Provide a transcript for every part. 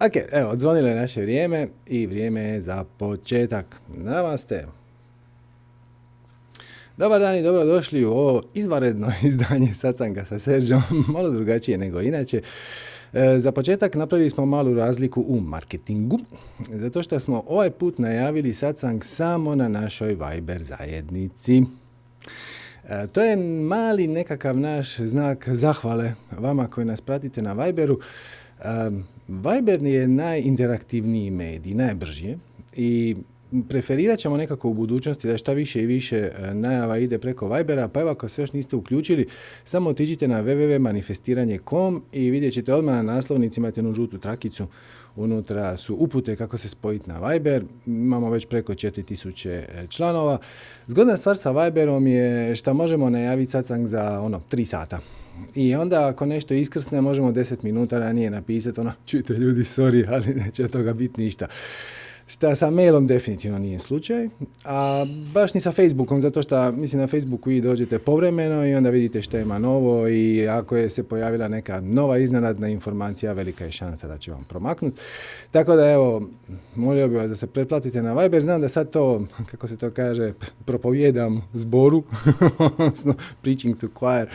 Ok, evo, odzvonilo je naše vrijeme i vrijeme je za početak. Namaste. Dobar dan i dobrodošli u ovo izvanredno izdanje Sacanga sa Seržom, malo drugačije nego inače. E, za početak napravili smo malu razliku u marketingu, zato što smo ovaj put najavili Sacang samo na našoj Viber zajednici. E, to je mali nekakav naš znak zahvale vama koji nas pratite na Viberu. Viber je najinteraktivniji medij, najbrži i preferirat ćemo nekako u budućnosti da šta više i više e, najava ide preko Vibera, pa evo ako se još niste uključili, samo otiđite na www.manifestiranje.com i vidjet ćete odmah na naslovnici, imate jednu žutu trakicu, unutra su upute kako se spojiti na Viber, imamo već preko 4000 e, članova. Zgodna stvar sa Viberom je što možemo najaviti satsang za ono 3 sata. I onda ako nešto iskrsne možemo 10 minuta ranije napisati ono, čujte ljudi, sorry, ali neće od toga biti ništa. Šta sa mailom definitivno nije slučaj, a baš ni sa Facebookom, zato što mislim na Facebooku vi dođete povremeno i onda vidite što ima novo i ako je se pojavila neka nova iznenadna informacija, velika je šansa da će vam promaknuti. Tako da evo, molio bih vas da se pretplatite na Viber, znam da sad to, kako se to kaže, propovjedam zboru, preaching to choir,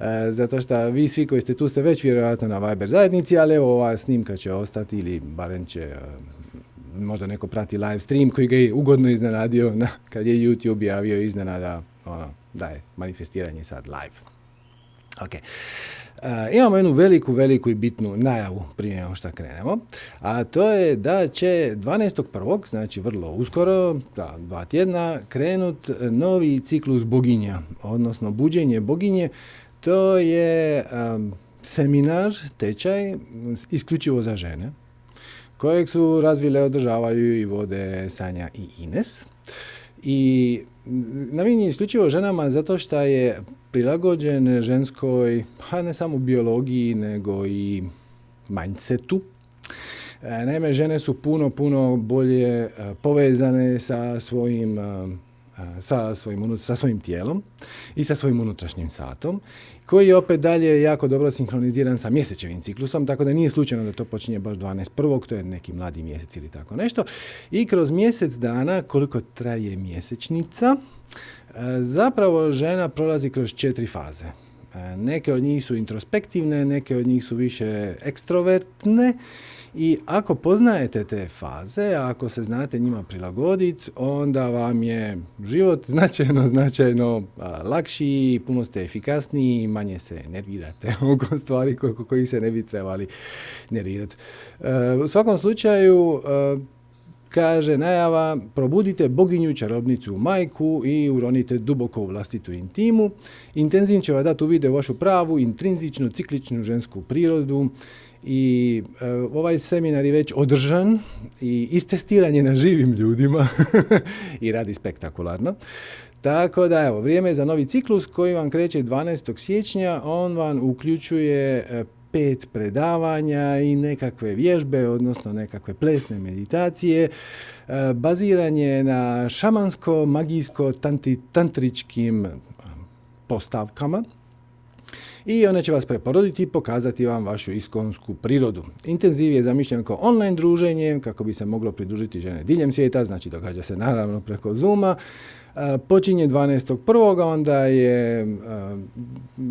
e, zato što vi svi koji ste tu ste već vjerojatno na Viber zajednici, ali evo ova snimka će ostati ili barem će e, možda neko prati live stream koji ga je ugodno iznenadio na, kad je YouTube javio iznenada ono, da je manifestiranje sad live. Ok. Uh, imamo jednu veliku, veliku i bitnu najavu prije nego što krenemo, a to je da će 12.1., znači vrlo uskoro, da, dva tjedna, krenut novi ciklus boginja, odnosno buđenje boginje. To je um, seminar, tečaj, isključivo za žene kojeg su razvile, održavaju i vode Sanja i Ines. I namijenjen isključivo ženama zato što je prilagođen ženskoj, pa ne samo biologiji, nego i mindsetu. E, naime, žene su puno, puno bolje e, povezane sa svojim e, sa svojim, sa svojim tijelom i sa svojim unutrašnjim satom, koji je opet dalje jako dobro sinhroniziran sa mjesečevim ciklusom, tako da nije slučajno da to počinje baš 12.1. to je neki mladi mjesec ili tako nešto. I kroz mjesec dana, koliko traje mjesečnica, zapravo žena prolazi kroz četiri faze. Neke od njih su introspektivne, neke od njih su više ekstrovertne i ako poznajete te faze, ako se znate njima prilagoditi, onda vam je život značajno, značajno lakši, puno ste efikasniji, manje se nervirate oko stvari koji se ne bi trebali nervirati. E, u svakom slučaju, e, kaže najava, probudite boginju, čarobnicu, majku i uronite duboko u vlastitu intimu. Intenzivno će vam dati uvide u vašu pravu, intrinzičnu, cikličnu žensku prirodu i e, ovaj seminar je već održan i istestiran je na živim ljudima i radi spektakularno. Tako da evo, vrijeme je za novi ciklus koji vam kreće 12. siječnja. On vam uključuje e, pet predavanja i nekakve vježbe, odnosno nekakve plesne meditacije. E, baziranje na šamansko, magijsko, tantričkim postavkama i one će vas preporoditi i pokazati vam vašu iskonsku prirodu. Intenziv je zamišljen kao online druženje kako bi se moglo pridružiti žene diljem svijeta, znači događa se naravno preko Zuma. E, počinje 12.1. onda je, e,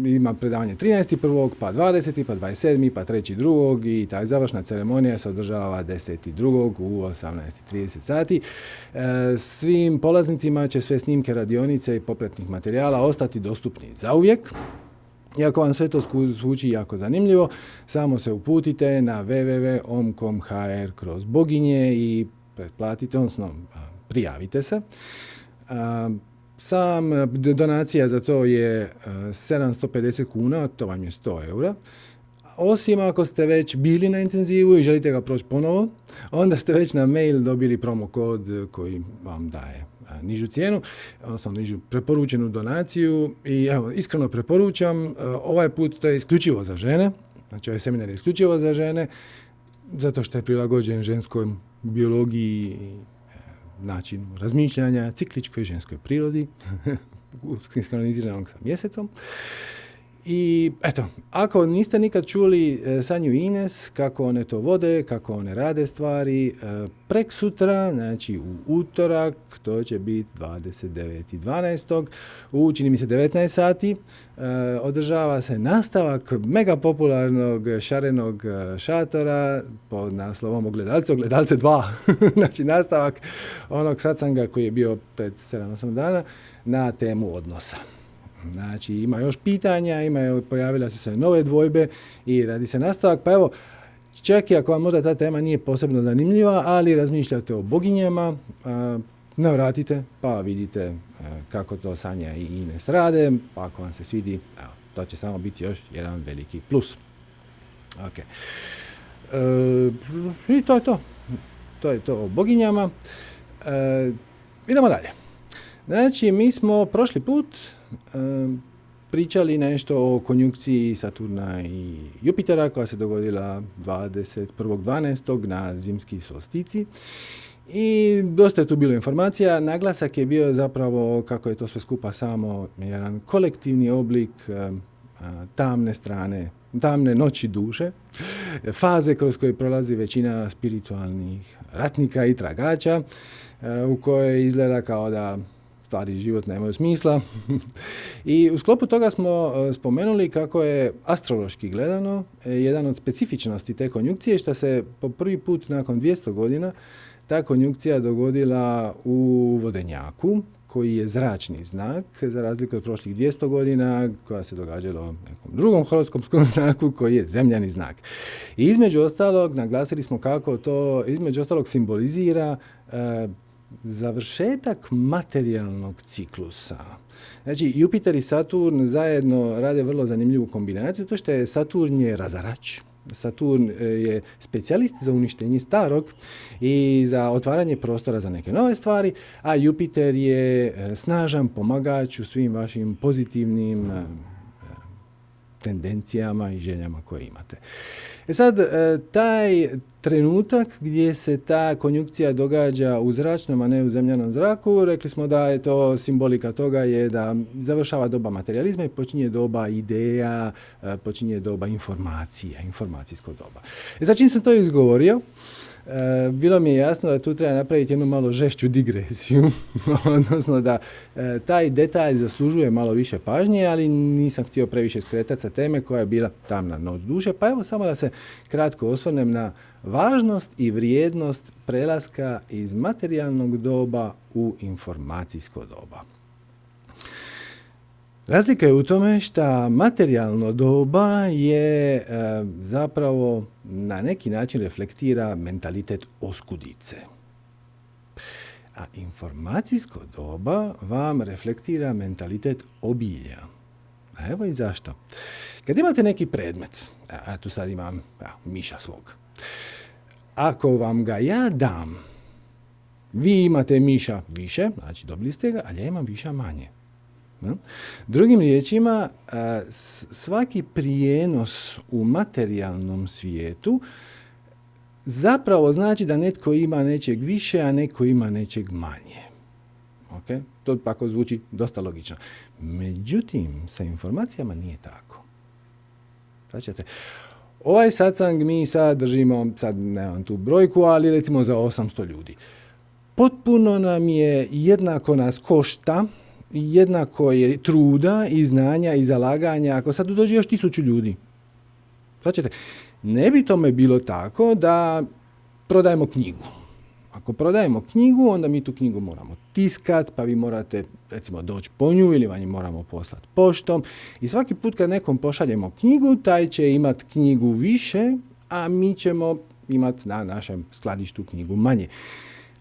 ima predavanje 13.1. pa 20. pa 27. pa 3.2. i ta završna ceremonija se održava 10.2. u 18.30 sati. E, svim polaznicima će sve snimke radionice i popretnih materijala ostati dostupni zauvijek. Iako vam sve to zvuči jako zanimljivo, samo se uputite na www.om.com.hr kroz boginje i pretplatite, odnosno prijavite se. Sam donacija za to je 750 kuna, to vam je 100 eura. Osim ako ste već bili na intenzivu i želite ga proći ponovo, onda ste već na mail dobili promo kod koji vam daje nižu cijenu, odnosno nižu preporučenu donaciju i evo, iskreno preporučam, ovaj put to je isključivo za žene, znači ovaj seminar je isključivo za žene, zato što je prilagođen ženskoj biologiji, načinu razmišljanja, cikličkoj ženskoj prirodi, sinkroniziranog sa mjesecom. I eto, ako niste nikad čuli e, Sanju Ines, kako one to vode, kako one rade stvari, e, prek sutra, znači u utorak, to će biti 29.12. u čini mi se 19 sati, e, održava se nastavak mega popularnog šarenog šatora pod naslovom Ogledalce, Ogledalce 2. znači nastavak onog satsanga koji je bio pred 7-8 dana na temu odnosa. Znači ima još pitanja, ima, pojavila se nove dvojbe i radi se nastavak. Pa evo, čak i ako vam možda ta tema nije posebno zanimljiva, ali razmišljate o boginjama, navratite pa vidite kako to Sanja i Ines rade, pa ako vam se svidi, evo, to će samo biti još jedan veliki plus. Ok. E, I to je to. To je to o boginjama. E, idemo dalje. Znači, mi smo prošli put pričali nešto o konjunkciji Saturna i Jupitera koja se dogodila 21.12. na zimski solstici. I dosta je tu bilo informacija. Naglasak je bio zapravo kako je to sve skupa samo jedan kolektivni oblik tamne strane, tamne noći duše, faze kroz koje prolazi većina spiritualnih ratnika i tragača, u kojoj izgleda kao da stvari život nemaju smisla. I u sklopu toga smo e, spomenuli kako je astrološki gledano e, jedan od specifičnosti te konjukcije što se po prvi put nakon 200 godina ta konjukcija dogodila u vodenjaku koji je zračni znak, za razliku od prošlih 200 godina, koja se događala u nekom drugom horoskopskom znaku, koji je zemljani znak. I između ostalog, naglasili smo kako to, između ostalog, simbolizira e, završetak materijalnog ciklusa. Znači, Jupiter i Saturn zajedno rade vrlo zanimljivu kombinaciju, to što je Saturn je razarač, Saturn e, je specijalist za uništenje starog i za otvaranje prostora za neke nove stvari, a Jupiter je e, snažan pomagač u svim vašim pozitivnim tendencijama i željama koje imate. E sad, taj trenutak gdje se ta konjukcija događa u zračnom, a ne u zemljanom zraku, rekli smo da je to simbolika toga je da završava doba materializma i počinje doba ideja, e, počinje doba informacija, informacijsko doba. E sad čim sam to izgovorio, E, bilo mi je jasno da tu treba napraviti jednu malo žešću digresiju, odnosno da e, taj detalj zaslužuje malo više pažnje, ali nisam htio previše skretati sa teme koja je bila tamna noć duše, pa evo samo da se kratko osvrnem na važnost i vrijednost prelaska iz materijalnog doba u informacijsko doba. Razlika je u tome što materijalno doba je e, zapravo na neki način reflektira mentalitet oskudice. A informacijsko doba vam reflektira mentalitet obilja. A evo i zašto. Kad imate neki predmet, a tu sad imam ja, miša svog, ako vam ga ja dam, vi imate miša više, znači dobili ste ga, ali ja imam viša manje. Drugim riječima, svaki prijenos u materijalnom svijetu zapravo znači da netko ima nečeg više, a netko ima nečeg manje. Ok? To tako zvuči dosta logično. Međutim, sa informacijama nije tako. Znači, ovaj satsang mi sad držimo, sad nemam tu brojku, ali recimo za 800 ljudi. Potpuno nam je jednako nas košta jednako je truda i znanja i zalaganja ako sad dođe još tisuću ljudi. Znači, ne bi tome bilo tako da prodajemo knjigu. Ako prodajemo knjigu, onda mi tu knjigu moramo tiskat, pa vi morate recimo doći po nju ili vam moramo poslati poštom. I svaki put kad nekom pošaljemo knjigu, taj će imati knjigu više, a mi ćemo imati na našem skladištu knjigu manje.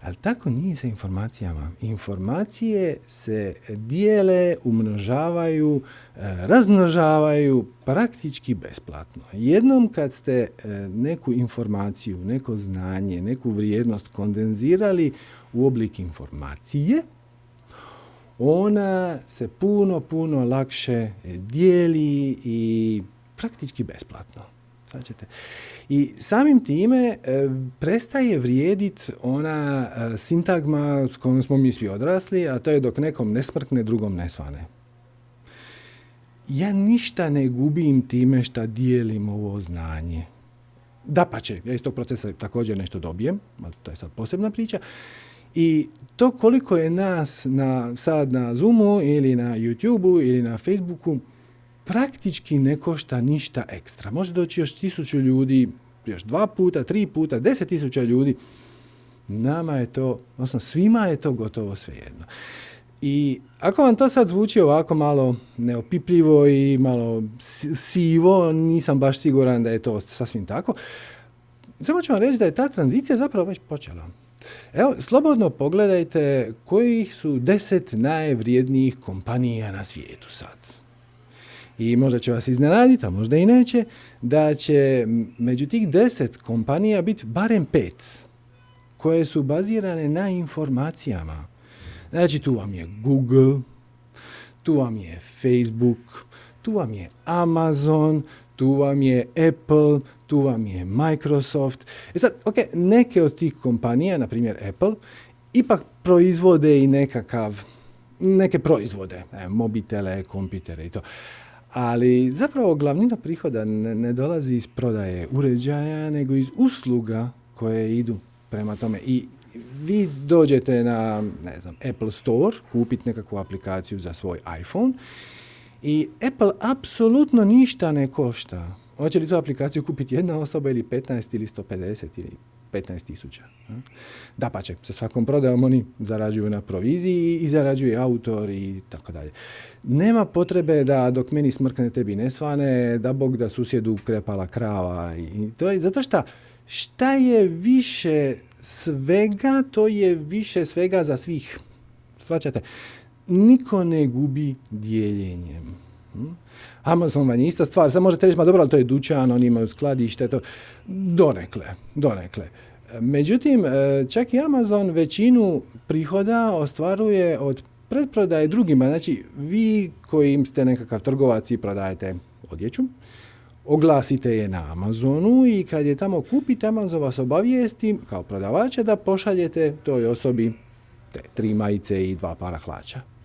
Ali tako nije sa informacijama. Informacije se dijele, umnožavaju, e, razmnožavaju praktički besplatno. Jednom kad ste e, neku informaciju, neko znanje, neku vrijednost kondenzirali u oblik informacije, ona se puno, puno lakše dijeli i praktički besplatno. Značite. I samim time e, prestaje vrijediti ona e, sintagma s kojom smo mi svi odrasli, a to je dok nekom ne smrkne, drugom ne svane. ja ništa ne gubim time šta dijelim ovo znanje. Da pa će, ja iz tog procesa također nešto dobijem, ali to je sad posebna priča. I to koliko je nas na, sad na Zoomu ili na YouTubeu ili na Facebooku, praktički ne košta ništa ekstra. Može doći još tisuću ljudi, još dva puta, tri puta, deset tisuća ljudi. Nama je to, odnosno svima je to gotovo svejedno. I ako vam to sad zvuči ovako malo neopipljivo i malo sivo, nisam baš siguran da je to sasvim tako, samo ću vam reći da je ta tranzicija zapravo već počela. Evo, slobodno pogledajte koji su deset najvrijednijih kompanija na svijetu sad. I možda će vas iznenaditi, a možda i neće, da će među tih deset kompanija biti barem pet koje su bazirane na informacijama. Znači tu vam je Google, tu vam je Facebook, tu vam je Amazon, tu vam je Apple, tu vam je Microsoft. E sad, ok, neke od tih kompanija, na primjer Apple, ipak proizvode i nekakav, neke proizvode, e, mobitele, kompitere i to. Ali zapravo glavnina prihoda ne, ne dolazi iz prodaje uređaja, nego iz usluga koje idu prema tome. I vi dođete na, ne znam, Apple Store, kupiti nekakvu aplikaciju za svoj iPhone i Apple apsolutno ništa ne košta. Hoće li tu aplikaciju kupiti jedna osoba ili 15 ili 150 ili 15 tisuća. Da pa će, sa svakom prodajom oni zarađuju na proviziji i zarađuje autor i tako dalje. Nema potrebe da dok meni smrkne tebi ne svane, da Bog da susjedu krepala krava. I to je zato što šta je više svega, to je više svega za svih. Svačate, niko ne gubi dijeljenjem. Amazon vam je ista stvar. Sad možete reći, ma dobro, ali to je dućan, oni imaju skladište, to... Donekle, donekle. Međutim, e, čak i Amazon većinu prihoda ostvaruje od pretprodaje drugima. Znači, vi koji ste nekakav trgovac i prodajete odjeću, oglasite je na Amazonu i kad je tamo kupite, Amazon vas obavijesti kao prodavača da pošaljete toj osobi te tri majice i dva para hlača.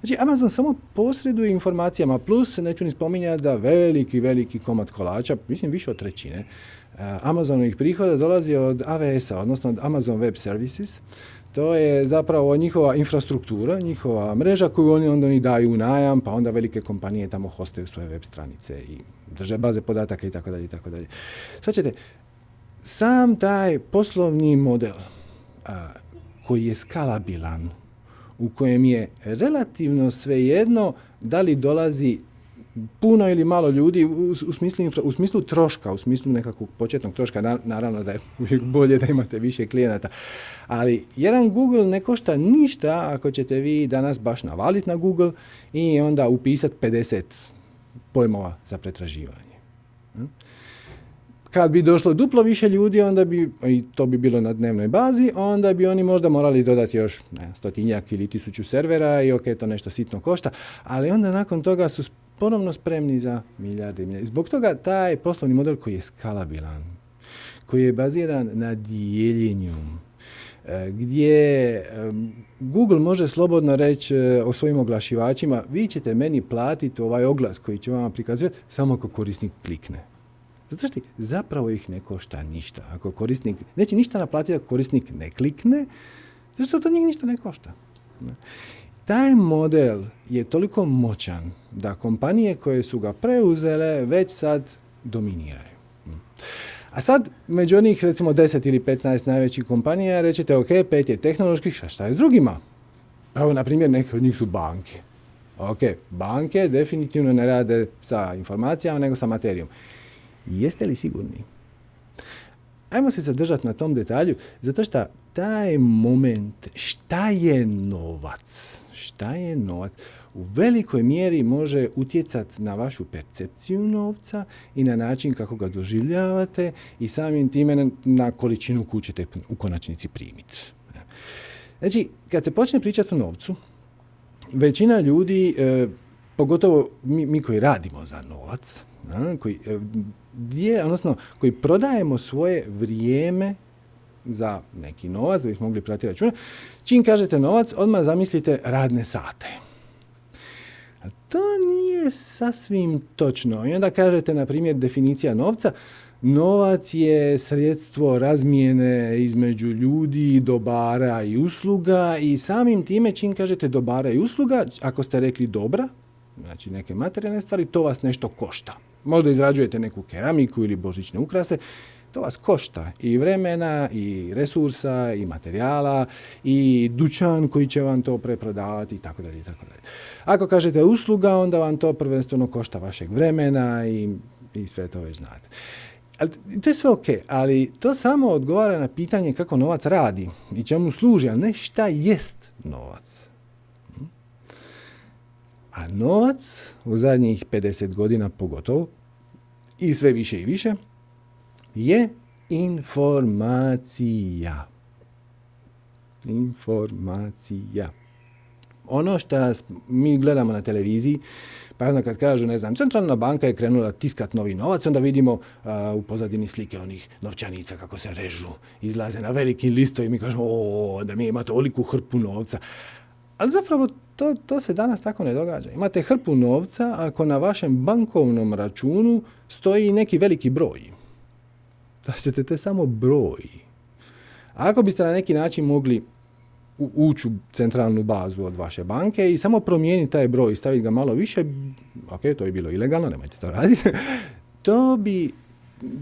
Znači, Amazon samo posreduje informacijama, plus neću ni spominjati da veliki, veliki komad kolača, mislim više od trećine, e, Amazonovih prihoda dolazi od AWS-a, odnosno od Amazon Web Services. To je zapravo njihova infrastruktura, njihova mreža koju oni onda oni daju u najam, pa onda velike kompanije tamo hostaju svoje web stranice i drže baze podataka i tako dalje i tako dalje. Sad ćete, sam taj poslovni model a, koji je skalabilan, u kojem je relativno svejedno da li dolazi puno ili malo ljudi u, smislu, u smislu troška, u smislu nekakvog početnog troška, naravno da je uvijek bolje da imate više klijenata. Ali jedan Google ne košta ništa ako ćete vi danas baš navaliti na Google i onda upisati 50 pojmova za pretraživanje. Hm? Kad bi došlo duplo više ljudi, onda bi, i to bi bilo na dnevnoj bazi, onda bi oni možda morali dodati još ne, stotinjak ili tisuću servera i ok, to nešto sitno košta, ali onda nakon toga su ponovno spremni za milijarde i Zbog toga taj poslovni model koji je skalabilan, koji je baziran na dijeljenju, e, gdje Google može slobodno reći e, o svojim oglašivačima, vi ćete meni platiti ovaj oglas koji će vam prikazati samo ako korisnik klikne. Zato što zapravo ih ne košta ništa. Ako korisnik, neće ništa naplatiti ako korisnik ne klikne, zato što to njih ništa ne košta. Taj model je toliko moćan da kompanije koje su ga preuzele već sad dominiraju. A sad, među onih recimo 10 ili 15 najvećih kompanija, rećete, ok, pet je tehnoloških, šta je s drugima? Evo, na primjer, neke od njih su banke. Ok, banke definitivno ne rade sa informacijama, nego sa materijom. Jeste li sigurni? Ajmo se zadržati na tom detalju, zato što taj moment, šta je novac, šta je novac, u velikoj mjeri može utjecati na vašu percepciju novca i na način kako ga doživljavate i samim time na količinu koju ćete u konačnici primiti. Znači, kad se počne pričati o novcu, većina ljudi, e, pogotovo mi, mi koji radimo za novac, koji, e, odnosno, koji prodajemo svoje vrijeme za neki novac, da bih mogli pratiti račune, čim kažete novac, odmah zamislite radne sate. to nije sasvim točno. I onda kažete, na primjer, definicija novca, Novac je sredstvo razmijene između ljudi, dobara i usluga i samim time čim kažete dobara i usluga, ako ste rekli dobra, znači neke materijalne stvari, to vas nešto košta. Možda izrađujete neku keramiku ili božićne ukrase, to vas košta i vremena, i resursa, i materijala, i dućan koji će vam to preprodavati i tako dalje tako dalje. Ako kažete usluga, onda vam to prvenstveno košta vašeg vremena i, i sve to već znate. Ali to je sve ok, ali to samo odgovara na pitanje kako novac radi i čemu služi, a ne šta jest novac. A novac u zadnjih 50 godina pogotovo i sve više i više je informacija. Informacija. Ono što mi gledamo na televiziji, pa onda kad kažu, ne znam, centralna banka je krenula tiskat novi novac, onda vidimo u pozadini slike onih novčanica kako se režu, izlaze na veliki listovi i mi kažemo, o, da mi imate toliku hrpu novca. Ali zapravo to, to se danas tako ne događa. Imate hrpu novca ako na vašem bankovnom računu stoji neki veliki broj. Znači, to je samo broj. Ako biste na neki način mogli ući u centralnu bazu od vaše banke i samo promijeniti taj broj i staviti ga malo više, ok, to je bilo ilegalno, nemojte to raditi, to bi,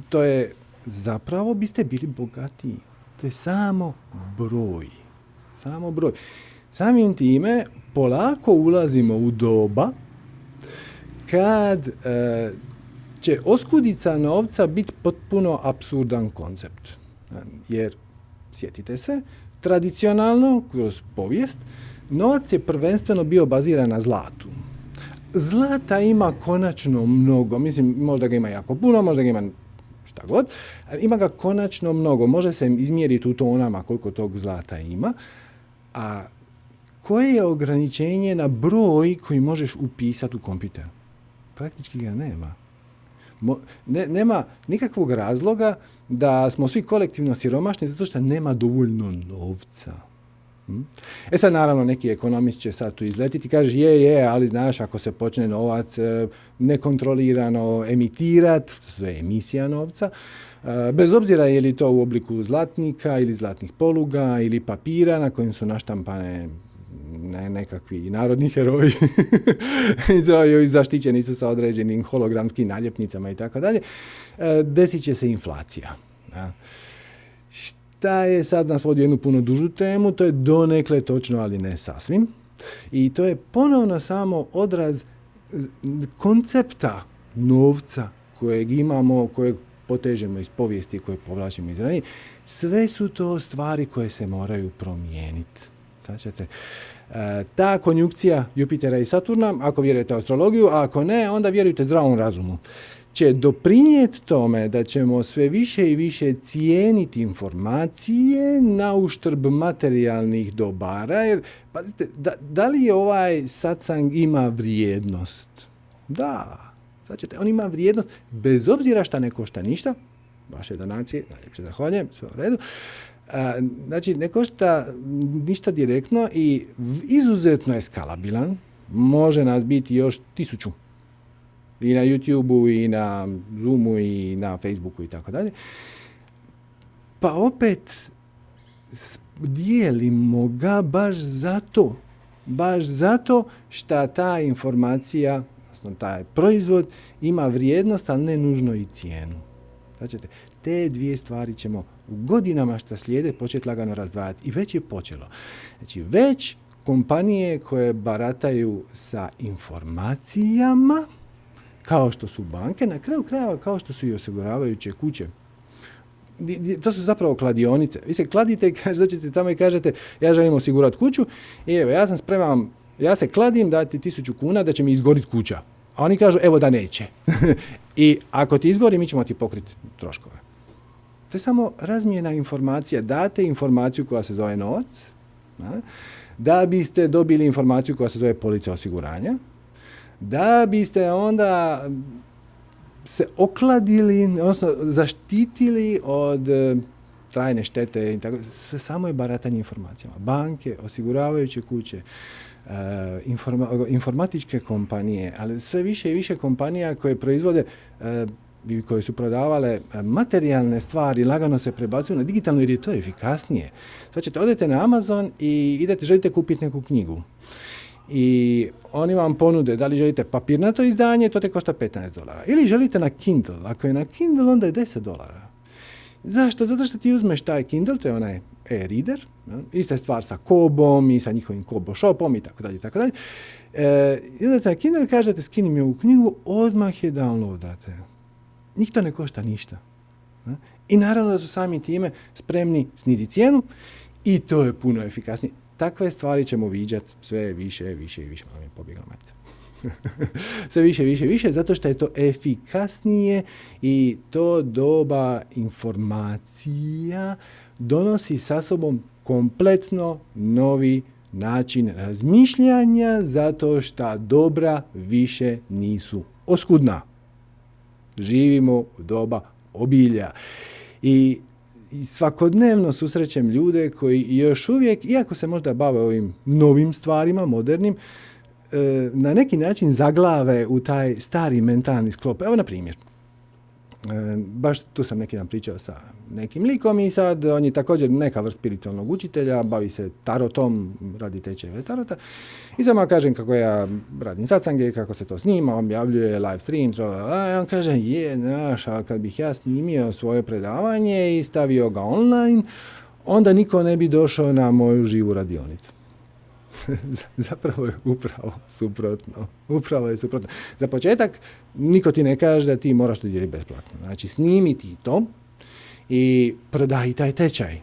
to je, zapravo biste bili bogatiji. To je samo broj. Samo broj. Samim time polako ulazimo u doba kad e, će oskudica novca biti potpuno apsurdan koncept. Jer, sjetite se, tradicionalno, kroz povijest, novac je prvenstveno bio baziran na zlatu. Zlata ima konačno mnogo, mislim, možda ga ima jako puno, možda ga ima šta god, ima ga konačno mnogo, može se izmjeriti u tonama koliko tog zlata ima, a koje je ograničenje na broj koji možeš upisati u kompjuter? Praktički ga nema. ne, nema nikakvog razloga da smo svi kolektivno siromašni zato što nema dovoljno novca. Hm? E sad naravno neki ekonomist će sad tu izletiti i kaže je, je, ali znaš ako se počne novac e, nekontrolirano emitirati, to je emisija novca, e, bez obzira je li to u obliku zlatnika ili zlatnih poluga ili papira na kojim su naštampane ne, nekakvi narodni heroji i zaštićeni su sa određenim hologramskim naljepnicama i tako dalje, e, desit će se inflacija. Šta je sad nas vodi jednu puno dužu temu, to je donekle točno, ali ne sasvim. I to je ponovno samo odraz koncepta novca kojeg imamo, kojeg potežemo iz povijesti, koje povlačimo iz ranije. Sve su to stvari koje se moraju promijeniti. Znači, ta konjukcija Jupitera i Saturna, ako vjerujete astrologiju, a ako ne, onda vjerujte zdravom razumu, će doprinijeti tome da ćemo sve više i više cijeniti informacije na uštrb materijalnih dobara, jer pazite, da, da li ovaj satsang ima vrijednost? Da, znači, on ima vrijednost bez obzira šta ne košta ništa, vaše donacije, najljepše zahvaljujem, sve u redu, znači, ne košta ništa direktno i izuzetno je skalabilan. Može nas biti još tisuću. I na YouTube-u, i na Zoomu, i na Facebooku i tako dalje. Pa opet dijelimo ga baš zato. Baš zato što ta informacija, odnosno taj proizvod ima vrijednost, ali ne nužno i cijenu. Znači, te dvije stvari ćemo godinama što slijede početi lagano razdvajati. I već je počelo. Znači, već kompanije koje barataju sa informacijama, kao što su banke, na kraju krajeva kao što su i osiguravajuće kuće. To su zapravo kladionice. Vi se kladite i dođete tamo i kažete ja želim osigurati kuću i evo ja sam spreman, ja se kladim dati tisuću kuna da će mi izgoriti kuća. A oni kažu evo da neće. I ako ti izgori mi ćemo ti pokriti troškove. Je samo razmjena informacija. Date informaciju koja se zove novac, da biste dobili informaciju koja se zove polica osiguranja, da biste onda se okladili, odnosno zaštitili od trajne štete i tako, sve samo je baratanje informacijama. Banke, osiguravajuće kuće, e, informatičke kompanije, ali sve više i više kompanija koje proizvode e, koje su prodavale materijalne stvari, lagano se prebacuju na digitalno jer je to efikasnije. Sad ćete, odete na Amazon i idete, želite kupiti neku knjigu. I oni vam ponude da li želite papirnato izdanje, to te košta 15 dolara. Ili želite na Kindle. Ako je na Kindle, onda je 10 dolara. Zašto? Zato što ti uzmeš taj Kindle, to je onaj e-reader, ista stvar sa Kobom i sa njihovim Kobo shopom i tako dalje, tako dalje. E, idete na Kindle, kažete skini mi ovu knjigu, odmah je downloadate. Njih to ne košta ništa. I naravno da su sami time spremni sniziti cijenu i to je puno efikasnije. Takve stvari ćemo viđati sve više, više i više. Malo mi pobjegla sve više, više, više, zato što je to efikasnije i to doba informacija donosi sa sobom kompletno novi način razmišljanja zato što dobra više nisu oskudna. Živimo u doba obilja. I svakodnevno susrećem ljude koji još uvijek, iako se možda bave ovim novim stvarima, modernim, e, na neki način zaglave u taj stari mentalni sklop. Evo na primjer, baš tu sam neki dan pričao sa nekim likom i sad on je također neka vrst spiritualnog učitelja, bavi se tarotom, radi tečajeve tarota. I samo kažem kako ja radim satsange, kako se to snima, objavljuje live stream, a on kaže, je, znaš, ali kad bih ja snimio svoje predavanje i stavio ga online, onda niko ne bi došao na moju živu radionicu. Zapravo je upravo suprotno. Upravo je suprotno. Za početak, niko ti ne kaže da ti moraš to dijeli besplatno. Znači, snimi ti to i prodaj taj tečaj.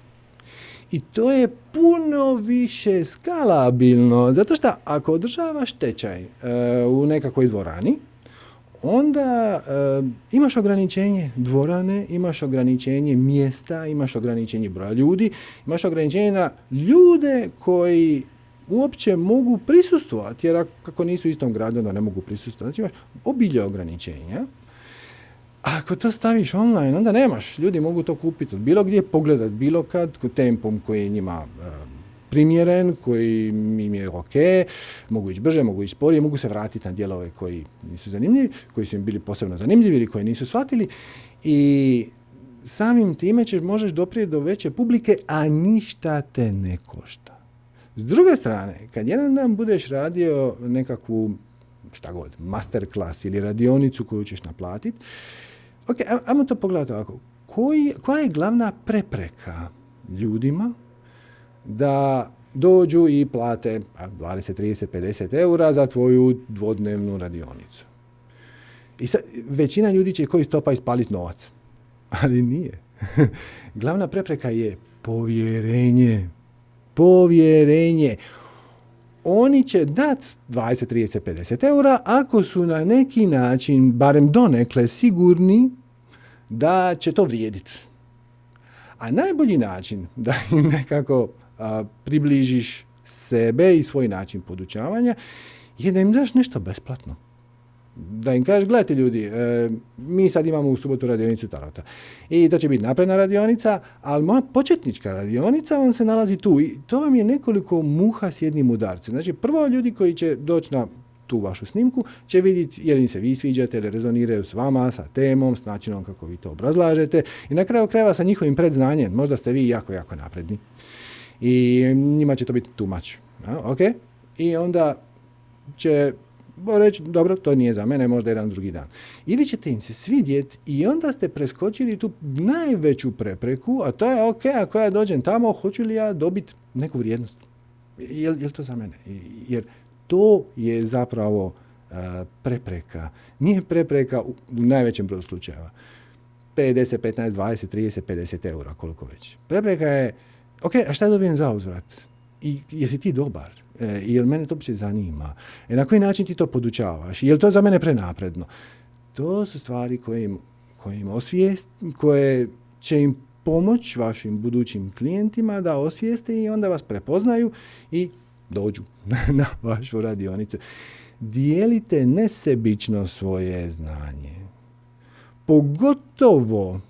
I to je puno više skalabilno, zato što ako održavaš tečaj e, u nekakvoj dvorani, onda e, imaš ograničenje dvorane, imaš ograničenje mjesta, imaš ograničenje broja ljudi, imaš ograničenje na ljude koji uopće mogu prisustvovati, jer ako nisu u istom gradu, onda ne mogu prisustvovati. Znači imaš obilje ograničenja. Ako to staviš online, onda nemaš. Ljudi mogu to kupiti od bilo gdje, pogledat bilo kad, tempom koji je njima e, primjeren, koji im je ok, mogu ići brže, mogu ići sporije, mogu se vratiti na dijelove koji nisu zanimljivi, koji su im bili posebno zanimljivi ili koji nisu shvatili. I samim time ćeš, možeš doprijeti do veće publike, a ništa te ne košta. S druge strane, kad jedan dan budeš radio nekakvu, šta god, master klas ili radionicu koju ćeš naplatiti, ok, ajmo to pogledati ovako. Koji, koja je glavna prepreka ljudima da dođu i plate 20, 30, 50 eura za tvoju dvodnevnu radionicu. I sad, većina ljudi će koji stopa ispaliti novac. Ali nije. Glavna prepreka je povjerenje povjerenje. Oni će dati 20, 30, 50 eura ako su na neki način, barem donekle, sigurni da će to vrijediti. A najbolji način da im nekako približiš sebe i svoj način podučavanja je da im daš nešto besplatno da im kažeš, gledajte ljudi, e, mi sad imamo u subotu radionicu Tarota i to će biti napredna radionica, ali moja početnička radionica vam se nalazi tu i to vam je nekoliko muha s jednim udarcem. Znači, prvo ljudi koji će doći na tu vašu snimku će vidjeti je li se vi sviđate ili rezoniraju s vama, sa temom, s načinom kako vi to obrazlažete i na kraju krajeva sa njihovim predznanjem. Možda ste vi jako, jako napredni. I njima će to biti much. ok? I onda će reći, dobro, to nije za mene, možda jedan drugi dan. Ili ćete im se svidjeti i onda ste preskočili tu najveću prepreku, a to je, ok, ako ja dođem tamo, hoću li ja dobiti neku vrijednost? Je, je to za mene? Jer to je zapravo prepreka. Nije prepreka u, najvećem broju slučajeva. 50, 15, 20, 30, 50 eura, koliko već. Prepreka je, ok, a šta dobijem za uzvrat? I jesi ti dobar? E, jel mene to uopće zanima? E, na koji način ti to podučavaš? Jel to za mene prenapredno? To su stvari koje im, koje im osvijest, koje će im pomoć vašim budućim klijentima da osvijeste i onda vas prepoznaju i dođu na vašu radionicu. Dijelite nesebično svoje znanje. Pogotovo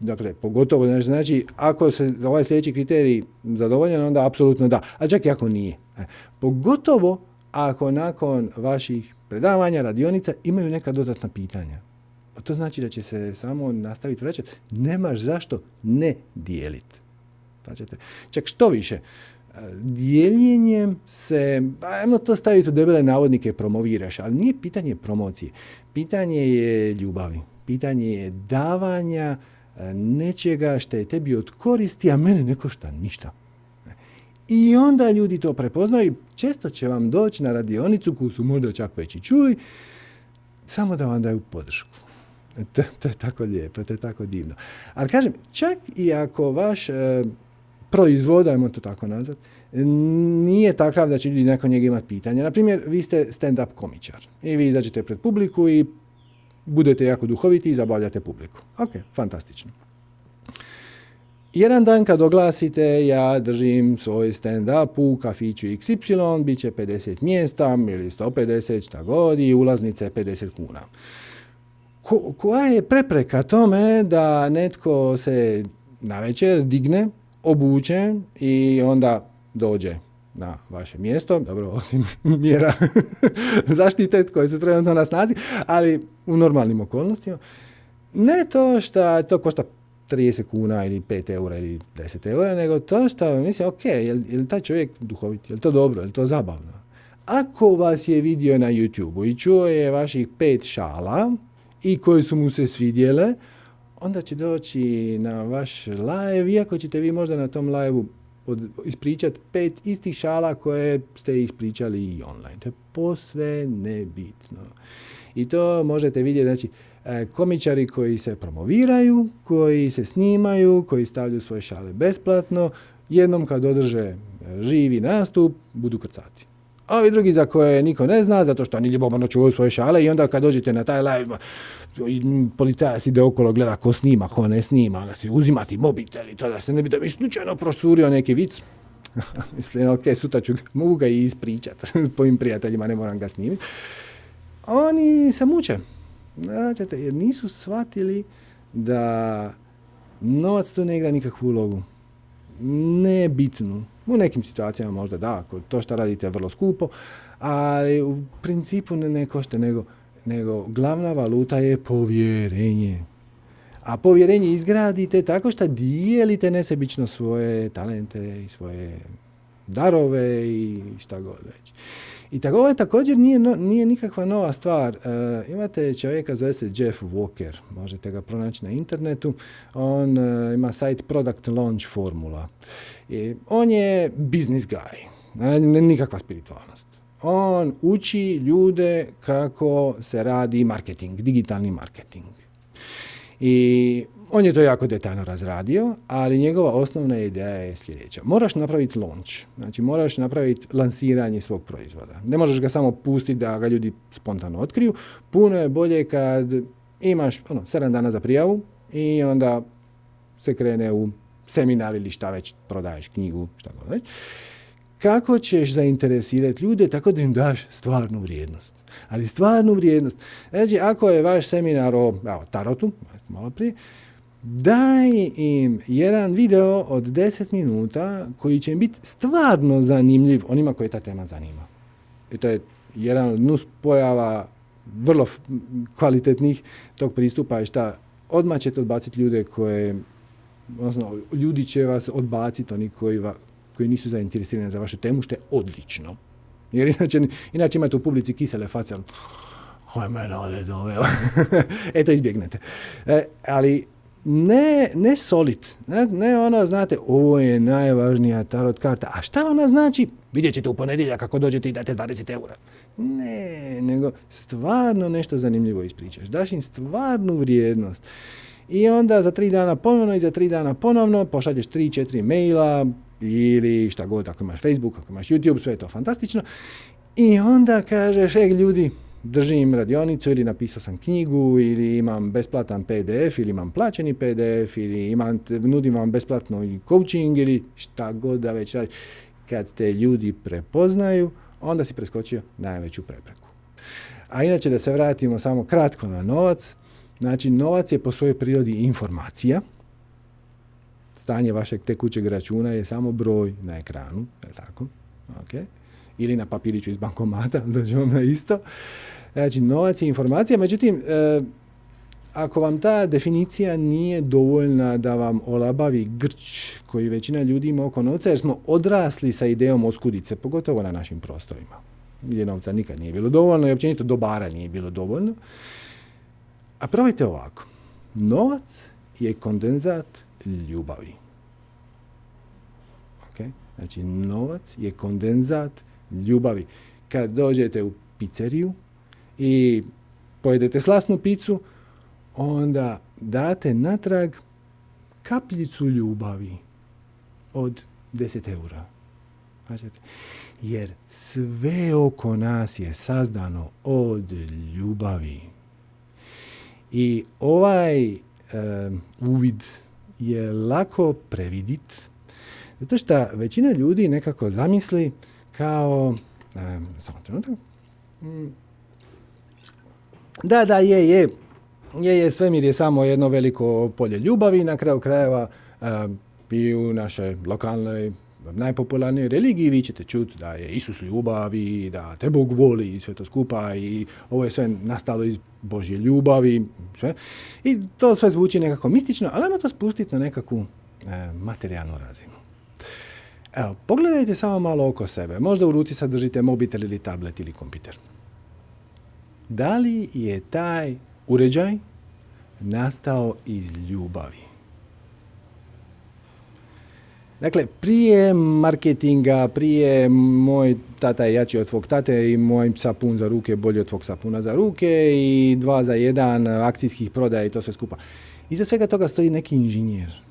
Dakle, pogotovo, znači, znači ako se ovaj sljedeći kriterij zadovoljen, onda apsolutno da. A čak i ako nije. E, pogotovo ako nakon vaših predavanja, radionica imaju neka dodatna pitanja. To znači da će se samo nastaviti vraćati. Nemaš zašto ne dijeliti. Čak što više, e, dijeljenjem se, ajmo to staviti u debele navodnike, promoviraš, ali nije pitanje promocije. Pitanje je ljubavi. Pitanje je davanja nečega što je tebi od koristi, a mene ne košta ništa. I onda ljudi to prepoznaju često će vam doći na radionicu koju su možda čak već i čuli, samo da vam daju podršku. To, to je tako lijepo, to je tako divno. Ali kažem, čak i ako vaš e, proizvod, ajmo to tako nazvat, nije takav da će ljudi nakon njega imati pitanja. Naprimjer, vi ste stand-up komičar i vi izađete pred publiku i budete jako duhoviti i zabavljate publiku. Ok, fantastično. Jedan dan kad oglasite ja držim svoj stand-up u kafiću XY, bit će 50 mjesta ili 150, šta god i ulaznice 50 kuna. Ko, koja je prepreka tome da netko se na večer digne, obuče i onda dođe na vaše mjesto, dobro, osim mjera zaštite koje su trenutno na snazi, ali u normalnim okolnostima. Ne to što to košta 30 kuna ili 5 eura ili 10 eura, nego to što mislim, ok, je li, taj čovjek duhovit, je li to dobro, je li to zabavno? Ako vas je vidio na YouTube i čuo je vaših pet šala i koje su mu se svidjele, onda će doći na vaš live, iako ćete vi možda na tom live ispričati pet istih šala koje ste ispričali i online. To je posve nebitno. I to možete vidjeti, znači, E, komičari koji se promoviraju, koji se snimaju, koji stavljaju svoje šale besplatno, jednom kad održe e, živi nastup, budu krcati. A ovi drugi za koje niko ne zna, zato što oni ljubomorno čuvaju svoje šale i onda kad dođete na taj live, policajac ide okolo, gleda ko snima, ko ne snima, uzimati mobitel i to da se ne bi da bi slučajno prosurio neki vic. Mislim, ok, sutra ću, mogu ga i ispričat s pojim prijateljima, ne moram ga snimiti. Oni se muče Značite, jer nisu shvatili da novac to ne igra nikakvu ulogu. Nebitnu. U nekim situacijama možda da, ako to što radite je vrlo skupo, ali u principu ne, ne košta, nego, nego glavna valuta je povjerenje. A povjerenje izgradite tako što dijelite nesebično svoje talente i svoje darove i šta god već. I tako ovo također nije, nije nikakva nova stvar. E, imate čovjeka, zove se Jeff Walker, možete ga pronaći na internetu. On e, ima sajt Product Launch Formula. I on je business guy, ne, nikakva spiritualnost. On uči ljude kako se radi marketing, digitalni marketing. I on je to jako detaljno razradio, ali njegova osnovna ideja je sljedeća. Moraš napraviti launch, znači moraš napraviti lansiranje svog proizvoda. Ne možeš ga samo pustiti da ga ljudi spontano otkriju. Puno je bolje kad imaš ono, 7 dana za prijavu i onda se krene u seminar ili šta već prodaješ knjigu, šta god već. Kako ćeš zainteresirati ljude tako da im daš stvarnu vrijednost? Ali stvarnu vrijednost. Znači, ako je vaš seminar o evo, tarotu, malo prije, daj im jedan video od 10 minuta koji će im biti stvarno zanimljiv onima koje ta tema zanima. I to je jedan od nus pojava vrlo kvalitetnih tog pristupa je šta odmah ćete odbaciti ljude koje odnosno ljudi će vas odbaciti oni koji, va, koji nisu zainteresirani za vašu temu što je odlično. Jer inače, inače imate u publici kisele face, ali mene ovdje doveo. e, to izbjegnete. E, ali ne, ne solid, ne, ne ono, znate, ovo je najvažnija tarot karta. A šta ona znači? Vidjet ćete u ponedjeljak kako dođete i date 20 eura. Ne, nego stvarno nešto zanimljivo ispričaš. Daš im stvarnu vrijednost. I onda za tri dana ponovno i za tri dana ponovno pošalješ tri, četiri maila ili šta god, ako imaš Facebook, ako imaš YouTube, sve je to fantastično. I onda kažeš, ej ljudi, držim radionicu ili napisao sam knjigu ili imam besplatan PDF ili imam plaćeni PDF ili imam, nudim vam besplatno i coaching ili šta god da već radi. Kad te ljudi prepoznaju, onda si preskočio najveću prepreku. A inače da se vratimo samo kratko na novac, znači novac je po svojoj prirodi informacija stanje vašeg tekućeg računa je samo broj na ekranu, je tako? Okay. Ili na papiriću iz bankomata, dođemo na isto. Znači, novac je informacija, međutim, e, ako vam ta definicija nije dovoljna da vam olabavi grč koji većina ljudi ima oko novca, jer smo odrasli sa idejom oskudice, pogotovo na našim prostorima, gdje novca nikad nije bilo dovoljno i općenito dobara nije bilo dovoljno. A probajte ovako. Novac je kondenzat ljubavi. Okay? Znači, novac je kondenzat ljubavi. Kad dođete u pizzeriju i pojedete slasnu picu, onda date natrag kapljicu ljubavi od 10 eura. Jer sve oko nas je sazdano od ljubavi. I ovaj uvid je lako previdit, zato što većina ljudi nekako zamisli kao... samo trenutak. Da, da, je, je. Je, je, svemir je samo jedno veliko polje ljubavi na kraju krajeva i u našoj lokalnoj najpopularnijoj religiji vi ćete čuti da je Isus ljubavi, da te Bog voli i sve to skupa i ovo je sve nastalo iz Božje ljubavi. Sve. I to sve zvuči nekako mistično, ali ajmo to spustiti na nekakvu e, materijalnu razinu. Evo, pogledajte samo malo oko sebe. Možda u ruci sad držite mobitel ili tablet ili kompjuter. Da li je taj uređaj nastao iz ljubavi? Dakle, prije marketinga, prije moj tata je jači od tvog tate i moj sapun za ruke bolji od tvog sapuna za ruke i dva za jedan akcijskih prodaja i to sve skupa. Iza svega toga stoji neki inženjer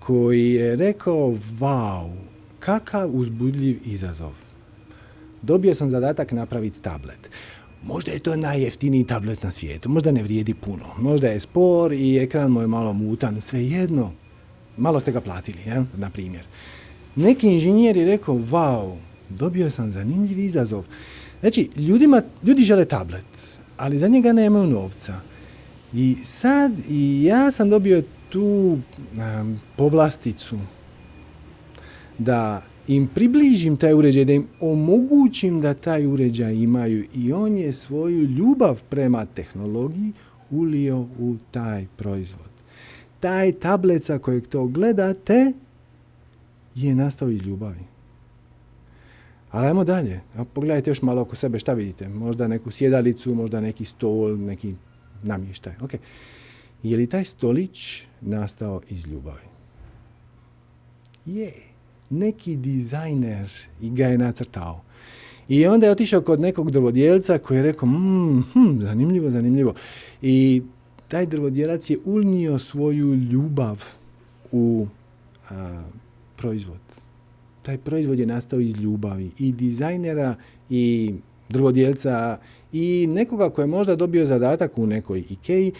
koji je rekao, wow, kakav uzbudljiv izazov. Dobio sam zadatak napraviti tablet. Možda je to najjeftiniji tablet na svijetu, možda ne vrijedi puno, možda je spor i ekran mu je malo mutan, svejedno malo ste ga platili, ja? na primjer. Neki inženjer je rekao, wow, dobio sam zanimljiv izazov. Znači, ljudima, ljudi žele tablet, ali za njega nemaju novca. I sad i ja sam dobio tu um, povlasticu da im približim taj uređaj, da im omogućim da taj uređaj imaju i on je svoju ljubav prema tehnologiji ulio u taj proizvod taj tablet sa kojeg to gledate je nastao iz ljubavi. Ali ajmo dalje. Pogledajte još malo oko sebe šta vidite. Možda neku sjedalicu, možda neki stol, neki namještaj. Okay. Je li taj stolić nastao iz ljubavi? Je. Neki dizajner ga je nacrtao. I onda je otišao kod nekog drvodjelca koji je rekao, mm, hm, zanimljivo, zanimljivo. I taj drvodjelac je unio svoju ljubav u a, proizvod. Taj proizvod je nastao iz ljubavi i dizajnera i drvodjelca i nekoga ko je možda dobio zadatak u nekoj Ikeji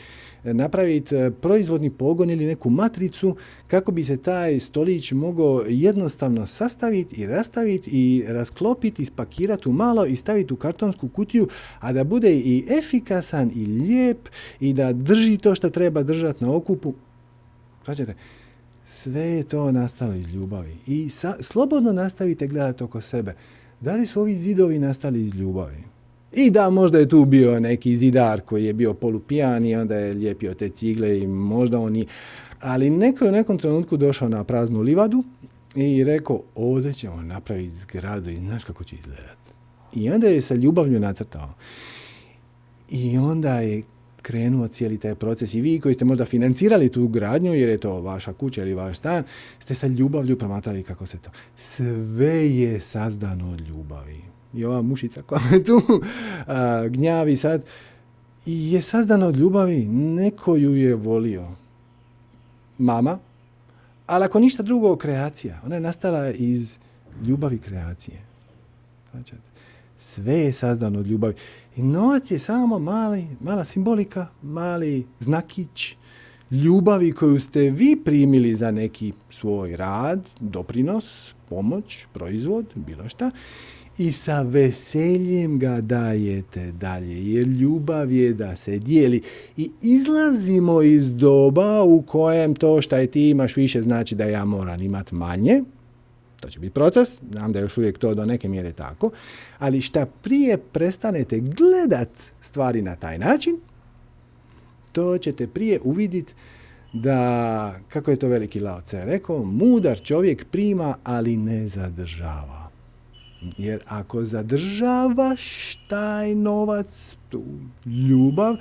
napraviti e, proizvodni pogon ili neku matricu kako bi se taj stolić mogao jednostavno sastaviti i rastaviti i rasklopiti, ispakirati u malo i staviti u kartonsku kutiju, a da bude i efikasan i lijep i da drži to što treba držati na okupu. Svađate, sve je to nastalo iz ljubavi. I slobodno nastavite gledati oko sebe. Da li su ovi zidovi nastali iz ljubavi? I da, možda je tu bio neki zidar koji je bio polupijan i onda je lijepio te cigle i možda oni... Ali neko je u nekom trenutku došao na praznu livadu i rekao, ovdje ćemo napraviti zgradu i znaš kako će izgledat. I onda je sa ljubavlju nacrtao. I onda je krenuo cijeli taj proces i vi koji ste možda financirali tu gradnju jer je to vaša kuća ili vaš stan, ste sa ljubavlju promatrali kako se to. Sve je sazdano od ljubavi i ova mušica koja me tu a, gnjavi sad, je sazdana od ljubavi, neko ju je volio. Mama, ali ako ništa drugo, kreacija. Ona je nastala iz ljubavi kreacije. Znači, sve je sazdano od ljubavi. I novac je samo mali, mala simbolika, mali znakić ljubavi koju ste vi primili za neki svoj rad, doprinos, pomoć, proizvod, bilo šta i sa veseljem ga dajete dalje, jer ljubav je da se dijeli. I izlazimo iz doba u kojem to što je ti imaš više znači da ja moram imat manje, to će biti proces, znam da je još uvijek to do neke mjere tako, ali šta prije prestanete gledat stvari na taj način, to ćete prije uvidjeti da, kako je to veliki Lao rekao, mudar čovjek prima, ali ne zadržava. Jer ako zadržavaš taj novac, tu ljubav,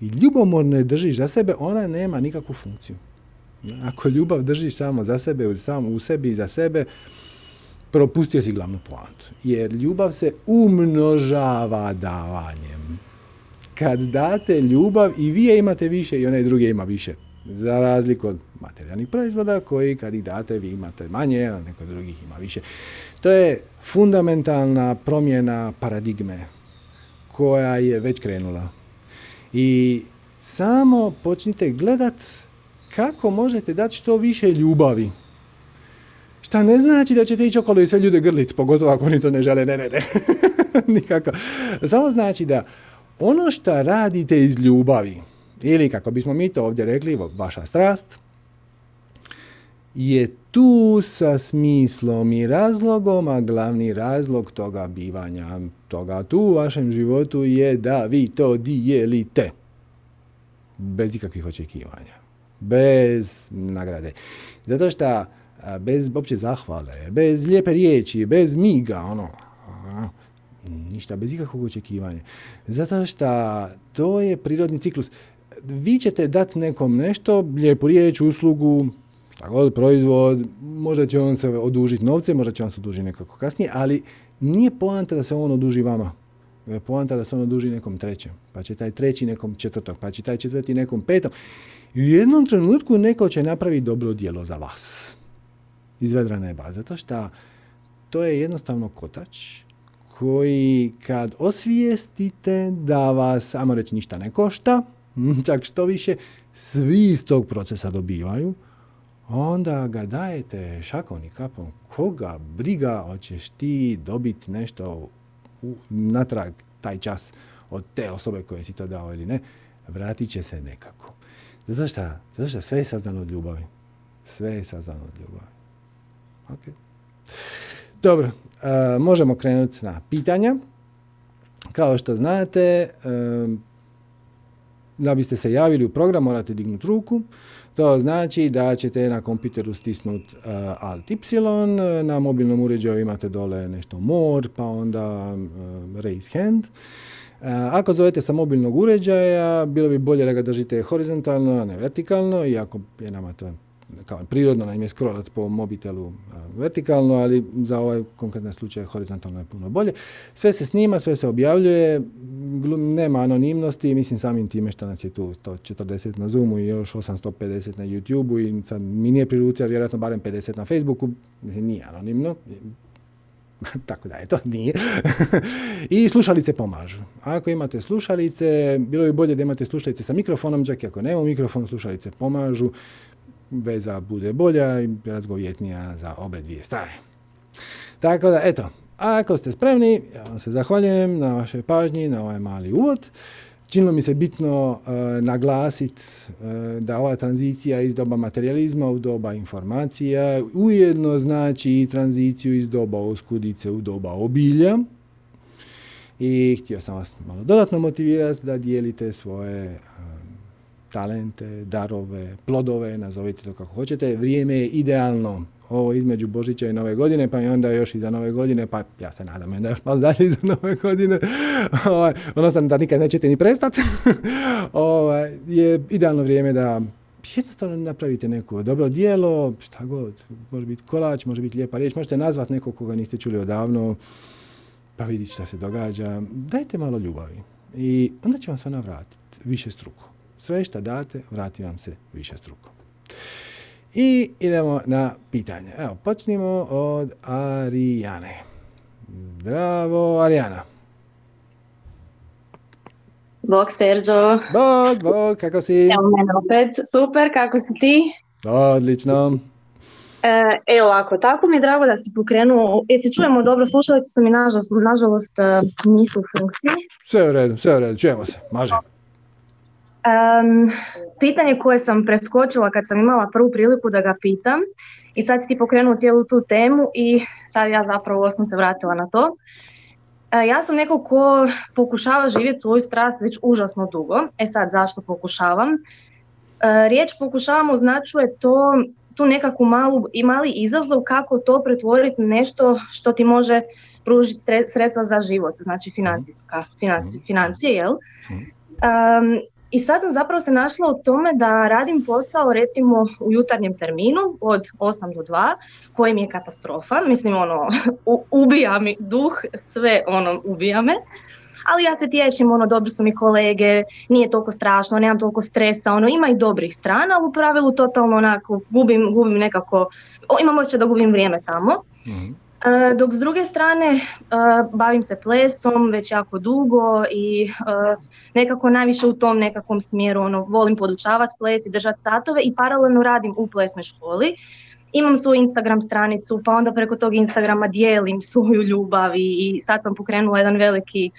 i ljubomorno držiš za sebe, ona nema nikakvu funkciju. Ako ljubav držiš samo za sebe, samo u sebi i za sebe, propustio si glavnu poantu. Jer ljubav se umnožava davanjem. Kad date ljubav i vi je imate više i onaj drugi ima više. Za razliku od materijalnih proizvoda koji kad ih date vi imate manje, a neko drugih ima više. To je fundamentalna promjena paradigme koja je već krenula. I samo počnite gledat kako možete dati što više ljubavi. Šta ne znači da ćete ići okolo i sve ljude grlit, pogotovo ako oni to ne žele, ne, ne, ne. Nikako. Samo znači da ono što radite iz ljubavi, ili kako bismo mi to ovdje rekli, vaša strast, je tu sa smislom i razlogom, a glavni razlog toga bivanja, toga tu u vašem životu je da vi to dijelite. Bez ikakvih očekivanja. Bez nagrade. Zato što bez opće zahvale, bez lijepe riječi, bez miga, ono, ništa, bez ikakvog očekivanja. Zato što to je prirodni ciklus. Vi ćete dati nekom nešto, lijepu riječ, uslugu, šta god, proizvod, možda će on se odužiti novce, možda će on se odužiti nekako kasnije, ali nije poanta da se on oduži vama. Je poanta da se on oduži nekom trećem, pa će taj treći nekom četvrtom, pa će taj četvrti nekom petom. I u jednom trenutku neko će napraviti dobro djelo za vas. Iz vedra neba. Zato što to je jednostavno kotač koji kad osvijestite da vas, ajmo reći, ništa ne košta, čak što više, svi iz tog procesa dobivaju, onda ga dajete šakom i kapom. Koga briga hoćeš ti dobiti nešto u, natrag taj čas od te osobe koje si to dao ili ne, vratit će se nekako. Zato što, zato što sve je saznano od ljubavi. Sve je saznano od ljubavi. Ok. Dobro, uh, možemo krenuti na pitanja. Kao što znate, uh, da biste se javili u program morate dignuti ruku. To znači da ćete na kompjuteru stisnuti uh, Alt Y, na mobilnom uređaju imate dole nešto more, pa onda uh, raise hand. Ako zovete sa mobilnog uređaja, bilo bi bolje da ga držite horizontalno, a ne vertikalno, iako je nama to kao prirodno nam je scrollat po mobitelu vertikalno, ali za ovaj konkretni slučaj horizontalno je puno bolje. Sve se snima, sve se objavljuje, nema anonimnosti, mislim samim time što nas je tu 140 na Zoomu i još 850 na YouTubeu i sad mi nije prirucija, vjerojatno barem 50 na Facebooku, mislim nije anonimno, tako da je to nije. I slušalice pomažu. Ako imate slušalice, bilo bi bolje da imate slušalice sa mikrofonom, čak i ako nema mikrofon, slušalice pomažu veza bude bolja i razgovjetnija za obe dvije strane. Tako da, eto, ako ste spremni, ja vam se zahvaljujem na vašoj pažnji, na ovaj mali uvod. Činilo mi se bitno uh, naglasiti uh, da ova tranzicija iz doba materializma u doba informacija ujedno znači i tranziciju iz doba oskudice u doba obilja. I htio sam vas malo dodatno motivirati da dijelite svoje talente, darove, plodove, nazovite to kako hoćete. Vrijeme je idealno ovo između Božića i Nove godine, pa i onda još i za Nove godine, pa ja se nadam onda još malo dalje za Nove godine, ovaj, odnosno da nikad nećete ni prestati, ovaj, je idealno vrijeme da jednostavno napravite neko dobro dijelo, šta god, može biti kolač, može biti lijepa riječ, možete nazvati nekog koga niste čuli odavno, pa vidite šta se događa. Dajte malo ljubavi i onda će vam se ona vratiti više struku. Sve što date, vrati vam se više struko. I idemo na pitanje. Evo, počnimo od Arijane. Zdravo, Arijana. Bog, Serđo. Bog, bog, kako si? Evo mene opet. Super, kako si ti? Odlično. E, evo ovako, tako mi je drago da si pokrenuo, jesi čujemo dobro, slušalice su mi nažalost, nažalost e, nisu u funkciji. Sve u redu, sve u redu, čujemo se, maže. Um, pitanje koje sam preskočila kad sam imala prvu priliku da ga pitam i sad si ti pokrenuo cijelu tu temu i sad ja zapravo sam se vratila na to. E, ja sam neko ko pokušava živjeti svoju strast već užasno dugo. E sad zašto pokušavam? E, riječ pokušavam označuje to tu nekakvu malu i mali izazov kako to pretvoriti nešto što ti može pružiti sredstva za život, znači financijska, financi, financije, jel? Um, i sad sam zapravo se našla u tome da radim posao recimo u jutarnjem terminu od 8 do 2 koji mi je katastrofa, mislim ono ubija mi duh, sve ono ubija me ali ja se tješim, ono, dobri su mi kolege, nije toliko strašno, nemam toliko stresa, ono, ima i dobrih strana, ali u pravilu totalno onako, gubim, gubim nekako, imam osjećaj da gubim vrijeme tamo. Mhm. E, dok s druge strane e, bavim se plesom već jako dugo i e, nekako najviše u tom nekakvom smjeru ono, volim podučavati ples i držati satove i paralelno radim u plesnoj školi. Imam svoju Instagram stranicu pa onda preko tog Instagrama dijelim svoju ljubav i, sad sam pokrenula jedan veliki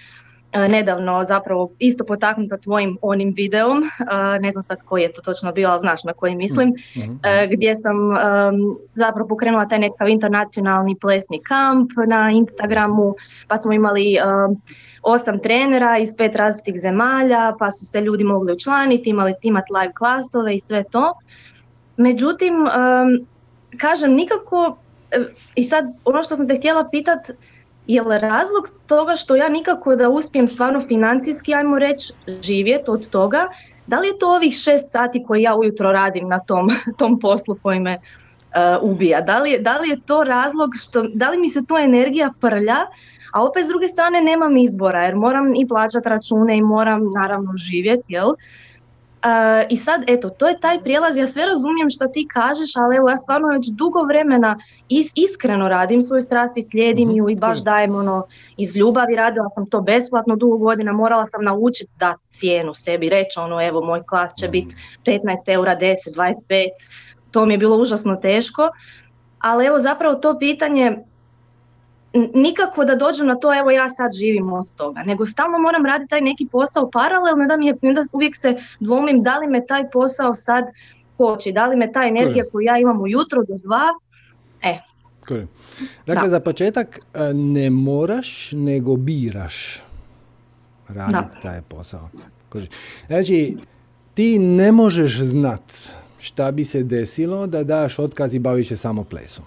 nedavno zapravo isto potaknuta tvojim onim videom, e, ne znam sad koji je to točno bio, ali znaš na koji mislim, mm, mm. E, gdje sam zapravo pokrenula taj nekakav internacionalni plesni kamp na Instagramu, pa smo imali osam trenera iz pet različitih zemalja, pa su se ljudi mogli učlaniti, imali imat live klasove i sve to. Međutim, kažem, nikako, i sad ono što sam te htjela pitati, je li razlog toga što ja nikako da uspijem stvarno financijski, ajmo reći, živjeti od toga, da li je to ovih šest sati koje ja ujutro radim na tom, tom poslu koji me uh, ubija? Da li, da li je to razlog što, da li mi se to energija prlja, a opet s druge strane nemam izbora jer moram i plaćati račune i moram naravno živjeti, jel? I sad, eto, to je taj prijelaz, ja sve razumijem što ti kažeš, ali evo ja stvarno već dugo vremena is, iskreno radim svoju strast i slijedim mm ju i baš dajem ono iz ljubavi, radila sam to besplatno dugo godina, morala sam naučiti da cijenu sebi, reći ono evo moj klas će biti 15 eura, 10, 25, to mi je bilo užasno teško, ali evo zapravo to pitanje nikako da dođem na to, evo ja sad živim od toga, nego stalno moram raditi taj neki posao paralelno, da mi je, da uvijek se dvomim da li me taj posao sad koči, da li me ta energija koju ja imam ujutro do dva, e. Dakle, za početak e, ne moraš, nego biraš raditi taj posao. Znači, ti ne možeš znat šta bi se desilo da daš otkaz i baviš se samo plesom.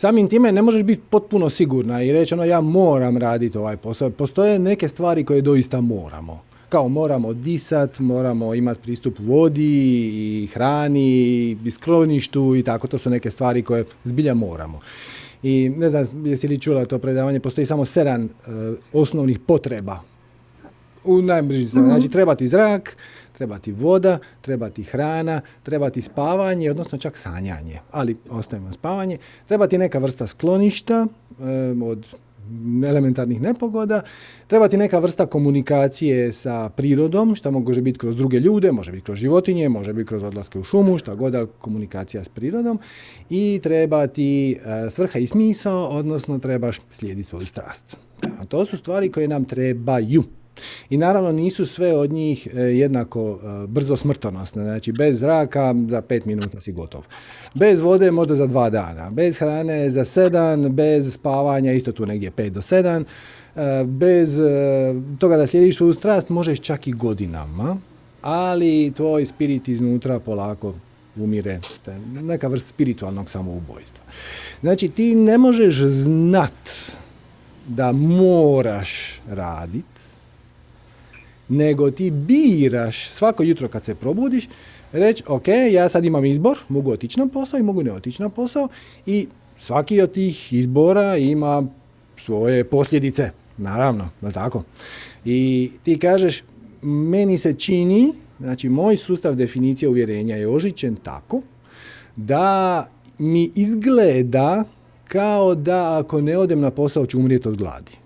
Samim time ne možeš biti potpuno sigurna i reći ono ja moram raditi ovaj posao. Postoje neke stvari koje doista moramo. Kao moramo disat, moramo imati pristup vodi i hrani i skloništu i tako. To su neke stvari koje zbilja moramo. I ne znam jesi li čula to predavanje, postoji samo sedam uh, osnovnih potreba u najbliži mm Znači treba ti zrak, treba ti voda, treba ti hrana, treba ti spavanje, odnosno čak sanjanje, ali ostavimo spavanje. Treba ti neka vrsta skloništa od elementarnih nepogoda, treba ti neka vrsta komunikacije sa prirodom, što može biti kroz druge ljude, može biti kroz životinje, može biti kroz odlaske u šumu, šta god, komunikacija s prirodom i treba ti e, svrha i smisao, odnosno trebaš slijediti svoju strast. A to su stvari koje nam trebaju. I naravno nisu sve od njih e, jednako e, brzo smrtonosne, znači bez zraka za pet minuta si gotov. Bez vode možda za dva dana, bez hrane za sedam, bez spavanja isto tu negdje pet do sedam, e, bez toga da slijediš svoju strast možeš čak i godinama, ali tvoj spirit iznutra polako umire, neka vrst spiritualnog samoubojstva. Znači ti ne možeš znat da moraš radit, nego ti biraš svako jutro kad se probudiš, reći, ok, ja sad imam izbor, mogu otići na posao i mogu ne otići na posao i svaki od tih izbora ima svoje posljedice, naravno, je tako? I ti kažeš, meni se čini, znači moj sustav definicije uvjerenja je ožićen tako da mi izgleda kao da ako ne odem na posao ću umrijeti od gladi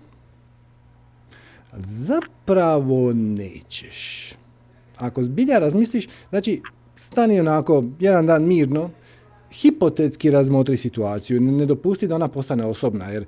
zapravo nećeš. Ako zbilja razmisliš, znači stani onako jedan dan mirno hipotetski razmotri situaciju, ne dopusti da ona postane osobna, jer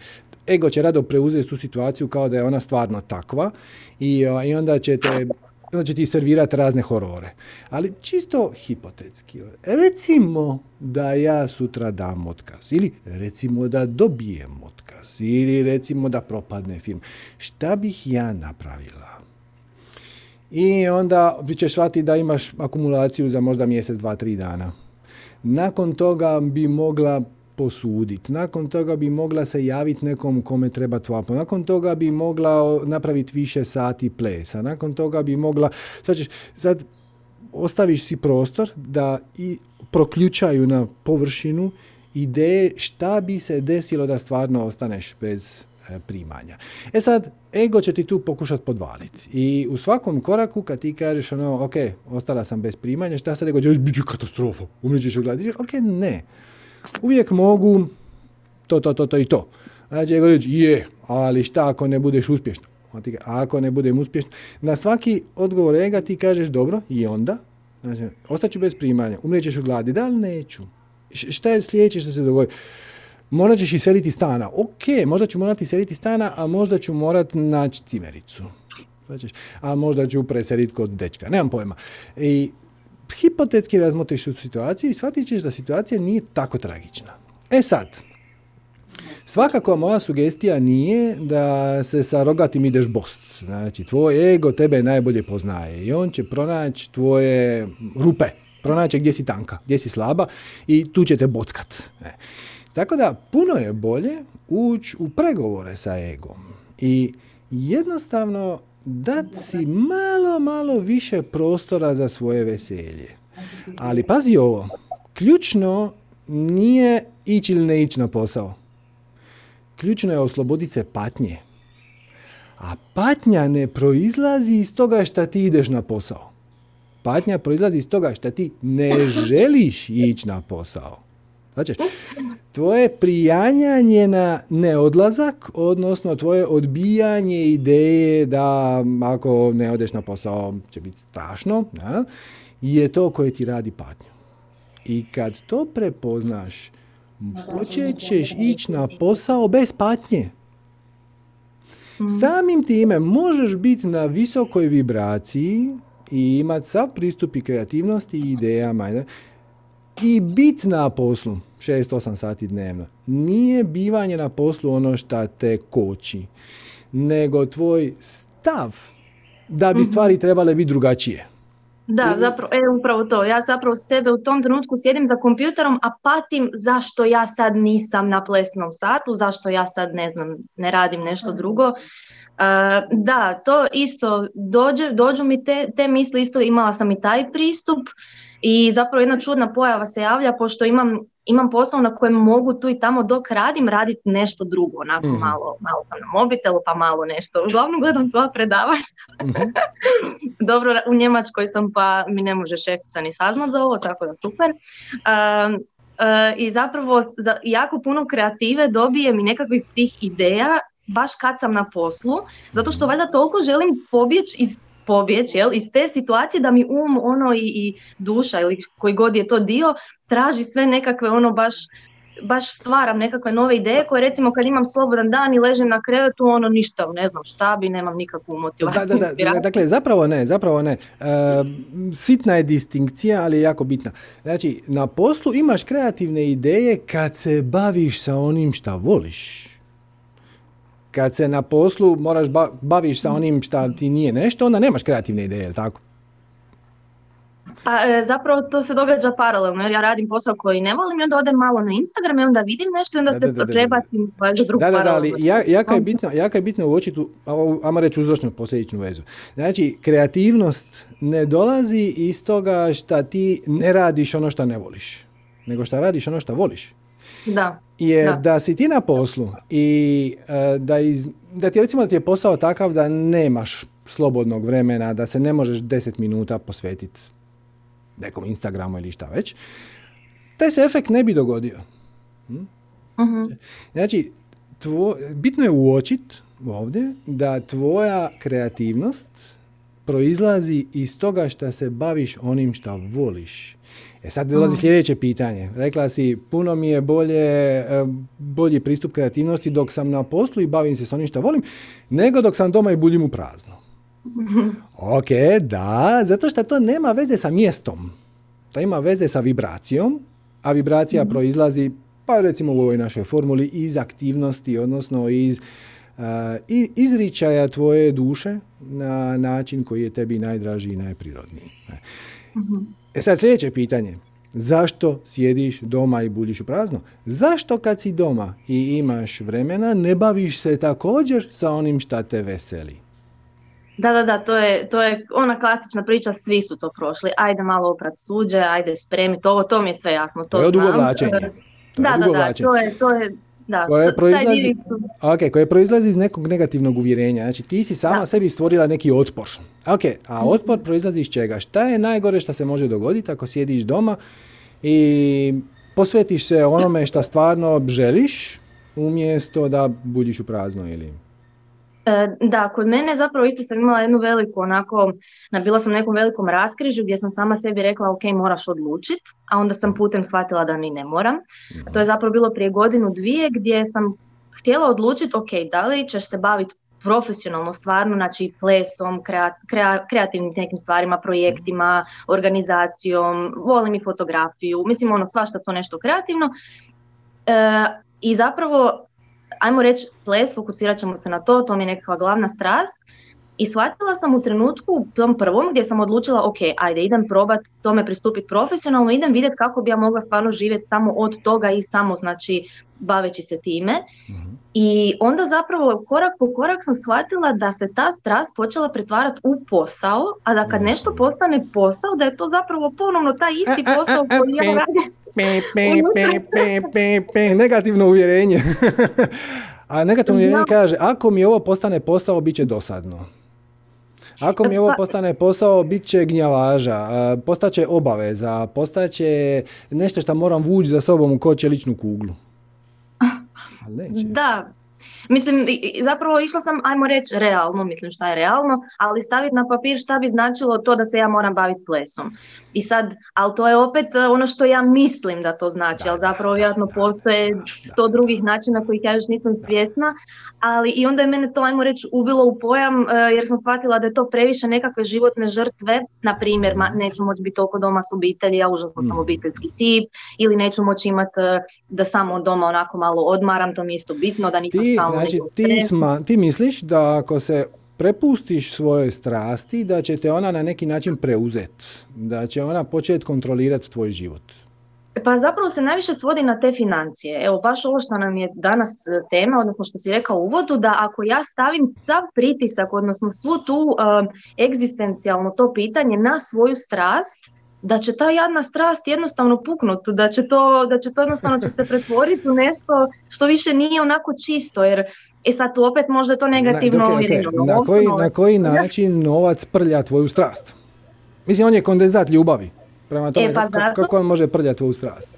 ego će rado preuzeti tu situaciju kao da je ona stvarno takva i, i onda će te onda će ti servirati razne horore. Ali čisto hipotetski. Recimo da ja sutra dam otkaz. Ili recimo da dobijem otkaz. Ili recimo da propadne film. Šta bih ja napravila? I onda ćeš shvatiti da imaš akumulaciju za možda mjesec, dva, tri dana. Nakon toga bi mogla posuditi. Nakon toga bi mogla se javiti nekom kome treba tvoja Nakon toga bi mogla napraviti više sati plesa. Nakon toga bi mogla... Sad, ćeš, sad ostaviš si prostor da i proključaju na površinu ideje šta bi se desilo da stvarno ostaneš bez e, primanja. E sad, ego će ti tu pokušati podvaliti. I u svakom koraku kad ti kažeš ono, ok, ostala sam bez primanja, šta sad ego će reći, katastrofa, umrećeš u gladi. Ok, ne uvijek mogu to, to, to, to i to. Znači, ja reći, je, ali šta ako ne budeš uspješno? Ako ne budem uspješno, na svaki odgovor ega ti kažeš dobro i onda, znači, ostaću bez primanja, umrećeš u gladi, da li neću? Šta je sljedeće što se dogodi? Možda ćeš iseliti stana. Ok, možda ću morati iseliti stana, a možda ću morati naći cimericu. Znači, a možda ću preseliti kod dečka. Nemam pojma. I hipotetski razmotriš tu situaciju i shvatit ćeš da situacija nije tako tragična. E sad, svakako moja sugestija nije da se sa rogatim ideš bost. Znači, tvoj ego tebe najbolje poznaje i on će pronaći tvoje rupe, pronaći gdje si tanka, gdje si slaba i tu će te bockat. E. Tako da, puno je bolje ući u pregovore sa egom i jednostavno dati si malo, malo više prostora za svoje veselje. Ali pazi ovo, ključno nije ići ili ne ići na posao. Ključno je osloboditi se patnje. A patnja ne proizlazi iz toga što ti ideš na posao. Patnja proizlazi iz toga što ti ne želiš ići na posao. Znači, tvoje prijanjanje na neodlazak, odnosno tvoje odbijanje ideje da ako ne odeš na posao će biti strašno, ja, je to koje ti radi patnju. I kad to prepoznaš, počet ćeš ići na posao bez patnje. Samim time možeš biti na visokoj vibraciji i imati sav pristup i kreativnosti i idejama i biti na poslu 6-8 sati dnevno. Nije bivanje na poslu ono što te koči, nego tvoj stav da bi mhm. stvari trebale biti drugačije. Da, zapravo, e, upravo to. Ja zapravo sebe u tom trenutku sjedim za kompjuterom, a patim zašto ja sad nisam na plesnom satu, zašto ja sad ne znam, ne radim nešto drugo. da, to isto, dođe, dođu mi te, te misli, isto imala sam i taj pristup i zapravo jedna čudna pojava se javlja pošto imam, imam posao na kojem mogu tu i tamo dok radim raditi nešto drugo, onako mhm. malo, malo sam na mobitelu pa malo nešto. Uglavnom gledam tvoja predavanja. mm Dobro, u Njemačkoj sam pa mi ne može šefica ni saznat za ovo, tako da super. Uh, I zapravo za jako puno kreative dobijem i nekakvih tih ideja baš kad sam na poslu, zato što valjda toliko želim pobjeći iz pobjeći jel, iz te situacije da mi um ono i, i duša ili koji god je to dio traži sve nekakve ono baš baš stvaram nekakve nove ideje koje recimo kad imam slobodan dan i ležem na krevetu ono ništa ne znam šta bi nemam nikakvu motivaciju. Da, da, da, dakle zapravo ne, zapravo ne. E, sitna je distinkcija ali je jako bitna. Znači na poslu imaš kreativne ideje kad se baviš sa onim šta voliš kad se na poslu moraš baviš sa onim šta ti nije nešto, onda nemaš kreativne ideje, je tako? Pa e, zapravo to se događa paralelno, jer ja radim posao koji ne volim i onda odem malo na Instagram i onda vidim nešto i onda se prebacim valjda drugu Da, da, da, ali jaka je bitno, jaka je bitno uočiti, ajmo reći uzročno posljedičnu vezu. Znači, kreativnost ne dolazi iz toga šta ti ne radiš ono što ne voliš, nego šta radiš ono što voliš. Da. Jer da. si ti na poslu i e, da, iz, da ti recimo da ti je posao takav da nemaš slobodnog vremena, da se ne možeš 10 minuta posvetiti nekom Instagramu ili šta već, taj se efekt ne bi dogodio. Hm? uh Znači, tvo, bitno je uočit ovdje da tvoja kreativnost proizlazi iz toga što se baviš onim što voliš. E sad dolazi mm. sljedeće pitanje. Rekla si, puno mi je bolje, e, bolji pristup kreativnosti dok sam na poslu i bavim se s onim što volim, nego dok sam doma i buljim u prazno. Ok, da, zato što to nema veze sa mjestom. To ima veze sa vibracijom, a vibracija mm. proizlazi, pa recimo u ovoj našoj formuli, iz aktivnosti, odnosno iz uh, izričaja tvoje duše na način koji je tebi najdraži i najprirodniji. mm E sad sljedeće pitanje. Zašto sjediš doma i buljiš u prazno? Zašto kad si doma i imaš vremena ne baviš se također sa onim šta te veseli? Da, da, da, to je, to je ona klasična priča, svi su to prošli. Ajde malo oprat suđe, ajde spremiti ovo, to mi je sve jasno. To, to je odugovlačenje. Da, da, da, to je, to je da, koje, proizlazi, okay, koje proizlazi iz nekog negativnog uvjerenja. Znači ti si sama sebi stvorila neki otpor. Ok, a mhm. otpor proizlazi iz čega? Šta je najgore što se može dogoditi ako sjediš doma i posvetiš se onome što stvarno želiš umjesto da budiš u prazno ili... E, da, kod mene zapravo isto sam imala jednu veliku onako, bila sam nekom velikom raskrižu gdje sam sama sebi rekla ok, moraš odlučiti, a onda sam putem shvatila da ni ne moram. A to je zapravo bilo prije godinu dvije gdje sam htjela odlučiti ok, da li ćeš se baviti profesionalno stvarno, znači plesom, kreativnim nekim stvarima, projektima, organizacijom, volim i fotografiju, mislim ono svašta to nešto kreativno. E, I zapravo ajmo reći ples, fokusirat ćemo se na to, to mi je nekakva glavna strast. I shvatila sam u trenutku, tom prvom, gdje sam odlučila, ok, ajde, idem probat tome pristupiti profesionalno, idem vidjeti kako bi ja mogla stvarno živjeti samo od toga i samo, znači, baveći se time. Mhm. I onda zapravo korak po korak sam shvatila da se ta strast počela pretvarati u posao, a da kad nešto mhm. postane posao, da je to zapravo ponovno taj isti posao koji ja radim negativno uvjerenje. A negativno uvjerenje kaže, ako mi ovo postane posao, bit će dosadno. Ako mi ovo pa- postane posao, bit će gnjavaža, postaće obaveza, postaće nešto što moram vući za sobom u koće kuglu. Da, Mislim, zapravo išla sam, ajmo reći, realno, mislim šta je realno, ali staviti na papir šta bi značilo to da se ja moram baviti plesom. I sad, ali to je opet e, ono što ja mislim da to znači, ali zapravo vjerojatno postoje sto drugih načina kojih ja još nisam svjesna, ali i onda je mene to, ajmo reći, ubilo u pojam e, jer sam shvatila da je to previše nekakve životne žrtve, na primjer, neću moći biti toliko doma s obitelji, ja užasno sam mm. obiteljski tip, ili neću moći imati e, da samo doma onako malo odmaram, to mi je isto bitno, da nisam stalno Znači, ti, sma, ti misliš da ako se prepustiš svojoj strasti, da će te ona na neki način preuzeti, da će ona početi kontrolirati tvoj život? Pa zapravo se najviše svodi na te financije. Evo baš ovo što nam je danas e, tema, odnosno što si rekao u uvodu, da ako ja stavim sav pritisak, odnosno svu tu uh, egzistencijalno to pitanje na svoju strast, da će ta jadna strast jednostavno puknuti, da će to, da će to jednostavno će se pretvoriti u nešto što više nije onako čisto, jer e sad tu opet možda to negativno na, na, koji, na koji način novac prlja tvoju strast? Mislim, on je kondenzat ljubavi. Prema tome, e, pa kako, kako on može prljati tvoju strast?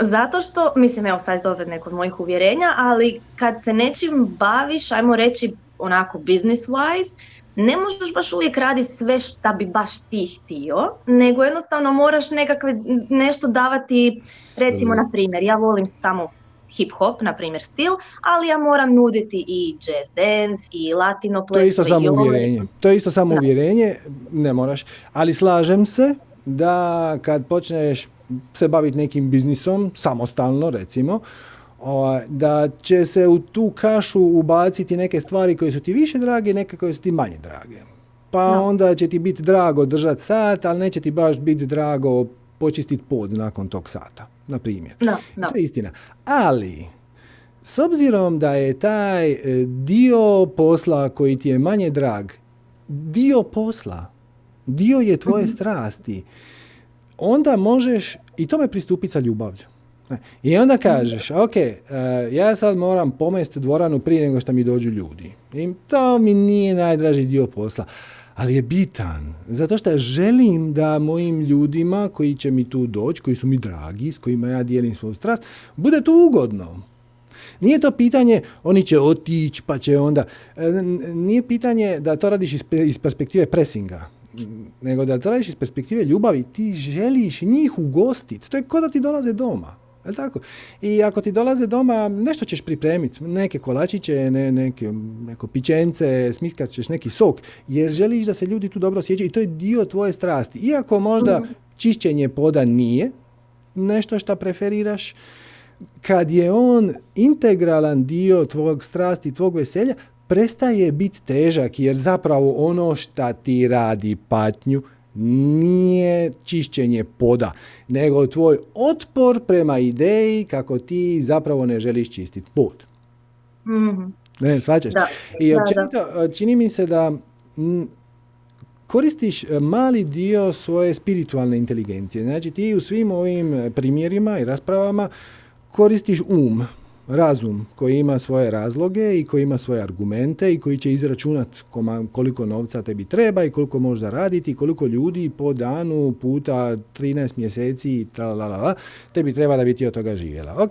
Zato što, mislim, evo sad je neko od mojih uvjerenja, ali kad se nečim baviš, ajmo reći onako business wise, ne možeš baš uvijek raditi sve šta bi baš ti htio, nego jednostavno moraš nekakve nešto davati, recimo na primjer, ja volim samo hip hop, na primjer stil, ali ja moram nuditi i jazz dance i latino To je isto samo uvjerenje. To. Je isto samo uvjerenje, ne moraš, ali slažem se da kad počneš se baviti nekim biznisom, samostalno recimo, da će se u tu kašu ubaciti neke stvari koje su ti više drage i neke koje su ti manje drage. Pa onda će ti biti drago držati sat, ali neće ti baš biti drago počistiti pod nakon tog sata, na primjer. To je istina. Ali, s obzirom da je taj e, dio posla koji ti je manje drag, dio posla, dio je tvoje mhm. strasti, onda možeš i tome pristupiti sa ljubavlju. I onda kažeš, ok, uh, ja sad moram pomesti dvoranu prije nego što mi dođu ljudi. I to mi nije najdraži dio posla. Ali je bitan, zato što želim da mojim ljudima koji će mi tu doći, koji su mi dragi, s kojima ja dijelim svoju strast, bude to ugodno. Nije to pitanje, oni će otići pa će onda... E, nije pitanje da to radiš iz perspektive presinga nego da to radiš iz perspektive ljubavi, ti želiš njih ugostiti. To je kao da ti dolaze doma. Jel tako? I ako ti dolaze doma, nešto ćeš pripremiti, neke kolačiće, ne, neke, neko pićence, smiskat ćeš neki sok, jer želiš da se ljudi tu dobro osjećaju i to je dio tvoje strasti. Iako možda mhm. čišćenje poda nije nešto što preferiraš, kad je on integralan dio tvog strasti, tvog veselja, prestaje biti težak jer zapravo ono šta ti radi patnju nije čišćenje poda, nego tvoj otpor prema ideji kako ti zapravo ne želiš čistiti pod. Mm-hmm. Ne, svačaš? I općenito, čini mi se da koristiš e, mali dio svoje spiritualne inteligencije. Znači ti u svim ovim primjerima i raspravama koristiš um razum koji ima svoje razloge i koji ima svoje argumente i koji će izračunati koliko novca tebi treba i koliko možeš zaraditi i koliko ljudi po danu puta 13 mjeseci tralalala, tebi treba da bi ti od toga živjela. Ok,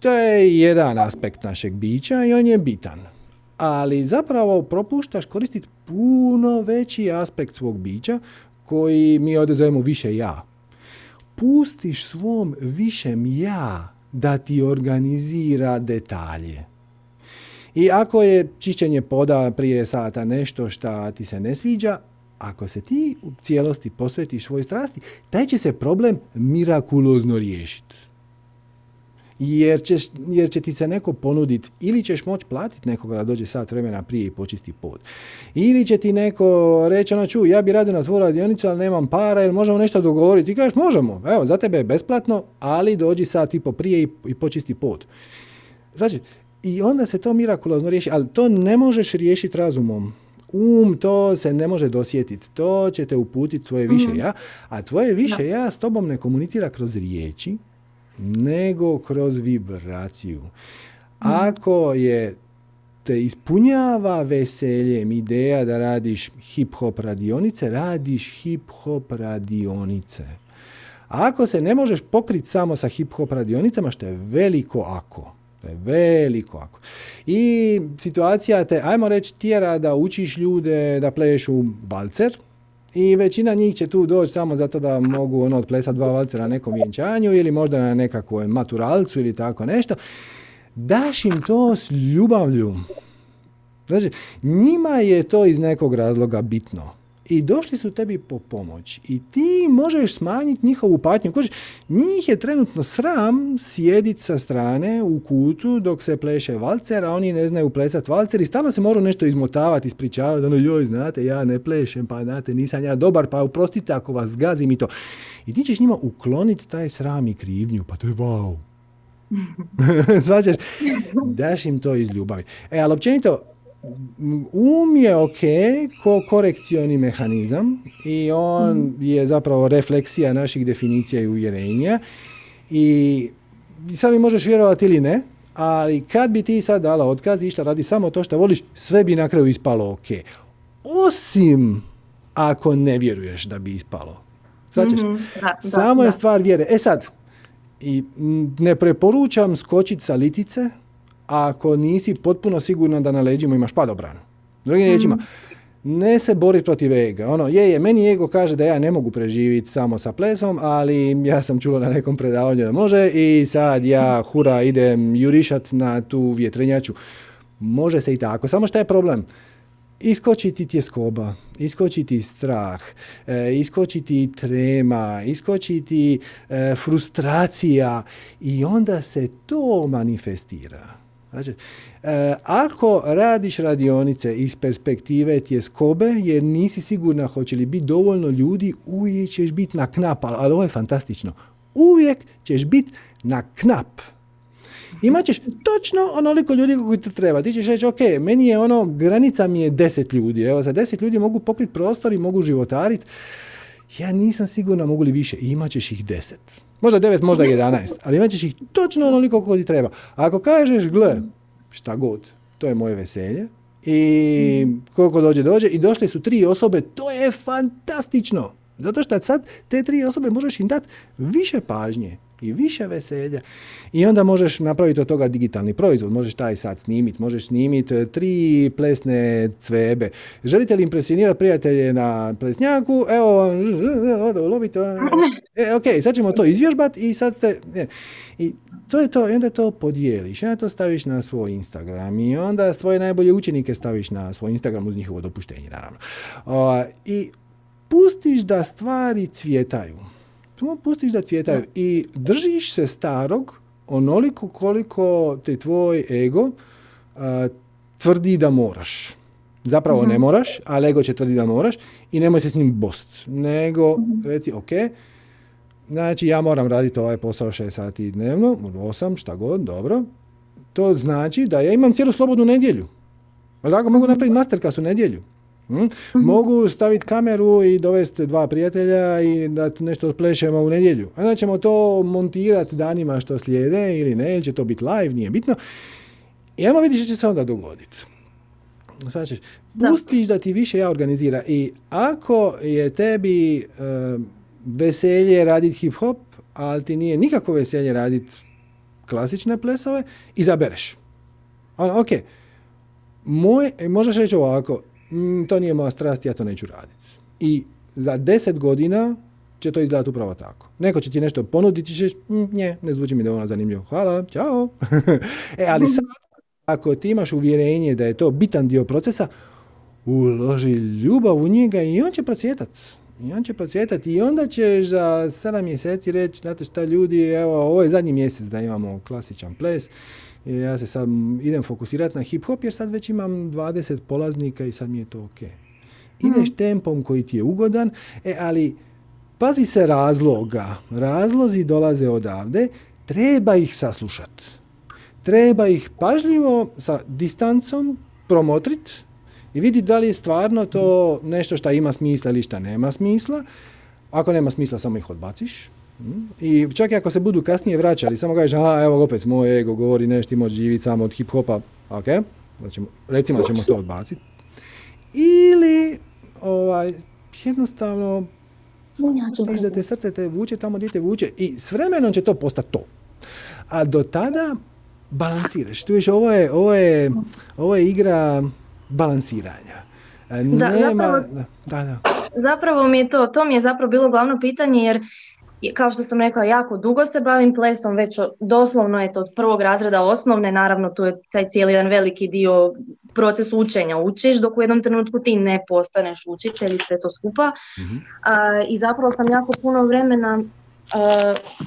to je jedan aspekt našeg bića i on je bitan. Ali zapravo propuštaš koristiti puno veći aspekt svog bića koji mi ovdje zovemo više ja. Pustiš svom višem ja da ti organizira detalje. I ako je čišćenje poda prije sata nešto što ti se ne sviđa, ako se ti u cijelosti posvetiš svoj strasti, taj će se problem mirakulozno riješiti jer, ćeš, jer će ti se neko ponuditi ili ćeš moći platiti nekoga da dođe sat vremena prije i počisti pod. Ili će ti neko reći, ono ču, ja bi radio na tvoju radionicu, ali nemam para, ili možemo nešto dogovoriti. I kažeš, možemo, evo, za tebe je besplatno, ali dođi sat i po prije i, i počisti pod. Znači, i onda se to mirakulozno riješi, ali to ne možeš riješiti razumom. Um, to se ne može dosjetiti. To će te uputiti tvoje više mhm. ja, a tvoje više ja s tobom ne komunicira kroz riječi, nego kroz vibraciju. Ako je te ispunjava veseljem ideja da radiš hip-hop radionice, radiš hip-hop radionice. Ako se ne možeš pokriti samo sa hip-hop radionicama, što je veliko ako, to je veliko ako. I situacija te, ajmo reći, tjera da učiš ljude da pleješ u balcer, i većina njih će tu doći samo zato da mogu ono odplesati dva valcera na nekom vjenčanju ili možda na nekakvoj maturalcu ili tako nešto. Daš im to s ljubavlju. Znači, njima je to iz nekog razloga bitno i došli su tebi po pomoć i ti možeš smanjiti njihovu patnju. Koži, njih je trenutno sram sjediti sa strane u kutu dok se pleše valcer, a oni ne znaju plesati valcer i stalno se moraju nešto izmotavati, ispričavati, ono joj, znate, ja ne plešem, pa znate, nisam ja dobar, pa uprostite ako vas zgazim i to. I ti ćeš njima ukloniti taj sram i krivnju, pa to je wow. Svađaš? Daš im to iz ljubavi. E, ali općenito, um je ok ko korekcioni mehanizam i on mm. je zapravo refleksija naših definicija i uvjerenja i sad mi možeš vjerovati ili ne, ali kad bi ti sad dala otkaz i išla radi samo to što voliš, sve bi na kraju ispalo ok. Osim ako ne vjeruješ da bi ispalo. mm samo je stvar vjere. E sad, i ne preporučam skočiti sa litice, ako nisi potpuno sigurno da na leđima imaš padobranu. Drugim riječima, ne se boriti protiv ega. Ono, je, je, meni ego kaže da ja ne mogu preživjeti samo sa plesom, ali ja sam čula na nekom predavanju da može i sad ja hura idem jurišat na tu vjetrenjaču. Može se i tako. Samo što je problem? Iskočiti tjeskoba, iskočiti strah, e, iskočiti trema, iskočiti e, frustracija i onda se to manifestira. Znači, e, ako radiš radionice iz perspektive tjeskobe, jer nisi sigurna hoće li biti dovoljno ljudi, uvijek ćeš biti na knap, ali ovo je fantastično. Uvijek ćeš biti na knap. Imaćeš točno onoliko ljudi koji ti treba. Ti ćeš reći, ok, meni je ono, granica mi je deset ljudi. Evo, za deset ljudi mogu pokriti prostor i mogu životariti. Ja nisam sigurna mogu li više. imat ćeš ih deset. Možda 9, možda 11, ali imat ćeš ih točno onoliko koliko ti treba. A ako kažeš, gle, šta god, to je moje veselje, i koliko dođe, dođe, i došle su tri osobe, to je fantastično. Zato što sad te tri osobe možeš im dati više pažnje i više veselja. I onda možeš napraviti od toga digitalni proizvod. Možeš taj sad snimiti, možeš snimiti e, tri plesne cvebe. Želite li impresionirati prijatelje na plesnjaku? Evo, lovite. E, ok, sad ćemo to izvježbati i sad ste... I to je to, i onda to podijeliš, onda to staviš na svoj Instagram i onda svoje najbolje učenike staviš na svoj Instagram uz njihovo dopuštenje, naravno. I pustiš da stvari cvjetaju. Pustiš da cvjetaju i držiš se starog onoliko koliko te tvoj ego tvrdi da moraš. Zapravo ne mhm. moraš, ali ego će tvrdi da moraš i nemoj se s njim bost. Nego mhm. reci, ok, Znači, ja moram raditi ovaj posao 6 sati dnevno, 8, šta god, dobro. To znači da ja imam cijelu slobodnu nedjelju. Ali tako mogu napraviti masterclass u nedjelju. Mhm. Mogu staviti kameru i dovesti dva prijatelja i da nešto plešemo u nedjelju. A onda ćemo to montirati danima što slijede ili ne, ili će to biti live, nije bitno. I ajmo vidjeti što će se onda dogoditi. Svačeš, pustiš da ti više ja organizira i ako je tebi veselje raditi hip hop, ali ti nije nikako veselje raditi klasične plesove, izabereš. Ono, ok, moj, možeš reći ovako, mm, to nije moja strast, ja to neću raditi. I za deset godina će to izgledati upravo tako. Neko će ti nešto ponuditi, ćeš, mm, nje, ne zvuči mi dovoljno zanimljivo. Hvala, čao. e, ali sad, ako ti imaš uvjerenje da je to bitan dio procesa, uloži ljubav u njega i on će procvjetati. I on će procvjetati i onda ćeš za 7 mjeseci reći, znate šta ljudi, evo, ovo je zadnji mjesec da imamo klasičan ples. I ja se sad idem fokusirati na hip hop jer sad već imam 20 polaznika i sad mi je to ok. Ideš mm. tempom koji ti je ugodan, e, ali pazi se razloga. Razlozi dolaze odavde, treba ih saslušati. Treba ih pažljivo sa distancom promotriti i vidi da li je stvarno to nešto što ima smisla ili što nema smisla. Ako nema smisla, samo ih odbaciš. I čak i ako se budu kasnije vraćali, samo kažeš, a evo opet moj ego govori nešto, ti možeš živjeti samo od hip-hopa, ok, recimo da ćemo to odbaciti. Ili, ovaj, jednostavno, Staviš da te srce te vuče tamo gdje te vuče i s vremenom će to postati to. A do tada balansiraš. Tu viš, ovo je, ovo je, ovo je igra balansiranja. E, da, zapravo, da, da. zapravo mi je to, to mi je zapravo bilo glavno pitanje jer kao što sam rekla, jako dugo se bavim plesom, već doslovno je to od prvog razreda osnovne, naravno tu je taj cijeli jedan veliki dio proces učenja. Učiš, dok u jednom trenutku ti ne postaneš učitelj i sve to skupa. mm I zapravo sam jako puno vremena,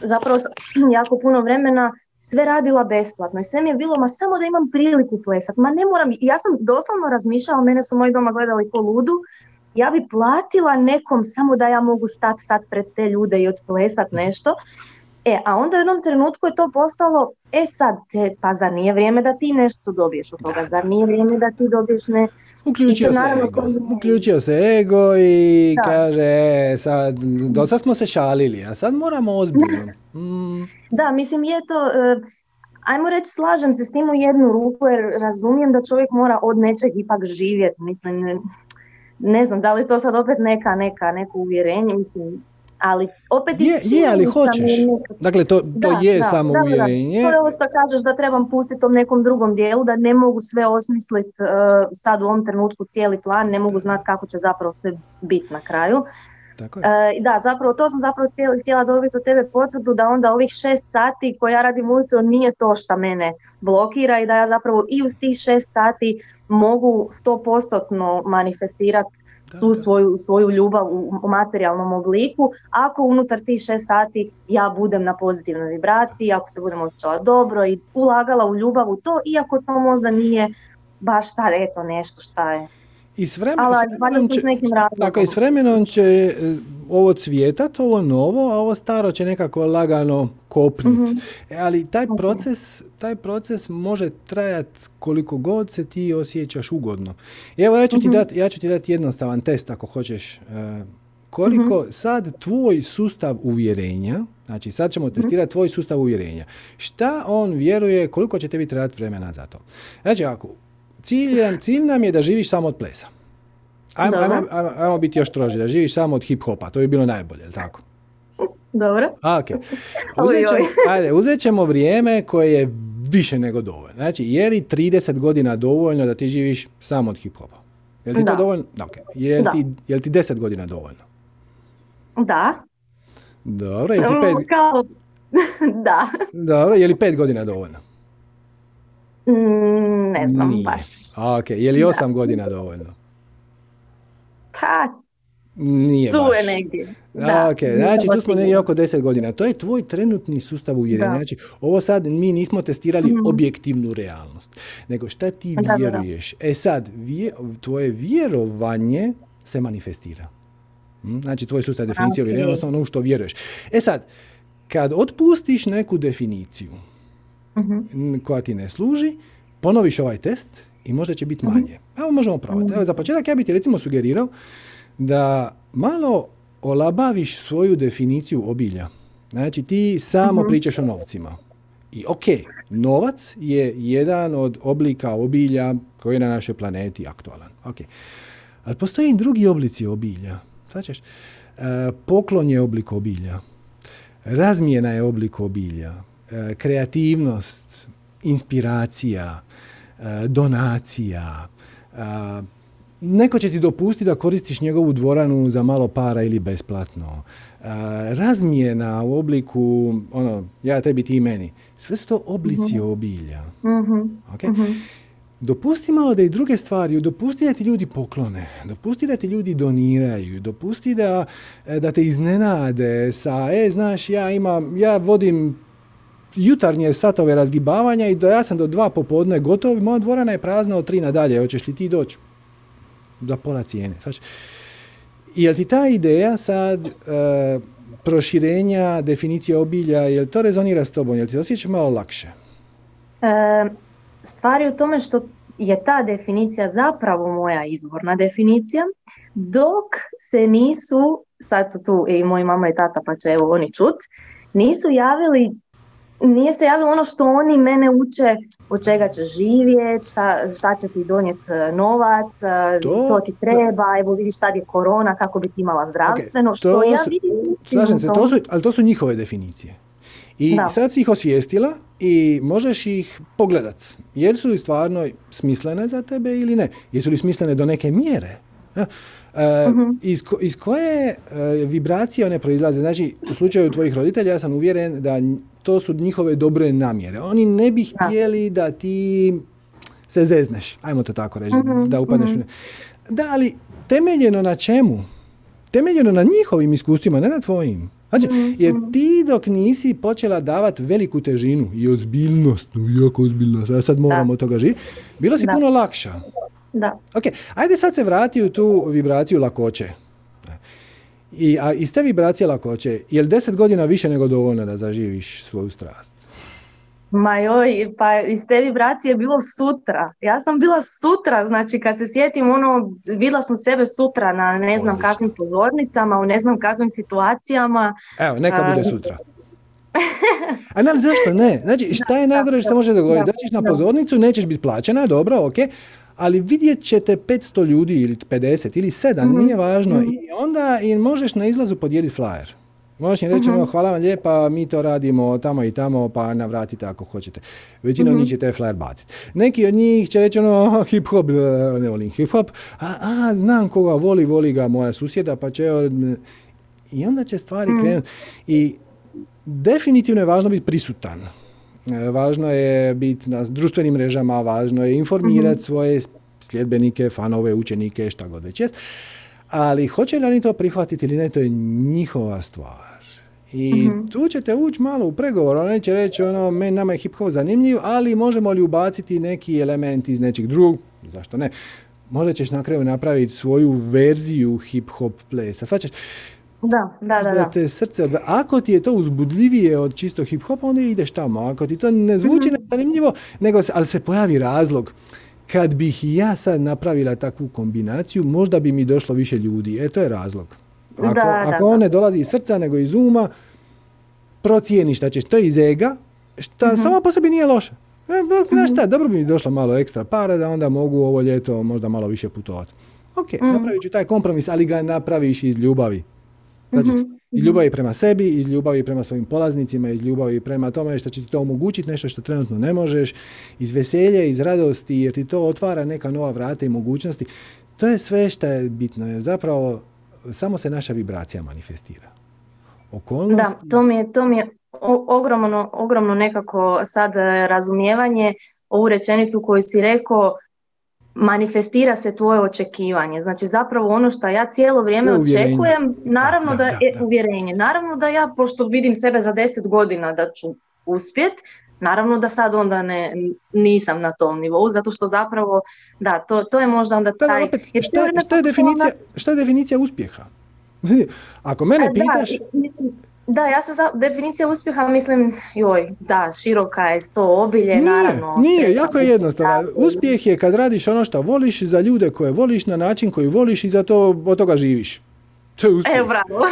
zapravo sam jako puno vremena sve radila besplatno i sve mi je bilo, ma samo da imam priliku plesat, ma ne moram, ja sam doslovno razmišljala, mene su moji doma gledali po ludu, ja bi platila nekom samo da ja mogu stati sad pred te ljude i odplesat nešto. E, a onda u jednom trenutku je to postalo, e sad, te, pa zar nije vrijeme da ti nešto dobiješ od toga, zar nije vrijeme da ti dobiješ ne... Uključio se ego, uključio se ego i kaže, e, sad, do sad smo se šalili, a sad moramo ozbiljno. Mm. Da, mislim je to, e, ajmo reći slažem se s tim u jednu ruku jer razumijem da čovjek mora od nečeg ipak živjeti, mislim, ne, znam da li to sad opet neka, neka, neko uvjerenje, mislim, ali opet je, je ali hoćeš. Dakle, to, to je da, samo da, uvjerenje. To je ovo što kažeš da trebam pustiti tom nekom drugom dijelu, da ne mogu sve osmisliti uh, sad u ovom trenutku cijeli plan, ne mogu znati kako će zapravo sve biti na kraju. Tako je. Uh, da, zapravo to sam zapravo htjela dobiti od tebe potvrdu da onda ovih šest sati koje ja radim ujutro nije to što mene blokira i da ja zapravo i uz tih šest sati mogu stopostotno manifestirati svu svoju, svoju ljubav u, materijalnom obliku, ako unutar tih šest sati ja budem na pozitivnoj vibraciji, ako se budem osjećala dobro i ulagala u ljubav u to, iako to možda nije baš sad eto nešto šta je i s vremenom, će, tako, i s vremenom će e, ovo cvjetat, ovo novo, a ovo staro će nekako lagano kopnit. mm Ali taj proces, taj proces može trajat koliko god se ti osjećaš ugodno. Evo ja ću ti mhm. dati ja ću ti dati jednostavan test ako hoćeš. E, koliko mhm. sad tvoj sustav uvjerenja, znači sad ćemo testirati tvoj sustav uvjerenja, šta on vjeruje, koliko će tebi trebati vremena za to. Znači ako cilj, cilj nam je da živiš samo od plesa. Ajmo, ajmo, ajmo, ajmo biti još stroži, da živiš samo od hip-hopa, to bi bilo najbolje, jel tako? Dobro. A, ok. Uzet ćemo, ajde, uzet ćemo vrijeme koje je više nego dovoljno. Znači, je li 30 godina dovoljno da ti živiš samo od hip-hopa? Je li ti Da. to dovoljno? Da, ok. Je li, Da. ti, je li ti 10 godina dovoljno? Da. Dobro, je li ti 5, Kao... da. dobro, je li 5 godina dovoljno? Mm, Ne znam Nije. baš. A, ok. Je li 8 godina dovoljno? Pa, Nije tu baš. je negdje. A, Da. znači tu smo negdje oko 10 godina. To je tvoj trenutni sustav uvjerenja. Znači, ovo sad mi nismo testirali Mhm. objektivnu realnost, nego šta ti Da, da, da. vjeruješ. E sad, vje- tvoje vjerovanje se manifestira. Mm, Znači, tvoj sustav definicije Ok. uvjerenja, odnosno ono u što vjeruješ. E sad, kad otpustiš neku definiciju Mhm. n- koja ti ne služi, ponoviš ovaj test i možda će biti manje. Evo možemo probati. Evo za početak ja bih ti recimo sugerirao da malo olabaviš svoju definiciju obilja. Znači ti samo pričaš o novcima. I ok, novac je jedan od oblika obilja koji je na našoj planeti aktualan. Ok. Ali postoje i drugi oblici obilja. Svačaš? E, poklon je oblik obilja. Razmjena je oblik obilja. E, kreativnost, inspiracija, e, donacija. e, neko će ti dopustiti da koristiš njegovu dvoranu za malo para ili besplatno. Razmjena u obliku, ono, ja tebi, ti meni. Sve su to oblici obilja. Mhm. ok? Dopusti malo da i druge stvari, dopusti da ti ljudi poklone, dopusti da ti ljudi doniraju, dopusti da, da te iznenade sa, e, znaš, ja imam, ja vodim jutarnje satove razgibavanja i do, ja sam do dva popodne gotov, moja dvorana je prazna od tri nadalje, hoćeš li ti doći? Za pola cijene. Znači, je li ti ta ideja sad e, proširenja definicije obilja, je li to rezonira s tobom, je li ti se osjećaš malo lakše? E, stvar je u tome što je ta definicija zapravo moja izvorna definicija, dok se nisu, sad su tu i moji mama i tata pa će evo oni čut, nisu javili, nije se javilo ono što oni mene uče od čega ćeš živjeti, šta, šta će ti donijeti e, novac, e, To- to, ti treba, evo vidiš sad je korona, kako bi ti imala zdravstveno, to što ja su- vidim Slažem se, tom. to su, ali to su njihove definicije. I Da. sad si ih osvijestila i možeš ih pogledat. Jesu li stvarno smislene za tebe ili ne? Jesu li smislene do neke mjere? E, Mhm. iz, ko- iz koje e, vibracije one proizlaze? Znači, u slučaju tvojih roditelja ja sam uvjeren da to su njihove dobre namjere. Oni ne bi htjeli da ti se zezneš, ajmo to tako reći, Mhm, da upadneš u mhm. ne- Da, ali temeljeno na čemu? Temeljeno na njihovim iskustvima, ne na tvojim. Znači, jer ti dok nisi počela davati veliku težinu i ozbiljnost, no, jako ozbiljnost, ja sad moram Da. od toga živjeti, bila si Da. puno lakša. Da. Ok, ajde sad se vrati u tu vibraciju lakoće. I, a iz te vibracije lakoće, je li deset godina više nego dovoljno da zaživiš svoju strast? Ma joj, pa iz te vibracije je bilo sutra. Ja sam bila sutra, znači kad se sjetim ono, vidjela sam sebe sutra na ne znam Odlično. kakvim pozornicama, u ne znam kakvim situacijama. Evo, neka bude sutra. A ne, zašto ne? Znači, šta je najgore što se može dogoditi? da, Dođeš na pozornicu, nećeš biti plaćena, dobro, ok, ali vidjet ćete 500 ljudi ili 50 ili 7, Mhm, nije važno. mhm. I onda im možeš na izlazu podijeliti flyer. Možeš im reći, Mhm. ono, hvala vam lijepa, mi to radimo tamo i tamo, pa navratite ako hoćete. Većina od njih će te flyer baciti. Neki od njih će reći, ono, hip hop, e, ne volim hip hop, a, a, znam koga voli, voli ga moja susjeda, pa će, i onda će stvari krenuti. I definitivno je važno biti prisutan. E, Važno je biti na društvenim mrežama, važno je informirati svoje sljedbenike, fanove, učenike, šta god već jest. Ali hoće li oni to prihvatiti ili ne, to je njihova stvar. I Mhm. tu ćete ući malo u pregovor. On neće reći, ono, meni nama je hip hop zanimljiv, ali možemo li ubaciti neki element iz nečeg drugog? Zašto ne? Možda ćeš na kraju napraviti svoju verziju hip hop plesa. Svačaš, Da, da, da, da da. te srce odve- Ako ti je to uzbudljivije od čisto hip hopa, onda ideš tamo. Ako ti to ne zvuči zanimljivo, nego se, ali se pojavi razlog. Kad bih i ja sad napravila takvu kombinaciju, možda bi mi došlo više ljudi. E, to je razlog. Ako, Da, ako da. on ne dolazi iz srca, nego iz uma, procijeni šta ćeš. To je iz ega, šta samo po sebi nije loše. E, bok, znaš šta, dobro bi mi došlo malo ekstra para da onda mogu ovo ljeto možda malo više putovati. Ok, napravit ću taj kompromis, ali ga napraviš iz ljubavi. Znači, iz ljubavi prema sebi, iz ljubavi prema svojim polaznicima, iz ljubavi prema tome što će ti to omogućiti, nešto što trenutno ne možeš, iz veselja, iz radosti, jer ti to otvara neka nova vrata i mogućnosti. To je sve što je bitno, jer zapravo samo se naša vibracija manifestira. Okolnosti... Da, to mi je, to mi je ogromno, ogromno nekako sad razumijevanje ovu rečenicu koju si rekao manifestira se tvoje očekivanje. Znači zapravo ono što ja cijelo vrijeme očekujem, naravno da, je uvjerenje. Naravno da ja, pošto vidim sebe za deset godina da ću uspjet, naravno da sad onda ne, nisam na tom nivou, zato što zapravo, da, to, to je možda onda taj... opet, šta, je definicija, šta je definicija uspjeha? Ako mene e, pitaš... mislim, da, ja se za definicija uspjeha mislim, joj, da, široka je to obilje, nije, naravno. Nije, jako je jednostavno. Uspjeh je kad radiš ono što voliš za ljude koje voliš na način koji voliš i zato od toga živiš. To je uspjeh. Evo, bravo.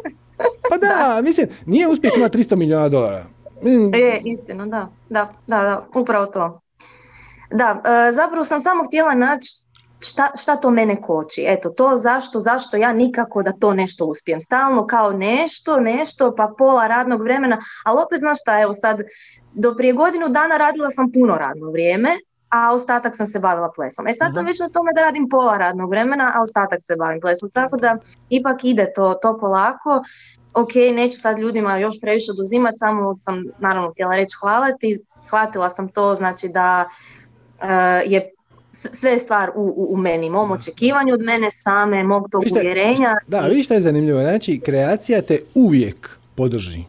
pa da, mislim, nije uspjeh ima 300 milijuna dolara. Je, istina, da, da, da, da, upravo to. Da, e, zapravo sam samo htjela naći šta, šta to mene koči? Eto, to zašto, zašto ja nikako da to nešto uspijem. Stalno kao nešto, nešto, pa pola radnog vremena, ali opet znaš šta, evo sad, do prije godinu dana radila sam puno radno vrijeme, a ostatak sam se bavila plesom. E sad sam mhm. već na tome da radim pola radnog vremena, a ostatak se bavim plesom. Tako da ipak ide to, to polako. Ok, neću sad ljudima još previše oduzimati, samo sam naravno htjela reći hvala ti. Shvatila sam to, znači da uh, je sve je stvar u, u, meni, mom očekivanju od mene same, mog tog uvjerenja. Da, vidiš što je zanimljivo, znači kreacija te uvijek podrži.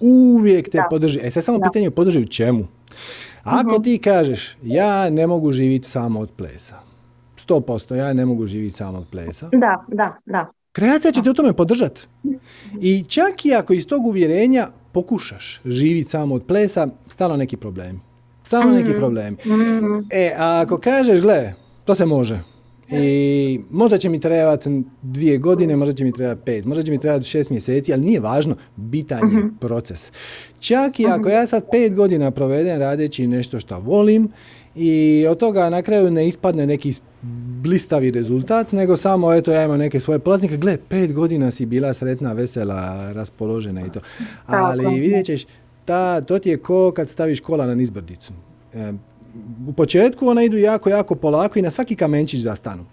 Uvijek te podrži. E sad samo da. pitanje podrži u čemu? Ako mhm. ti kažeš, ja ne mogu živjeti samo od plesa, 100%, ja ne mogu živjeti samo od plesa. Da, da, da. Kreacija će te u tome podržati. I čak i ako iz tog uvjerenja pokušaš živjeti samo od plesa, stalo neki problem. Neki mhm. problem. Mhm. E, a ako kažeš, gle, to se može. I možda će mi trebati dvije godine, možda će mi trebati pet, možda će mi trebati šest mjeseci, ali nije važno, bitan je mhm. proces. Čak i ako ja sad pet godina provedem radeći nešto što volim i od toga na kraju ne ispadne neki blistavi rezultat, nego samo eto ja imam neke svoje plaznike, gle, pet godina si bila sretna, vesela, raspoložena i to. Ali vidjet ćeš, ta, to ti je ko kad staviš kola na nizbrdicu. E, u početku ona idu jako, jako polako i na svaki kamenčić zastanu.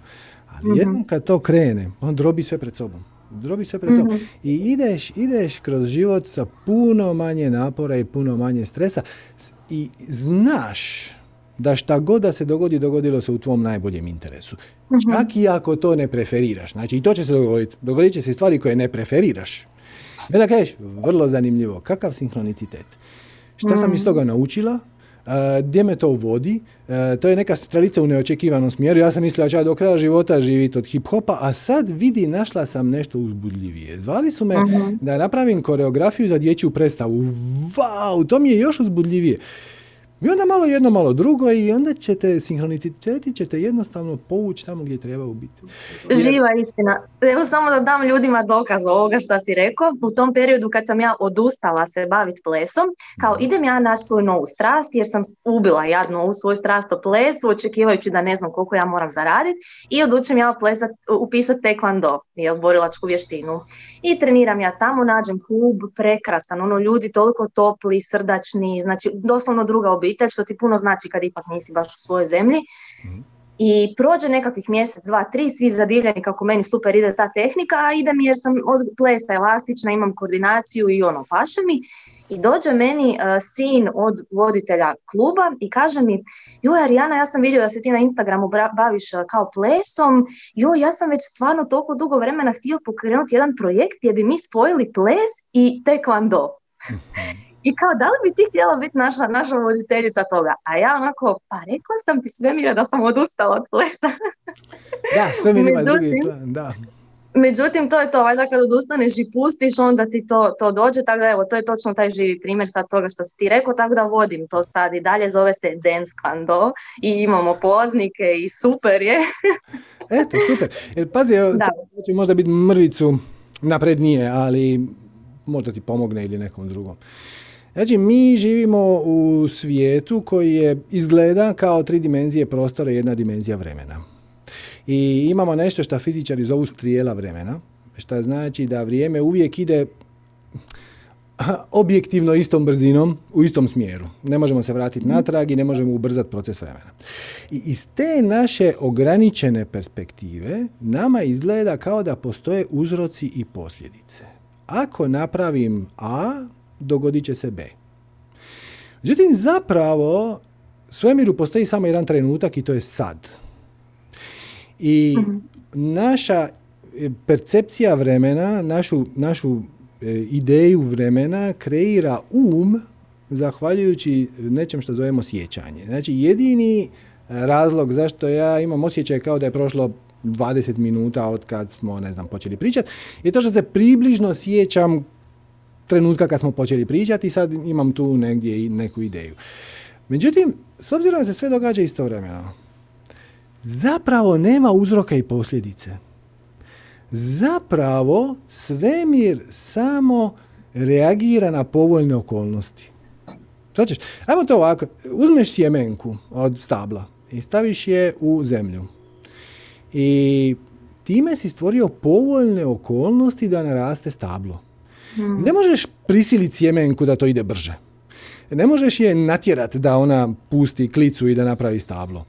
Ali mm jednom kad to krene, on drobi sve pred sobom. Drobi sve pred sobom. Mhm. I ideš, ideš kroz život sa puno manje napora i puno manje stresa i znaš da šta god da se dogodi, dogodilo se u tvom najboljem interesu. mm Čak i ako to ne preferiraš. Znači i to će se dogoditi. Dogodit će se stvari koje ne preferiraš. I da kažeš, vrlo zanimljivo, kakav sinhronicitet. Šta sam iz mm. toga naučila? Uh, gdje me to vodi? Uh, to je neka strelica u neočekivanom smjeru. Ja sam mislila da ću do kraja života živjeti od hip-hopa, a sad vidi, našla sam nešto uzbudljivije. Zvali su me mhm. da napravim koreografiju za dječju predstavu. Wow, to mi je još uzbudljivije. I onda malo jedno, malo drugo i onda ćete, sinhroniciteti ćete jednostavno povući tamo gdje treba biti. Živa istina. Evo samo da dam ljudima dokaz ovoga što si rekao. U tom periodu kad sam ja odustala se baviti plesom, kao idem ja naći svoju novu strast jer sam ubila jadno ovu svoju strast o plesu, očekivajući da ne znam koliko ja moram zaraditi i odlučim ja plesat, upisati taekwondo, jel, borilačku vještinu. I treniram ja tamo, nađem klub, prekrasan, ono ljudi toliko topli, srdačni, znači doslovno druga obitelj obitelj, što ti puno znači kad ipak nisi baš u svojoj zemlji. Mhm. I prođe nekakvih mjesec, dva, tri, svi zadivljeni kako meni super ide ta tehnika, a ide mi jer sam od plesa elastična, imam koordinaciju i ono, paše mi. I dođe meni uh, sin od voditelja kluba i kaže mi, joj Arijana, ja sam vidio da se ti na Instagramu baviš uh, kao plesom, joj, ja sam već stvarno toliko dugo vremena htio pokrenuti jedan projekt gdje bi mi spojili ples i taekwondo. I kao, da li bi ti htjela biti naša, naša voditeljica toga? A ja onako, pa rekla sam ti sve mira da sam odustala od plesa. da, sve mi ima drugi plan, da. Međutim, to je to, valjda kad odustaneš i pustiš, onda ti to, to dođe, tako da evo, to je točno taj živi primjer sad toga što si ti rekao, tako da vodim to sad i dalje, zove se Dance Kwando i imamo polaznike i super je. Eto, super. Jer pazi, sad će možda biti mrvicu naprednije, ali možda ti pomogne ili nekom drugom. Znači, mi živimo u svijetu koji je izgleda kao tri dimenzije prostora i jedna dimenzija vremena. I imamo nešto što fizičari zovu strijela vremena. što znači da vrijeme uvijek ide objektivno istom brzinom, u istom smjeru. Ne možemo se vratiti mhm. natrag i ne možemo ubrzati proces vremena. I iz te naše ograničene perspektive nama izgleda kao da postoje uzroci i posljedice. Ako napravim A, dogodit će se B. Međutim, zapravo svemiru postoji samo jedan trenutak i to je sad. I mhm. naša percepcija vremena, našu, našu e, ideju vremena kreira um zahvaljujući nečem što zovemo sjećanje. Znači jedini razlog zašto ja imam osjećaj kao da je prošlo 20 minuta od kad smo, ne znam, počeli pričati, je to što se približno sjećam trenutka kad smo počeli pričati i sad imam tu negdje neku ideju. Međutim, s obzirom da se sve događa istovremeno, zapravo nema uzroka i posljedice. Zapravo svemir samo reagira na povoljne okolnosti. Znači, ajmo to ovako, uzmeš sjemenku od stabla i staviš je u zemlju. I time si stvorio povoljne okolnosti da naraste stablo. Hmm. Ne možeš prisiliti sjemenku da to ide brže. Ne možeš je natjerati da ona pusti klicu i da napravi stablo.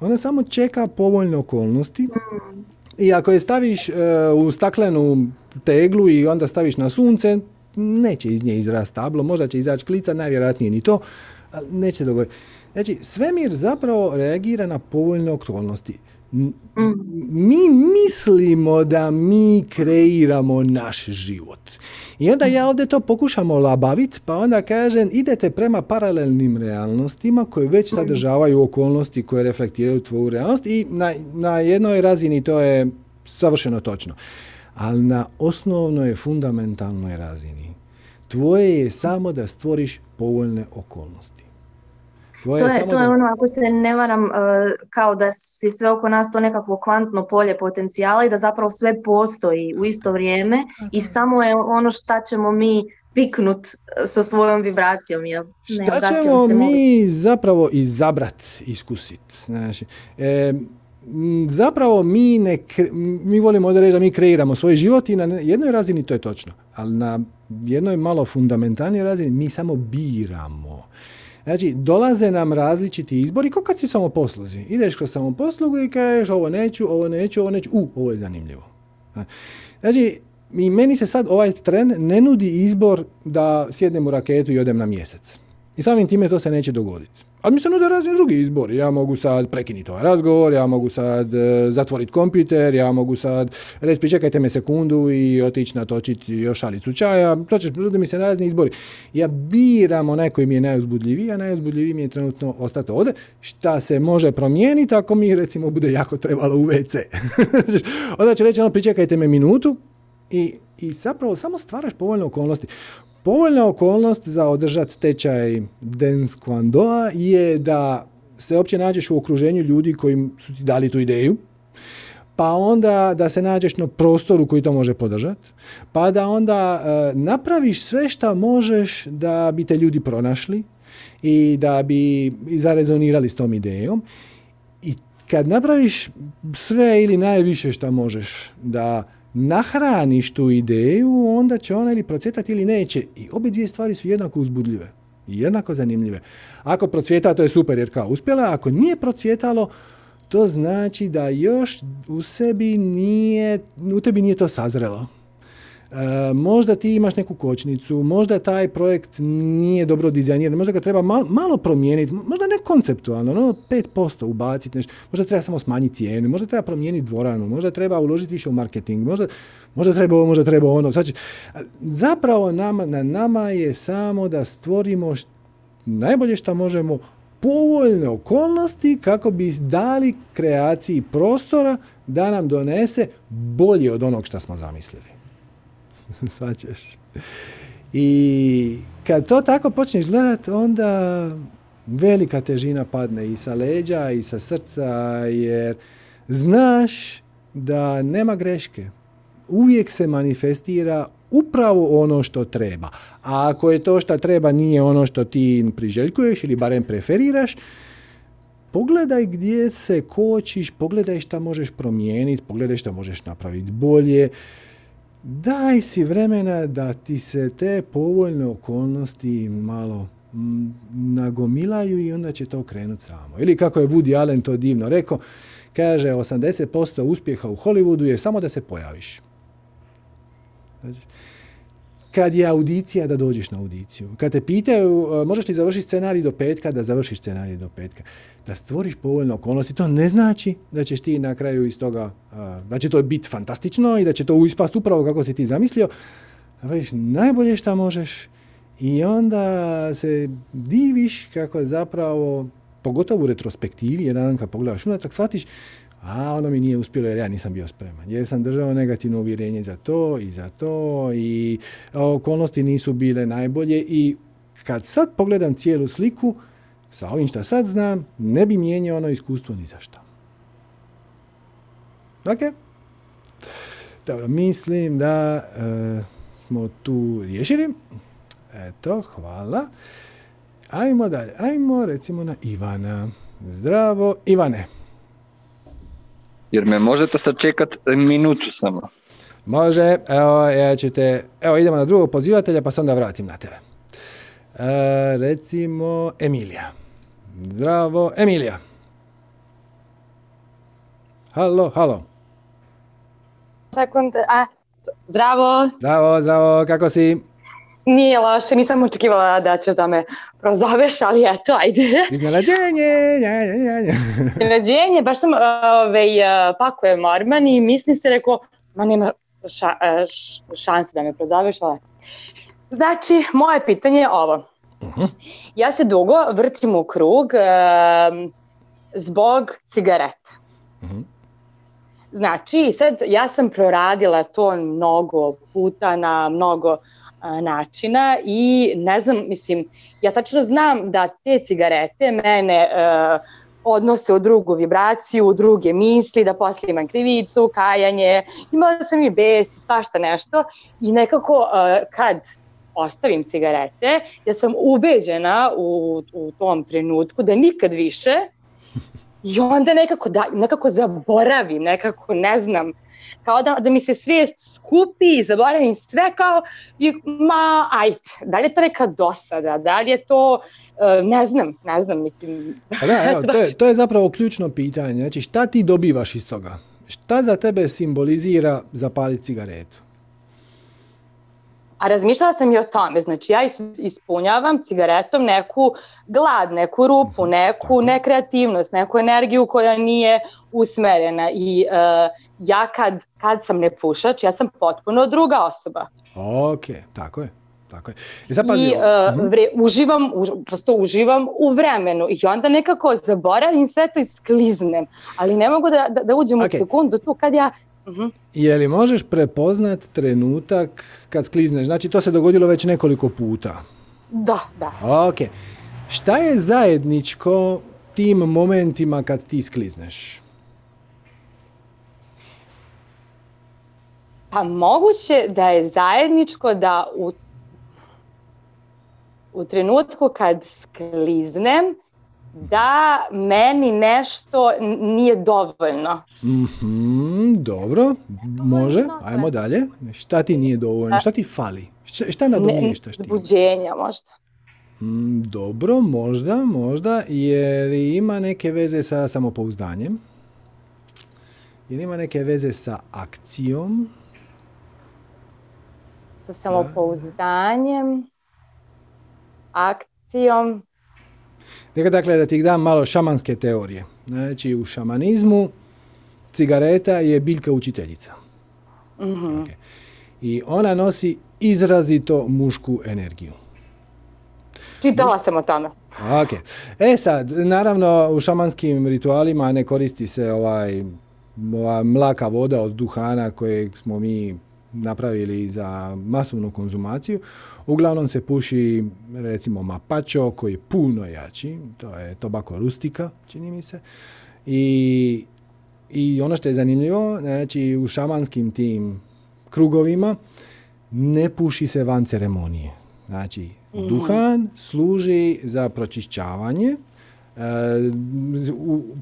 Ona samo čeka povoljne okolnosti hmm. i ako je staviš uh, u staklenu teglu i onda staviš na sunce, neće iz nje izrast stablo, možda će izaći klica, najvjerojatnije ni to, ali neće dogoditi. Znači, svemir zapravo reagira na povoljne okolnosti. Mi mislimo da mi kreiramo naš život. I onda ja ovdje to pokušam olabaviti, pa onda kažem idete prema paralelnim realnostima koje već sadržavaju okolnosti koje reflektiraju tvoju realnost i na, na jednoj razini to je savršeno točno. Ali na osnovnoj, fundamentalnoj razini tvoje je samo da stvoriš povoljne okolnosti to je, to je ono, ako se ne varam, uh, kao da si sve oko nas to nekakvo kvantno polje potencijala i da zapravo sve postoji u isto vrijeme i samo je ono šta ćemo mi piknut uh, sa svojom vibracijom. Jel? Šta ćemo mi zapravo izabrat, iskusit? Znači, e, zapravo mi ne, mi volimo ovdje reći da mi kreiramo svoj život i na jednoj razini to je točno, ali na jednoj malo fundamentalnoj razini mi samo biramo. Znači, dolaze nam različiti izbori, kao kad si samo posluzi. Ideš kroz samoposlugu i kažeš ovo neću, ovo neću, ovo neću, u, ovo je zanimljivo. Znači, i meni se sad ovaj tren ne nudi izbor da sjednem u raketu i odem na mjesec. I samim time to se neće dogoditi. Ali mi se nude razni drugi izbori. Ja mogu sad prekinuti ovaj razgovor, ja mogu sad e, zatvoriti kompjuter, ja mogu sad reći pričekajte me sekundu i otići natočiti još šalicu čaja. To ćeš, nude mi se razni izbori. Ja biram onaj koji mi je najuzbudljiviji, a najuzbudljiviji mi je trenutno ostati ovdje. Šta se može promijeniti ako mi recimo bude jako trebalo u WC. Onda će reći ono pričekajte me minutu i, i zapravo samo stvaraš povoljne okolnosti. Povoljna okolnost za održati tečaj Dens Kwandoa je da se uopće nađeš u okruženju ljudi koji su ti dali tu ideju, pa onda da se nađeš na prostoru koji to može podržati, pa da onda e, napraviš sve što možeš da bi te ljudi pronašli i da bi zarezonirali s tom idejom. I kad napraviš sve ili najviše što možeš da nahraniš tu ideju, onda će ona ili procvjetati ili neće. I obje dvije stvari su jednako uzbudljive i jednako zanimljive. Ako procvjeta, to je super jer kao uspjela, ako nije procvjetalo, to znači da još u sebi nije, u tebi nije to sazrelo. E, možda ti imaš neku kočnicu, možda taj projekt nije dobro dizajniran, možda ga treba malo, malo promijeniti, možda ne konceptualno, no 5% ubaciti nešto, možda treba samo smanjiti cijenu, možda treba promijeniti dvoranu, možda treba uložiti više u marketing, možda, možda treba ovo, možda treba ono. Znači, zapravo nama, na nama je samo da stvorimo najbolje što možemo povoljne okolnosti kako bi dali kreaciji prostora da nam donese bolje od onog što smo zamislili. Svaćeš. I kad to tako počneš gledat, onda velika težina padne i sa leđa i sa srca, jer znaš da nema greške. Uvijek se manifestira upravo ono što treba. A ako je to što treba nije ono što ti priželjkuješ ili barem preferiraš, pogledaj gdje se kočiš, pogledaj šta možeš promijeniti, pogledaj šta možeš napraviti bolje. Daj si vremena da ti se te povoljne okolnosti malo nagomilaju i onda će to krenuti samo. Ili kako je Woody Allen to divno rekao, kaže 80% uspjeha u Hollywoodu je samo da se pojaviš. Znači, kad je audicija, da dođeš na audiciju. Kad te pitaju, e, možeš li završiti scenarij do petka, da završiš scenarij do petka. Da stvoriš povoljne okolnosti, to ne znači da ćeš ti na kraju iz toga, e, da će to biti fantastično i da će to ispast upravo kako si ti zamislio. Napraviš najbolje što možeš i onda se diviš kako zapravo, pogotovo u retrospektivi, jedan kad pogledaš unatrag, shvatiš a ono mi nije uspjelo jer ja nisam bio spreman. Jer sam držao negativno uvjerenje za to i za to i okolnosti nisu bile najbolje i kad sad pogledam cijelu sliku, sa ovim što sad znam, ne bi mijenjao ono iskustvo ni za što. Ok? Dobro, mislim da e, smo tu riješili. Eto, hvala. Ajmo dalje. Ajmo recimo na Ivana. Zdravo, Ivane. Jer me možete sad čekat minutu samo. Može, evo, ja ću te, evo idemo na drugog pozivatelja pa se onda vratim na tebe. E, recimo Emilija. Zdravo, Emilija. Halo, halo. Sekund, a, zdravo. Zdravo, zdravo, kako si? Nije loše, nisam očekivala da ćeš da me prozoveš, ali eto, ajde. Iznenađenje, ja, ja, ja. Iznenađenje, baš sam ovaj, pakujem orman i mislim se rekao, ma nema ša, šanse da me prozoveš, ali... Znači, moje pitanje je ovo. Uh-huh. Ja se dugo vrtim u krug uh, zbog cigareta. Uh-huh. Znači, sad ja sam proradila to mnogo puta na mnogo načina i ne znam, mislim, ja tačno znam da te cigarete mene uh, odnose u drugu vibraciju, u druge misli, da posle imam krivicu, kajanje, imala sam i bes, svašta nešto i nekako uh, kad ostavim cigarete, ja sam ubeđena u, u tom trenutku da nikad više i onda nekako, da, nekako zaboravim, nekako ne znam, kao da, da mi se svijest skupi i zaboravim sve kao, i, ma ajte, da li je to neka dosada, da li je to, uh, ne znam, ne znam, mislim. Pa da, evo, to, je, to je zapravo ključno pitanje, znači šta ti dobivaš iz toga? Šta za tebe simbolizira zapaliti cigaretu? A razmišljala sam i o tome, znači ja ispunjavam cigaretom neku glad, neku rupu, mhm, neku nekreativnost, neku energiju koja nije usmerena i uh, ja kad, kad sam nepušač, ja sam potpuno druga osoba. Ok, tako je. Tako je. I, sad, pazi, I uh, vre, uživam, už, prosto uživam u vremenu i onda nekako zaboravim sve to i skliznem, ali ne mogu da, da, da uđem okay. u sekundu tu kad ja Uh-huh. Je li možeš prepoznat trenutak kad sklizneš? Znači to se dogodilo već nekoliko puta. Da, da. Ok. Šta je zajedničko tim momentima kad ti sklizneš? Pa moguće da je zajedničko da u, u trenutku kad skliznem, da meni nešto nije dovoljno. Mm-hmm, dobro, može, ajmo dalje. Šta ti nije dovoljno, šta ti fali? Šta, šta nadomještaš ti? Buđenja možda. Mm, dobro, možda, možda, jer ima neke veze sa samopouzdanjem, jer ima neke veze sa akcijom, sa samopouzdanjem, akcijom. Dakle, da ti dam malo šamanske teorije. Znači, u šamanizmu cigareta je biljka učiteljica. Mm-hmm. Okay. I ona nosi izrazito mušku energiju. Čitala sam o tome. Ok. E sad, naravno u šamanskim ritualima ne koristi se ovaj ova mlaka voda od duhana kojeg smo mi napravili za masovnu konzumaciju. Uglavnom se puši recimo mapačo koji je puno jači, to je tobako rustika, čini mi se. I, I ono što je zanimljivo, znači u šamanskim tim krugovima ne puši se van ceremonije. Znači, mm. duhan služi za pročišćavanje,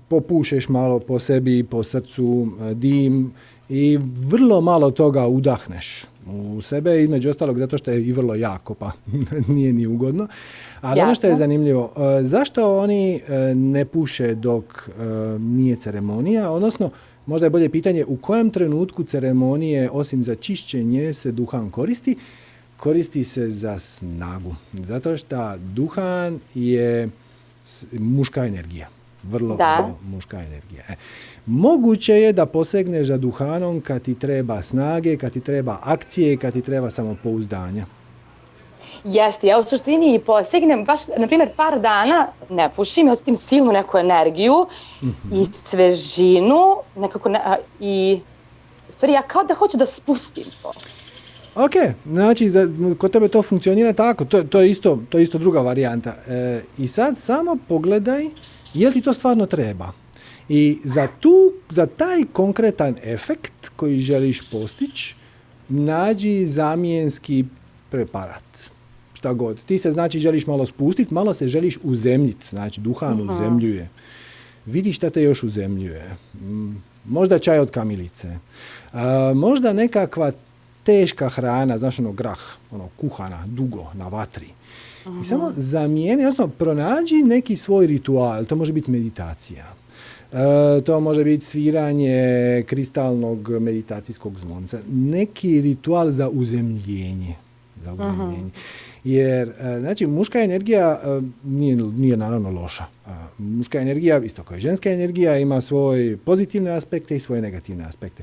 popušeš malo po sebi, po srcu, dim i vrlo malo toga udahneš u sebe, između ostalog zato što je i vrlo jako, pa nije ni ugodno. Ali ono što je zanimljivo, zašto oni ne puše dok nije ceremonija, odnosno možda je bolje pitanje u kojem trenutku ceremonije, osim za čišćenje, se duhan koristi? Koristi se za snagu. Zato što duhan je muška energija. Vrlo, vrlo muška energija. E. Moguće je da posegneš za duhanom kad ti treba snage, kad ti treba akcije, kad ti treba samopouzdanja. Jeste, ja u suštini i posegnem, baš, na primjer, par dana ne pušim, ja osjetim silnu neku energiju mm-hmm. i svežinu, nekako ne, a, i u stvari ja kao da hoću da spustim to. Ok, znači za, kod tebe to funkcionira tako, to, to, je, isto, to je isto druga varijanta. E, I sad samo pogledaj je li ti to stvarno treba. I za, tu, za taj konkretan efekt koji želiš postići, nađi zamjenski preparat šta god. Ti se znači želiš malo spustiti, malo se želiš uzemljiti, znači duhan uh uzemljuje. Vidi šta te još uzemljuje. Mm, možda čaj od kamilice. možda nekakva teška hrana, znaš ono grah, ono kuhana, dugo, na vatri. I samo zamijeni, odnosno pronađi neki svoj ritual, to može biti meditacija. E, to može biti sviranje kristalnog meditacijskog zvonca. Neki ritual za uzemljenje. Za uzemljenje. Jer, e, znači, muška energija e, nije, nije naravno loša. E, muška energija, isto kao i ženska energija, ima svoje pozitivne aspekte i svoje negativne aspekte.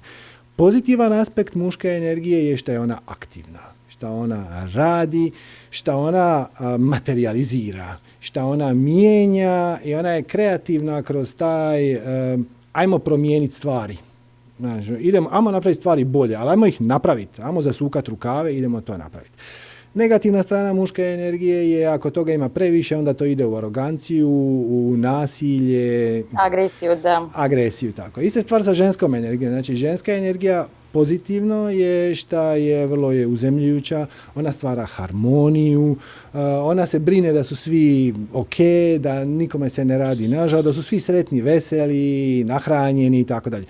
Pozitivan aspekt muške energije je što je ona aktivna, što ona radi, što ona materializira, što ona mijenja i ona je kreativna kroz taj ajmo promijeniti stvari. Znači, idemo, ajmo napraviti stvari bolje, ali ajmo ih napraviti, ajmo zasukati rukave, idemo to napraviti. Negativna strana muške energije je ako toga ima previše, onda to ide u aroganciju, u nasilje. Agresiju, da. Agresiju, tako. Ista stvar sa ženskom energijom. Znači, ženska energija pozitivno je šta je vrlo je uzemljujuća, ona stvara harmoniju, ona se brine da su svi ok, da nikome se ne radi nažal, da su svi sretni, veseli, nahranjeni i tako dalje.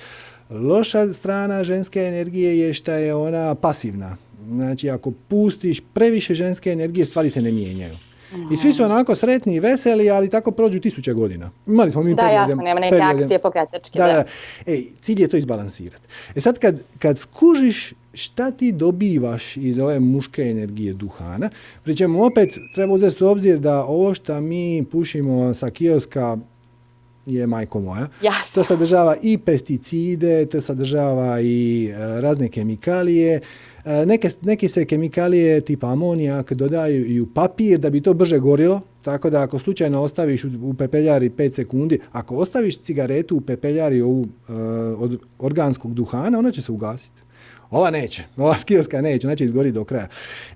Loša strana ženske energije je šta je ona pasivna. Znači, ako pustiš previše ženske energije, stvari se ne mijenjaju. I svi su onako sretni i veseli, ali tako prođu tisuće godina. Imali smo mi da, periode. Da, nema neke akcije pokretačke. Da, da. Ej, cilj je to izbalansirati. E sad kad, kad skužiš šta ti dobivaš iz ove muške energije duhana, pri čemu opet treba uzeti u obzir da ovo što mi pušimo sa kioska je majko moja. To sadržava i pesticide, to sadržava i e, razne kemikalije. E, neke, neke se kemikalije tipa amonijak dodaju i u papir da bi to brže gorilo, tako da ako slučajno ostaviš u, pepeljari 5 sekundi, ako ostaviš cigaretu u pepeljari ovu, e, od organskog duhana, ona će se ugasiti. Ova neće, ova skioska neće, znači izgori do kraja.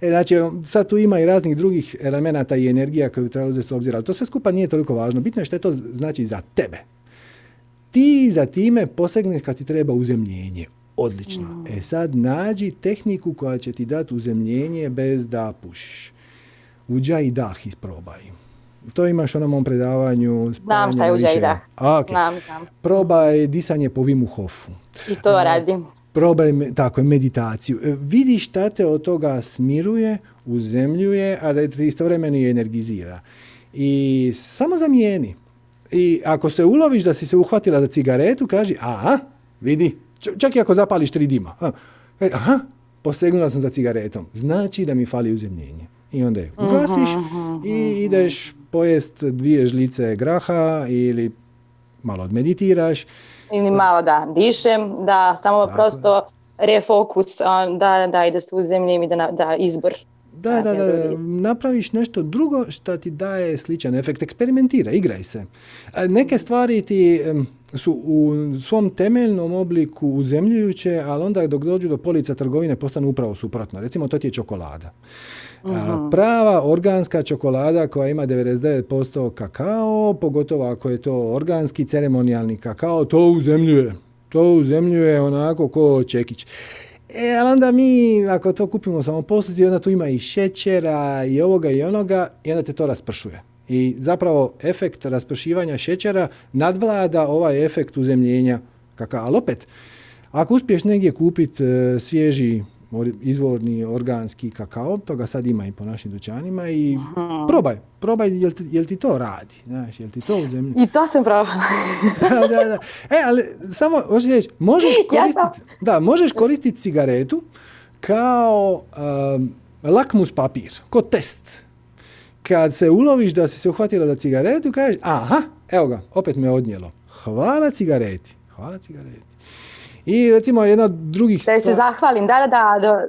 E, znači, sad tu ima i raznih drugih elemenata i energija koju treba uzeti u obzir, ali to sve skupa nije toliko važno. Bitno je što je to znači za tebe. Ti za time posegneš kad ti treba uzemljenje. Odlično. Mm. E sad nađi tehniku koja će ti dati uzemljenje bez da pušiš. Uđa i dah isprobaj. To imaš na mom predavanju. Znam šta je uđa i dah. Okay. Znam, znam. Probaj disanje po Vimu Hofu. I to radim probaj tako, meditaciju. E, vidi šta te od toga smiruje, uzemljuje, a da te istovremeno i energizira. I samo zamijeni. I ako se uloviš da si se uhvatila za cigaretu, kaži, aha, vidi, čak i ako zapališ tri dima. E, aha, posegnula sam za cigaretom. Znači da mi fali uzemljenje. I onda je ugasiš uh i ideš pojest dvije žlice graha ili malo odmeditiraš ili malo da dišem, da samo prosto refokus, da, da, i da se uzemljim i da, da izbor. Da, da, da, napraviš nešto drugo što ti daje sličan efekt. Eksperimentira, igraj se. Neke stvari ti su u svom temeljnom obliku uzemljujuće, ali onda dok dođu do polica trgovine postanu upravo suprotno. Recimo, to ti je čokolada. Mhm. Prava organska čokolada koja ima 99% kakao, pogotovo ako je to organski ceremonijalni kakao, to uzemljuje. To uzemljuje onako ko čekić. E, ali onda mi, ako to kupimo samo poslici, onda tu ima i šećera, i ovoga i onoga, i onda te to raspršuje. I zapravo efekt raspršivanja šećera nadvlada ovaj efekt uzemljenja kakao. Ali opet, ako uspiješ negdje kupiti e, svježi izvorni organski kakao, toga sad ima i po našim dućanima i probaj, probaj jel ti, jel ti to radi, znaš, jel ti to u zemlji. I to sam probala. da, da, da. E, ali samo, hoću reći, možeš koristiti, da, možeš koristiti cigaretu kao um, lakmus papir, ko test. Kad se uloviš da si se uhvatila za cigaretu, kažeš, aha, evo ga, opet me odnijelo. Hvala cigareti, hvala cigareti. I recimo jedna od drugih... Da se zahvalim, da, da, da.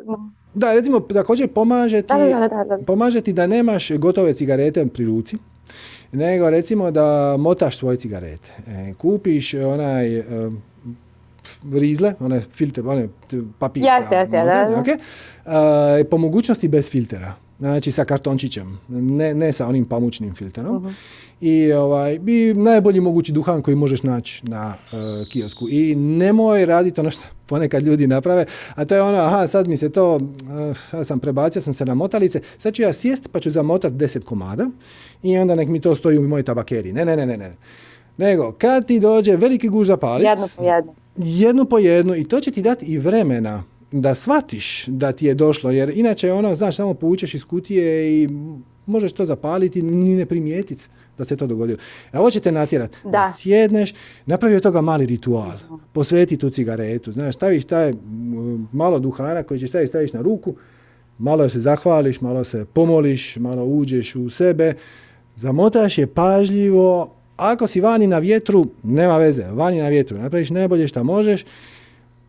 Da, recimo također pomaže ti, da, da, da, pomaže ti da nemaš gotove cigarete pri ruci, nego recimo da motaš svoje cigarete. E, kupiš onaj e, rizle, one filter, one papir. Yes, yes, yes, okay? e, po mogućnosti bez filtera. Znači sa kartončićem, ne, ne sa onim pamučnim filterom. Uh-huh i ovaj, bi najbolji mogući duhan koji možeš naći na uh, kiosku. I nemoj raditi ono što ponekad ljudi naprave, a to je ono, aha, sad mi se to, uh, sam prebacio sam se na motalice, sad ću ja sjest pa ću zamotati deset komada i onda nek mi to stoji u mojoj tabakeri. Ne, ne, ne, ne, ne. Nego, kad ti dođe veliki guž zapaliti, jednu po jednu. Jednu po jednu i to će ti dati i vremena da shvatiš da ti je došlo, jer inače ono, znaš, samo povučeš iz kutije i možeš to zapaliti ni ne primijetiti da se to dogodilo. A ovo će te natjerati. Da. da sjedneš, napravi od toga mali ritual. Posveti tu cigaretu. Znaš, staviš taj malo duhana koji će staviti, staviš na ruku, malo se zahvališ, malo se pomoliš, malo uđeš u sebe, zamotaš je pažljivo, ako si vani na vjetru, nema veze, vani na vjetru, napraviš najbolje što možeš,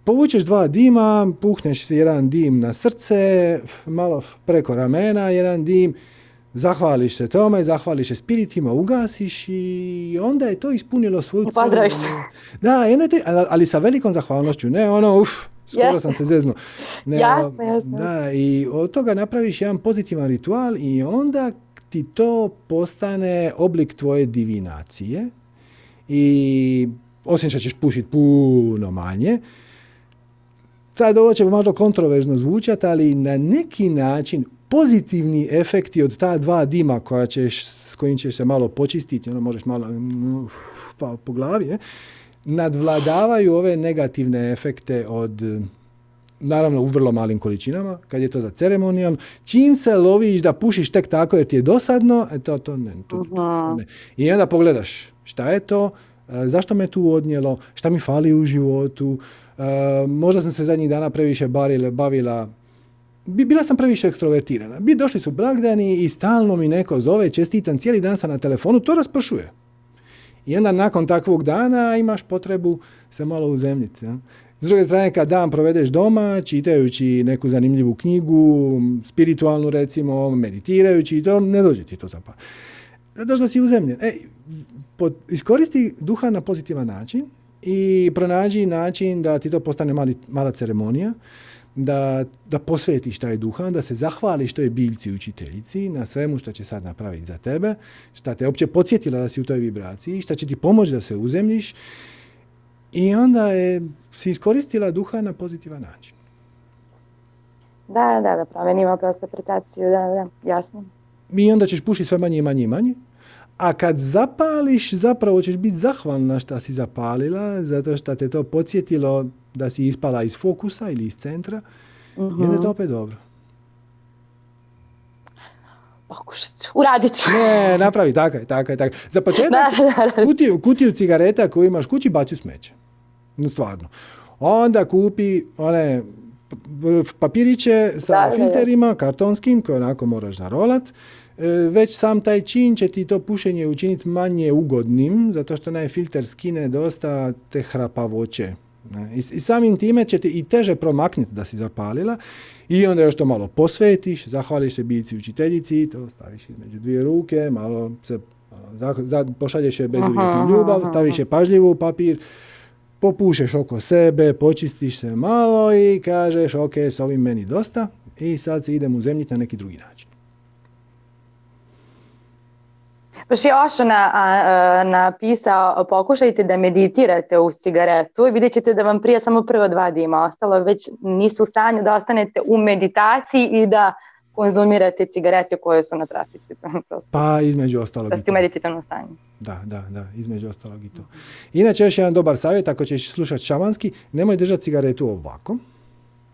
povučeš dva dima, puhneš jedan dim na srce, malo preko ramena, jedan dim, zahvališ se tome, zahvališ se spiritima, ugasiš i onda je to ispunilo svoju Pozdraviš se. Da, onda to, ali sa velikom zahvalnošću, ne ono, uf, skoro sam se zeznuo. Ne, jasno, jasno. Da, i od toga napraviš jedan pozitivan ritual i onda ti to postane oblik tvoje divinacije i osim što ćeš pušiti puno manje, sad ovo će možda kontroverzno zvučati, ali na neki način pozitivni efekti od ta dva dima koja ćeš, s kojim ćeš se malo počistiti, ono možeš malo pa, po glavi, je, nadvladavaju ove negativne efekte od naravno u vrlo malim količinama, kad je to za ceremonijal. Čim se loviš da pušiš tek tako jer ti je dosadno, e to, to, ne, to, to, ne. I onda pogledaš šta je to, e, zašto me tu odnijelo, šta mi fali u životu, e, možda sam se zadnjih dana previše barila, bavila bila sam previše ekstrovertirana. Bi došli su blagdani i stalno mi neko zove, čestitam, cijeli dan sam na telefonu, to raspršuje. I onda nakon takvog dana imaš potrebu se malo uzemljiti. Ja? S druge strane, kad dan provedeš doma, čitajući neku zanimljivu knjigu, spiritualnu recimo, meditirajući, to ne dođe ti to zapad. Zato što si uzemljen. E, iskoristi duha na pozitivan način i pronađi način da ti to postane mali, mala ceremonija da, da posvetiš taj duhan, da se zahvališ toj biljci učiteljici na svemu što će sad napraviti za tebe, šta te opće podsjetila da si u toj vibraciji, šta će ti pomoći da se uzemljiš i onda je, si iskoristila duha na pozitivan način. Da, da, da promenimo prosto percepciju, da, da, jasno. I onda ćeš pušiti sve manje i manje i manje, a kad zapališ, zapravo ćeš biti zahvalna što si zapalila, zato što te to podsjetilo da si ispala iz fokusa ili iz centra, uh-huh. je je to opet dobro. Pokušat ću, uradit ću. Ne, napravi, tako je, tako je, tako Za početak, kutiju, kutiju cigareta koju imaš kući, baci u smeće. No, stvarno. Onda kupi one papiriće sa da, filterima, kartonskim, koje onako moraš zarolat. E, već sam taj čin će ti to pušenje učiniti manje ugodnim, zato što onaj filter skine dosta te hrapavoće i, I samim time će ti i teže promakniti da si zapalila i onda još to malo posvetiš, zahvališ se bici učiteljici, to staviš između dvije ruke, malo se za, za, pošalješ je bezuvjetnu ljubav, staviš je pažljivo u papir, popušeš oko sebe, počistiš se malo i kažeš ok, s ovim meni dosta i sad se idem uzemljiti na neki drugi način. Baš je a, napisao, pokušajte da meditirate uz cigaretu i vidjet ćete da vam prije samo prvo dva dima ostalo, već nisu u stanju da ostanete u meditaciji i da konzumirate cigarete koje su na trafici. Prosto. Pa između ostalog Da i ste u meditativnom stanju. Da, da, da, između ostalog i to. Inače, još jedan dobar savjet, ako ćeš slušati šamanski, nemoj držati cigaretu ovako.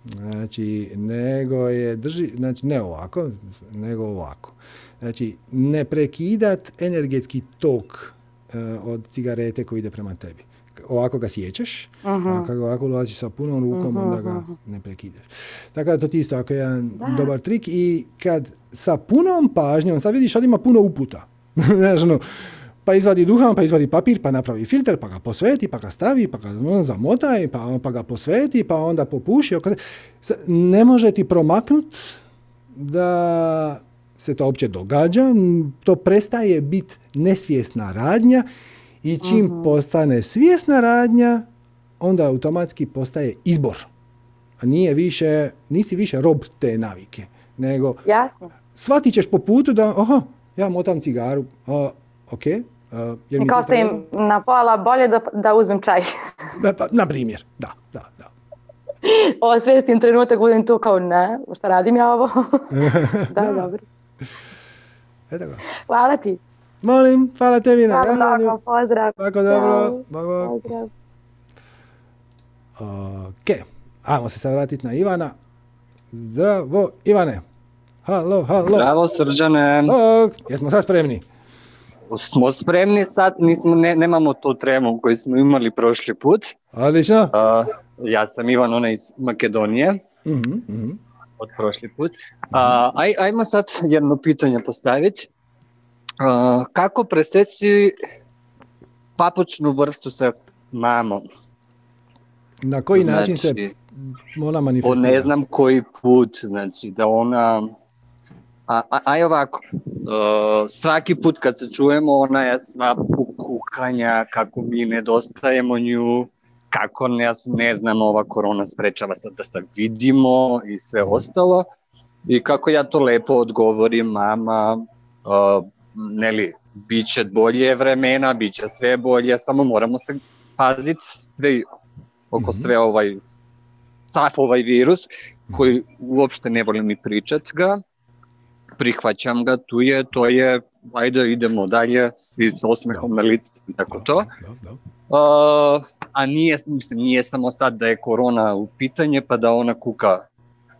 Znači, nego je, drži, znači ne ovako, nego ovako. Znači, ne prekidat energetski tok e, od cigarete koji ide prema tebi. Ovako ga sjećaš, a kad ga ovako ulaziš sa punom rukom, onda ga ne prekidaš. Tako da to ti isto ako je jedan dobar trik i kad sa punom pažnjom, sad vidiš sad ima puno uputa. Znaš, ono, pa izvadi duhan, pa izvadi papir, pa napravi filter, pa ga posveti, pa ga stavi, pa ga ono, zamotaj, pa, pa ga posveti, pa onda popuši. Ne može ti promaknut da se to uopće događa, to prestaje biti nesvjesna radnja i čim postane svjesna radnja, onda automatski postaje izbor. A nije više, nisi više rob te navike, nego Jasno. shvatit ćeš po putu da, aha, ja motam cigaru, a, ok, a, jer mi I kao ste im treba? na pola bolje da, da uzmem čaj. Da, na primjer, da, da, da. Osvijestim trenutak, budem tu kao ne, šta radim ja ovo? da, dobro. Eto ga. Hvala ti. Molim, hvala tebi na Hvala javljanju. mnogo, pozdrav. Tako dobro. Bog, bog. Pozdrav. Ok, ajmo se sad vratiti na Ivana. Zdravo, Ivane. Halo, halo. Zdravo Srđane, Bog, jesmo sad spremni? smo spremni sad, nismo, ne, nemamo tu tremu koju smo imali prošli put. Odlično. Uh, ja sam Ivan, ona iz Makedonije, Mhm, mhm. Od prošli put. Uh, aj, ajmo sad jedno pitanje postaviti. Uh, kako preseći papučnu vrstu sa mamom? Na koji način se Znači, ona manifestira? ne znam koji put, znači da ona... A, a, aj ovako, uh, svaki put kad se čujemo ona je sva kukanja, kako mi nedostajemo nju, kako nas, ne znam, ova korona sprečava sad da se vidimo i sve ostalo. I kako ja to lepo odgovorim, mama, uh, Neli, bit će bolje vremena, bit će sve bolje, samo moramo se paziti sve, oko Mhm. sve ovaj sav ovaj virus koji uopšte ne volim ni pričat ga, prihvaćam ga, tu je, to je, ajde idemo dalje, svi s osmehom na licu tako to. Uh, a nije, mislim, nije samo sad da je korona u pitanje pa da ona kuka.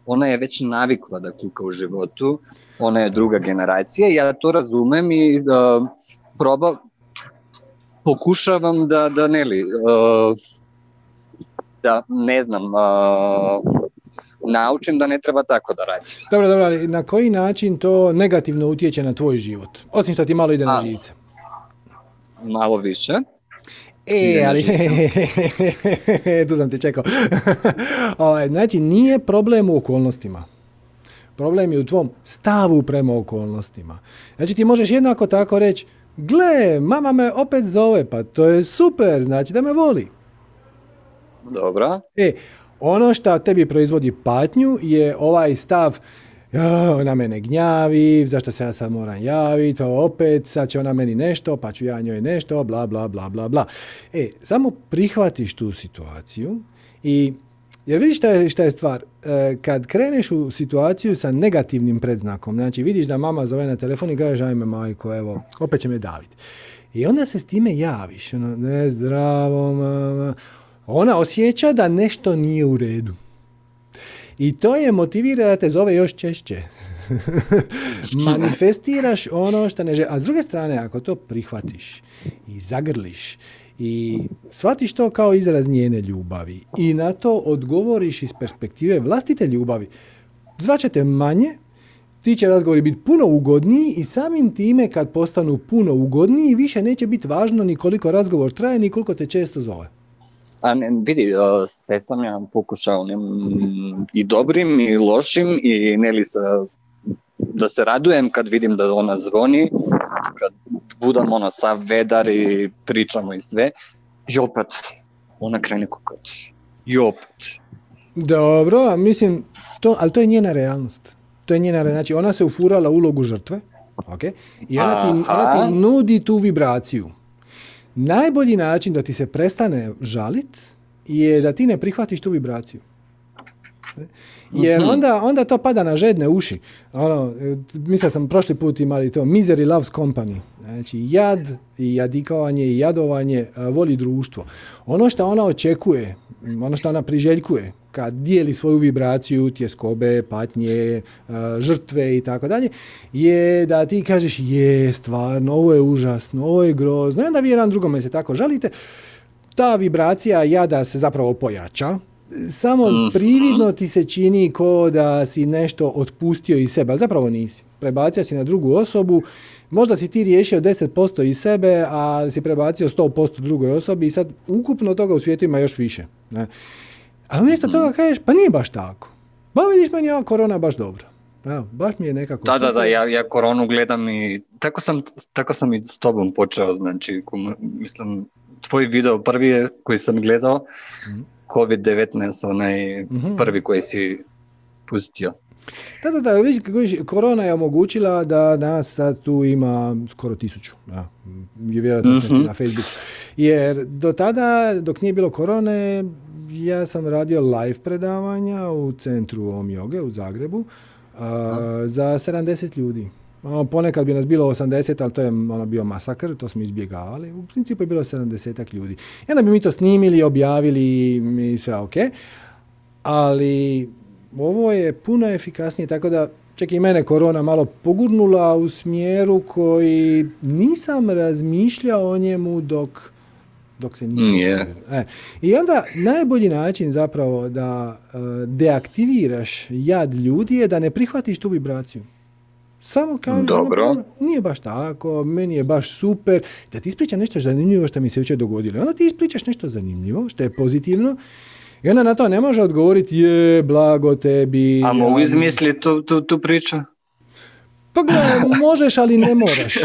Ona je već navikla da kuka u životu, ona je druga generacija, ja to razumem i uh, proba, pokušavam da, da ne li, uh, da ne znam, uh, naučim da ne treba tako da radi. Dobro, dobro, ali na koji način to negativno utječe na tvoj život? Osim što ti malo ide na živce. Malo više. E, ali, tu sam te čekao. Ovaj, znači, nije problem u okolnostima. Problem je u tvom stavu prema okolnostima. Znači, ti možeš jednako tako reći, gle, mama me opet zove, pa to je super, znači da me voli. Dobro. E, ono što tebi proizvodi patnju je ovaj stav ja, ona mene gnjavi, zašto se ja sad moram javiti, opet, sad će ona meni nešto, pa ću ja njoj nešto, bla, bla, bla, bla, bla. E, samo prihvatiš tu situaciju i jer vidiš šta je, šta je stvar, E, kad kreneš u situaciju sa negativnim predznakom, znači vidiš da mama zove na telefon i kažeš ajme majko, evo, opet će me daviti. I onda se s time javiš, ono, ne zdravo mama, ona osjeća da nešto nije u redu. I to je motivira da te zove još češće. Manifestiraš ono što ne želi. A s druge strane, ako to prihvatiš i zagrliš i shvatiš to kao izraz njene ljubavi i na to odgovoriš iz perspektive vlastite ljubavi, zvaćete manje, ti će razgovori biti puno ugodniji i samim time kad postanu puno ugodniji više neće biti važno ni koliko razgovor traje ni koliko te često zove. A ne, vidi, sve sam ja pokušao ne, mm, i dobrim i lošim i ne li sa, da se radujem kad vidim da ona zvoni, kad budem ono sav vedar i pričamo i sve. I opet, ona krene kukati. I opet. Dobro, a mislim, to, ali to je njena realnost. To je njena realnost. Znači, ona se ufurala ulogu žrtve, ok? I ona ti, ona ti nudi tu vibraciju. Najbolji način da ti se prestane žalit je da ti ne prihvatiš tu vibraciju. Jer onda, onda to pada na žedne uši. Ono, mislio sam prošli put imali to Misery loves company. Znači jad i jadikovanje i jadovanje voli društvo. Ono što ona očekuje, ono što ona priželjkuje, kad dijeli svoju vibraciju, tjeskobe, patnje, žrtve i tako dalje, je da ti kažeš je stvarno, ovo je užasno, ovo je grozno. I onda vi jedan drugome se tako žalite. Ta vibracija jada se zapravo pojača, samo mhm. prividno ti se čini ko da si nešto otpustio iz sebe, ali zapravo nisi. Prebacio si na drugu osobu, možda si ti riješio 10% iz sebe, ali si prebacio 100% drugoj osobi i sad ukupno toga u svijetu ima još više. Ne? Ali umjesto toga mhm. kažeš, pa nije baš tako. Ba vidiš meni ova korona baš dobro. Evo, baš mi je nekako... Da, da, da, ja, ja koronu gledam i tako sam, tako sam i s tobom počeo, znači, mislim, tvoj video prvi je koji sam gledao, mm COVID-19, onaj mm prvi koji si pustio. Da, da, da, vidiš, korona je omogućila da nas sad tu ima skoro tisuću, da, je vjerojatno mm-hmm. na Facebooku. Jer do tada, dok nije bilo korone, ja sam radio live predavanja u centru Om Joge u Zagrebu a, za 70 ljudi. Ono, ponekad bi nas bilo 80, ali to je ono bio masakr, to smo izbjegavali. U principu je bilo 70 ljudi. I onda bi mi to snimili, objavili i sve ok. Ali ovo je puno efikasnije, tako da čak i mene korona malo pogurnula u smjeru koji nisam razmišljao o njemu dok dok se nije. E, I onda najbolji način zapravo da e, deaktiviraš jad ljudi je da ne prihvatiš tu vibraciju. Samo kažeš, Dobro. nije baš tako, meni je baš super, da ti ispričam nešto zanimljivo što mi se jučer dogodilo. Onda ti ispričaš nešto zanimljivo, što je pozitivno, i onda na to ne može odgovoriti je, blago tebi. A mogu izmisliti tu, tu, tu priču? Pa gledaj, možeš, ali ne moraš.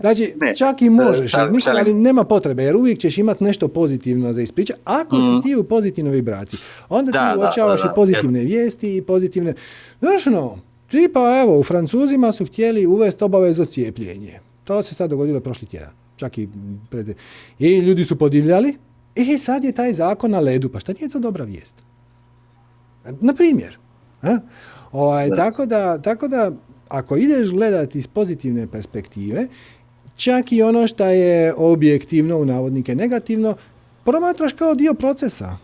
Znači, čak i možeš, izmisliti, ali nema potrebe, jer uvijek ćeš imati nešto pozitivno za ispričati. Ako si mhm. ti u pozitivnoj vibraciji, onda ti uočavaš i pozitivne vijesti i pozitivne... Znaš no, Tipa, evo, u Francuzima su htjeli uvesti obavezno cijepljenje. To se sad dogodilo prošli tjedan. Čak i pred... I ljudi su podivljali. I sad je taj zakon na ledu. Pa šta nije to dobra vijest? Na primjer. Ovaj, tako, da, tako da, ako ideš gledati iz pozitivne perspektive, čak i ono što je objektivno, u navodnike negativno, promatraš kao dio procesa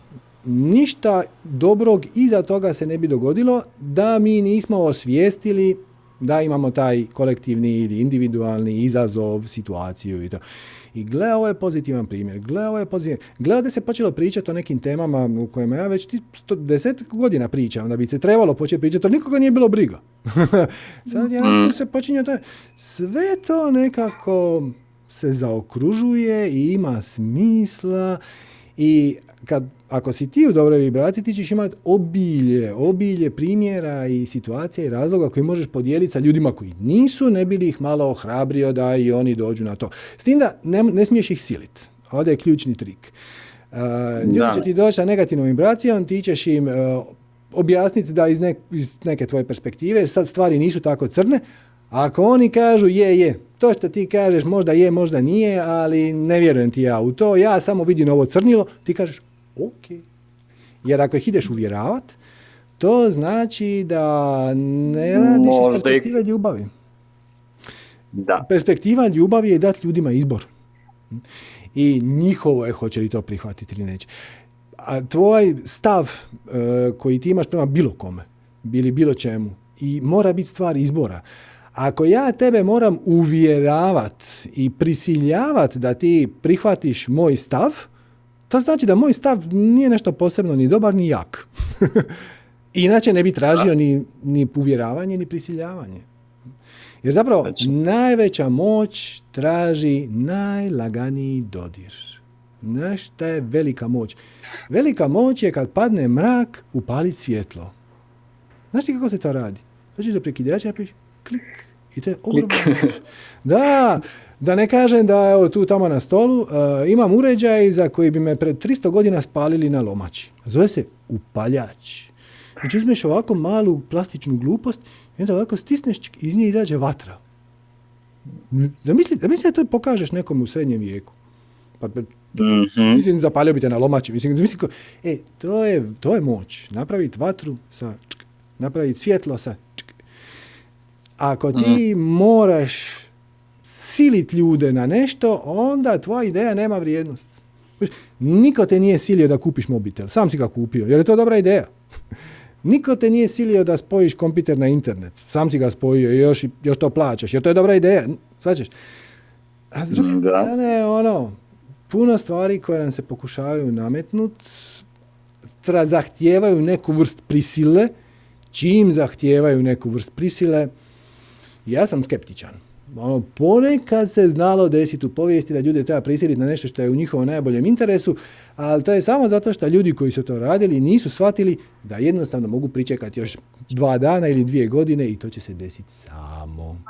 ništa dobrog iza toga se ne bi dogodilo da mi nismo osvijestili da imamo taj kolektivni ili individualni izazov, situaciju i to. I gle, ovo je pozitivan primjer. Gle, ovo je pozitivan. Gle, da se počelo pričati o nekim temama u kojima ja već deset godina pričam, da bi se trebalo početi pričati, ali nikoga nije bilo briga. Sad je mm. se počinje to. Sve to nekako se zaokružuje i ima smisla i kad, ako si ti u dobroj vibraciji, ti ćeš imati obilje, obilje primjera i situacija i razloga koji možeš podijeliti sa ljudima koji nisu, ne bi li ih malo ohrabrio da i oni dođu na to. S tim da ne, ne smiješ ih siliti. Ovdje je ključni trik. Uh, ljudi će ti doći sa negativnom vibracijom, ti ćeš im uh, objasniti da iz, iz neke tvoje perspektive sad stvari nisu tako crne, ako oni kažu je, je, to što ti kažeš možda je, možda nije, ali ne vjerujem ti ja u to, ja samo vidim ovo crnilo, ti kažeš ok. Jer ako ih ideš uvjeravat, to znači da ne radiš iz perspektive ljubavi. Da. Perspektiva ljubavi je dati ljudima izbor. I njihovo je hoće li to prihvatiti ili neće. A tvoj stav uh, koji ti imaš prema bilo kome, ili bilo čemu, i mora biti stvar izbora. Ako ja tebe moram uvjeravat i prisiljavat da ti prihvatiš moj stav, to znači da moj stav nije nešto posebno ni dobar ni jak. Inače ne bi tražio ni, ni uvjeravanje ni prisiljavanje. Jer zapravo znači. najveća moć traži najlaganiji dodir. Znaš šta je velika moć? Velika moć je kad padne mrak upaliti svjetlo. Znaš ti kako se to radi? Znači za prekidača napiš klik i to je ogromno. Da, da ne kažem da evo tu tamo na stolu uh, imam uređaj za koji bi me pred 300 godina spalili na lomači. Zove se upaljač. Znači uzmeš ovako malu plastičnu glupost i onda ovako stisneš i iz nje izađe vatra. Da misli, da misli da to pokažeš nekom u srednjem vijeku. Pa Mhm. Mislim, zapalio bi te na lomači. Mislim, mislim, ko- e, to je, to je moć. Napraviti vatru sa čk, napraviti svjetlo sa čk. Ako ti moraš siliti ljude na nešto, onda tvoja ideja nema vrijednost. Niko te nije silio da kupiš mobitel, sam si ga kupio, jer je to dobra ideja. Niko te nije silio da spojiš kompjuter na internet, sam si ga spojio i još, još to plaćaš, jer to je dobra ideja, svačaš. A s druge Da. strane, ono, puno stvari koje nam se pokušavaju nametnut, tra- zahtijevaju neku vrst prisile, čim zahtijevaju neku vrst prisile, ja sam skeptičan. Ono, ponekad se znalo desiti u povijesti da ljude treba prisiliti na nešto što je u njihovom najboljem interesu, ali to je samo zato što ljudi koji su to radili nisu shvatili da jednostavno mogu pričekati još dva dana ili dvije godine i to će se desiti samo.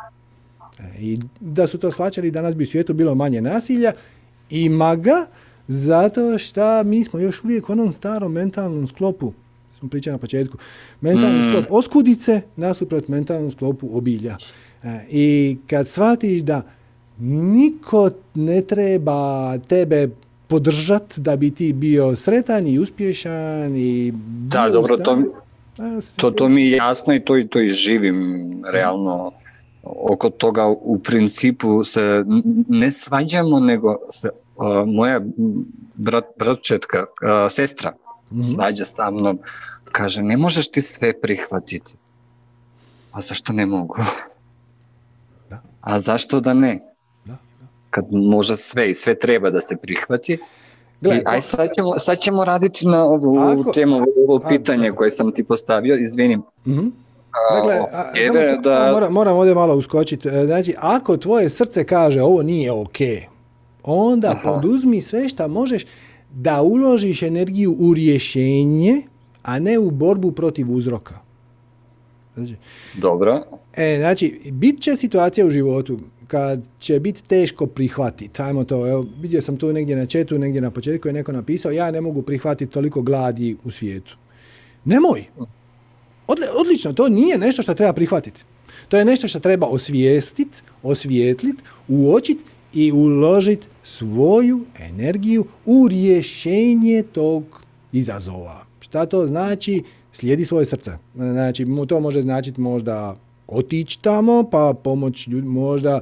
E, I da su to shvaćali, danas bi u svijetu bilo manje nasilja. Ima ga, zato što mi smo još uvijek u onom starom mentalnom sklopu, smo pričali na početku, mentalni Mm. sklop oskudice nasuprot mentalnom sklopu obilja. E, I kad shvatiš da niko ne treba tebe podržat da bi ti bio sretan i uspješan i Da, dobro, to, to, to mi je jasno i to, i to i živim realno oko toga u principu se ne svađamo, nego se uh, moja brat, bratčetka, uh, sestra Mhm. svađa sa mnom, kaže ne možeš ti sve prihvatiti. A zašto ne mogu? A zašto da ne? Da, Kad može sve i sve treba da se prihvati. Gle, I, aj sad ćemo, sad ćemo raditi na ovu Ako- temu, ovo pitanje da. koje sam ti postavio, izvinim. A, Dakle, a, tebe samo, samo- da- samo moram, moram ovdje malo uskočiti. E, Znači, ako tvoje srce kaže ovo nije ok, onda Aha. poduzmi sve što možeš da uložiš energiju u rješenje, a ne u borbu protiv uzroka. Znači, Dobro, E, znači, bit će situacija u životu kad će biti teško prihvatiti. Ajmo to, evo, vidio sam tu negdje na četu, negdje na početku je neko napisao, ja ne mogu prihvatiti toliko gladi u svijetu. Nemoj. Odli, odlično, to nije nešto što treba prihvatiti. To je nešto što treba osvijestiti, osvijetliti, uočiti i uložiti svoju energiju u rješenje tog izazova. Šta to znači? Slijedi svoje srce. Znači, to može značiti možda otići tamo, pa pomoć ljud- možda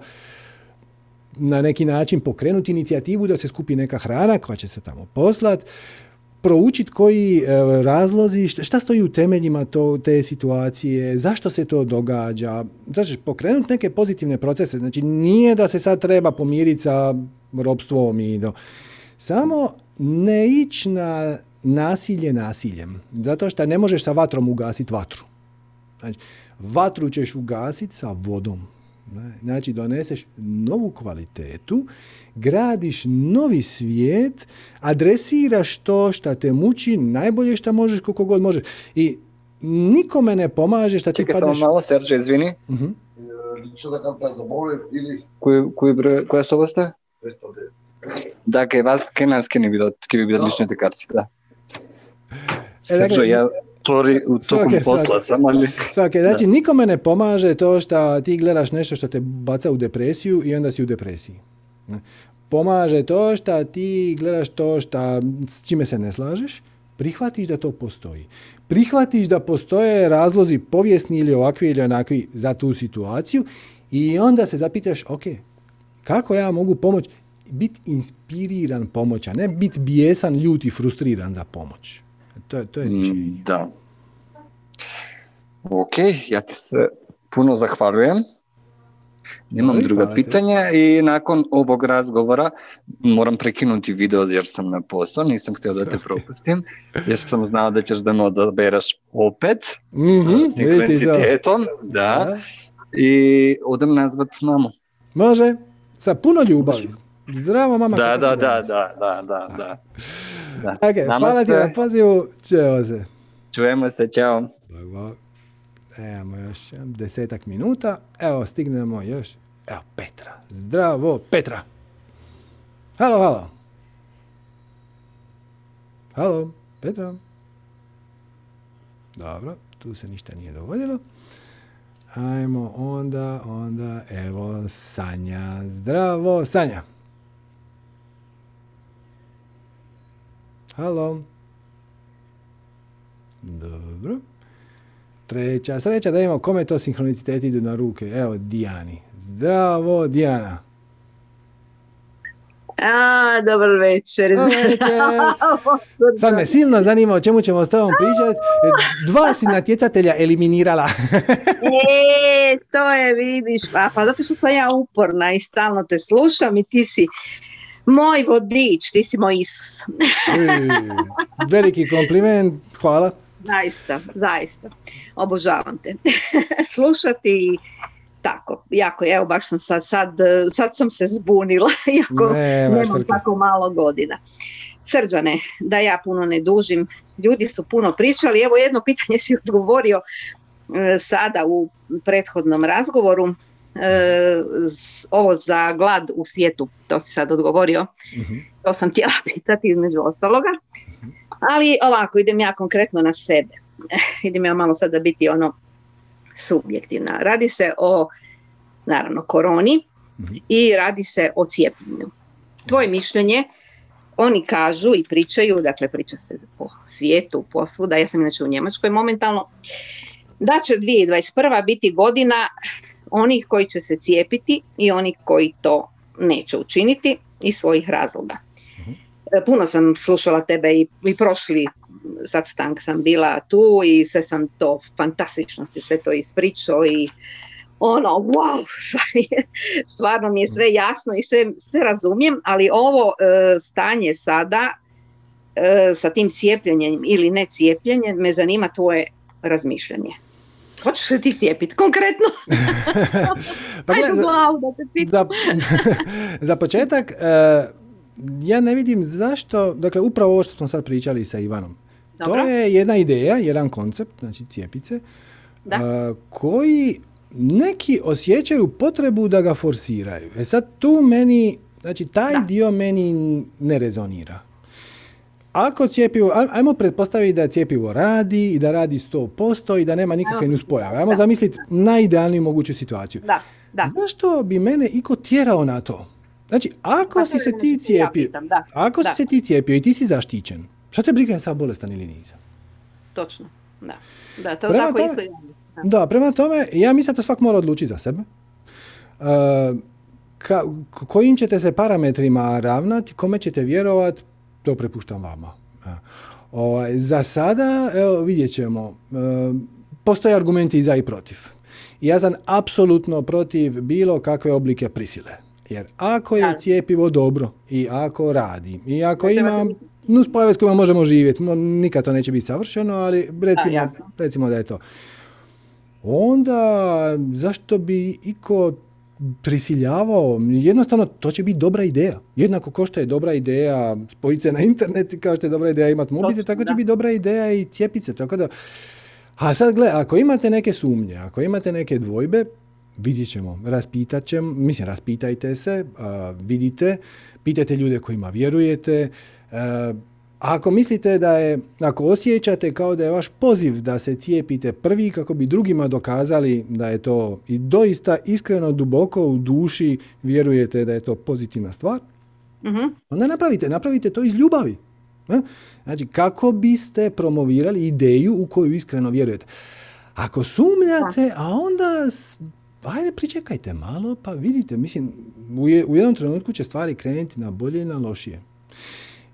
na neki način pokrenuti inicijativu da se skupi neka hrana koja će se tamo poslat, proučiti koji e, razlozi, šta stoji u temeljima to, te situacije, zašto se to događa, znači pokrenuti neke pozitivne procese, znači nije da se sad treba pomiriti sa robstvom i do... Samo ne ići na nasilje nasiljem, zato što ne možeš sa vatrom ugasiti vatru. Znači, Vatru ćeš ugasiti sa vodom. Znači, doneseš novu kvalitetu, gradiš novi svijet, adresiraš to što te muči, najbolje što možeš, koliko god možeš. I nikome ne pomaže što ti Čekaj. Čekaj, samo malo, Serđe, izvini. Uh-huh. Što da kam kaj zabolim ili... koji koju, koja soba ste? 209. Dakle, vas kenanski nas ne bi bilo, kaj bi bilo no. lične te karci, da. E, dakle, Serđo, ja tvori u tokom svake, posla. Samo svake. Znači, da. nikome ne pomaže to što ti gledaš nešto što te baca u depresiju i onda si u depresiji. Pomaže to što ti gledaš to šta, s čime se ne slažeš, prihvatiš da to postoji. Prihvatiš da postoje razlozi povijesni ili ovakvi ili onakvi za tu situaciju i onda se zapitaš, ok, kako ja mogu pomoći? Biti inspiriran a ne biti bijesan, ljut i frustriran za pomoć. To, to je mm, rješenje. Da. Ok, ja ti se puno zahvaljujem. Imam druga pitanja i nakon ovog razgovora moram prekinuti video jer sam na posao, nisam htio da te propustim, jer sam znao da ćeš da me odabereš opet mm-hmm, s intenzitetom, da, i odem nazvat mamu. Može, sa puno ljubavi. Zdravo mama. Da, da, da, da, da, da, da da. Ok, hvala ti na pozivu. Čeo se. Čujemo se, čao. Bog, bog. Evo još desetak minuta. Evo, stignemo još. Evo, Petra. Zdravo, Petra. Halo, halo. Halo, Petra. Dobro, tu se ništa nije dogodilo. Ajmo onda, onda, evo, Sanja. Zdravo, Sanja. Halo. Dobro. Treća sreća da imamo kome to sinhronicitet idu na ruke. Evo, Dijani. Zdravo, Dijana. A, dobar večer. Dobar večer. Sad me silno zanima o čemu ćemo s tobom pričati. Dva si natjecatelja eliminirala. e, to je, vidiš, pa, pa zato što sam ja uporna i stalno te slušam i ti si moj vodič, ti si moj Isus. Veliki kompliment, hvala. Zaista, zaista. Obožavam te. Slušati tako, jako, evo baš sam sad, sad, sad sam se zbunila, iako Nemaš nemam tako malo godina. Srđane, da ja puno ne dužim, ljudi su puno pričali, evo jedno pitanje si odgovorio e, sada u prethodnom razgovoru, ovo za glad u svijetu, to si sad odgovorio, Mhm. to sam htjela pitati između ostaloga. Ali ovako, idem ja konkretno na sebe. idem ja malo sada biti ono subjektivna. Radi se o, naravno, koroni Mhm. i radi se o cijepljenju. Tvoje mišljenje, oni kažu i pričaju, dakle priča se po svijetu, posvuda, ja sam inače u Njemačkoj momentalno, da će 2021. biti godina onih koji će se cijepiti i onih koji to neće učiniti iz svojih razloga. E, Puno sam slušala tebe i, i prošli sastank sam bila tu i sve sam to fantastično si sve to ispričao i ono, wow, stvarno mi je sve jasno i sve, sve razumijem, ali ovo e, stanje sada e, sa tim cijepljenjem ili ne cijepljenjem, me zanima tvoje razmišljanje. Hoćeš se ti cijepiti konkretno? Pa Ajde gle, u za- glavu da za, za početak, e, ja ne vidim zašto, dakle upravo ovo što smo sad pričali sa Ivanom. Dobro. To je jedna ideja, jedan koncept, znači cijepice, Da. a, koji neki osjećaju potrebu da ga forsiraju. E sad tu meni, znači taj Da. dio meni ne rezonira. Ako cijepivo, aj- ajmo pretpostaviti da cijepivo radi i da radi 100% i da nema nikakve nuspojave. Ajmo zamisliti najidealniju moguću situaciju. Da, da. Zašto bi mene iko tjerao na to? Znači, ako Pa si se ti ja cijepio, pitam, da, ako da. si se ti cijepio i ti si zaštićen, šta te briga je sad bolestan ili nisam? Točno. Da, da to Prema tako tome- isto. Da. Da, prema tome, ja mislim da to svak mora odlučiti za sebe. Ka, k- kojim ćete se parametrima ravnati, kome ćete vjerovat, to prepuštam vama. E, ovaj, za sada, evo, vidjet ćemo. E, postoje argumenti i za i protiv. Ja sam apsolutno protiv bilo kakve oblike prisile. Jer ako je cijepivo dobro i ako radi i ako ima nuspojave s kojima možemo živjeti, mo- nikad to neće biti savršeno, ali recimo, recimo da je to onda zašto bi iko prisiljavao, jednostavno to će biti dobra ideja. Jednako ko što je dobra ideja spojiti se na internet i kao što je dobra ideja imati mobitel, tako će biti dobra ideja i cijepiti se. Tako da, a sad gle, ako imate neke sumnje, ako imate neke dvojbe, vidjet ćemo, raspitat ćemo, mislim raspitajte se, a, vidite, pitajte ljude kojima vjerujete, a, ako mislite da je, ako osjećate kao da je vaš poziv da se cijepite prvi kako bi drugima dokazali da je to i doista iskreno duboko u duši vjerujete da je to pozitivna stvar, Mhm. onda napravite, napravite to iz ljubavi. Znači, kako biste promovirali ideju u koju iskreno vjerujete. Ako sumnjate, a onda, ajde pričekajte malo, pa vidite, mislim, u jednom trenutku će stvari krenuti na bolje i na lošije.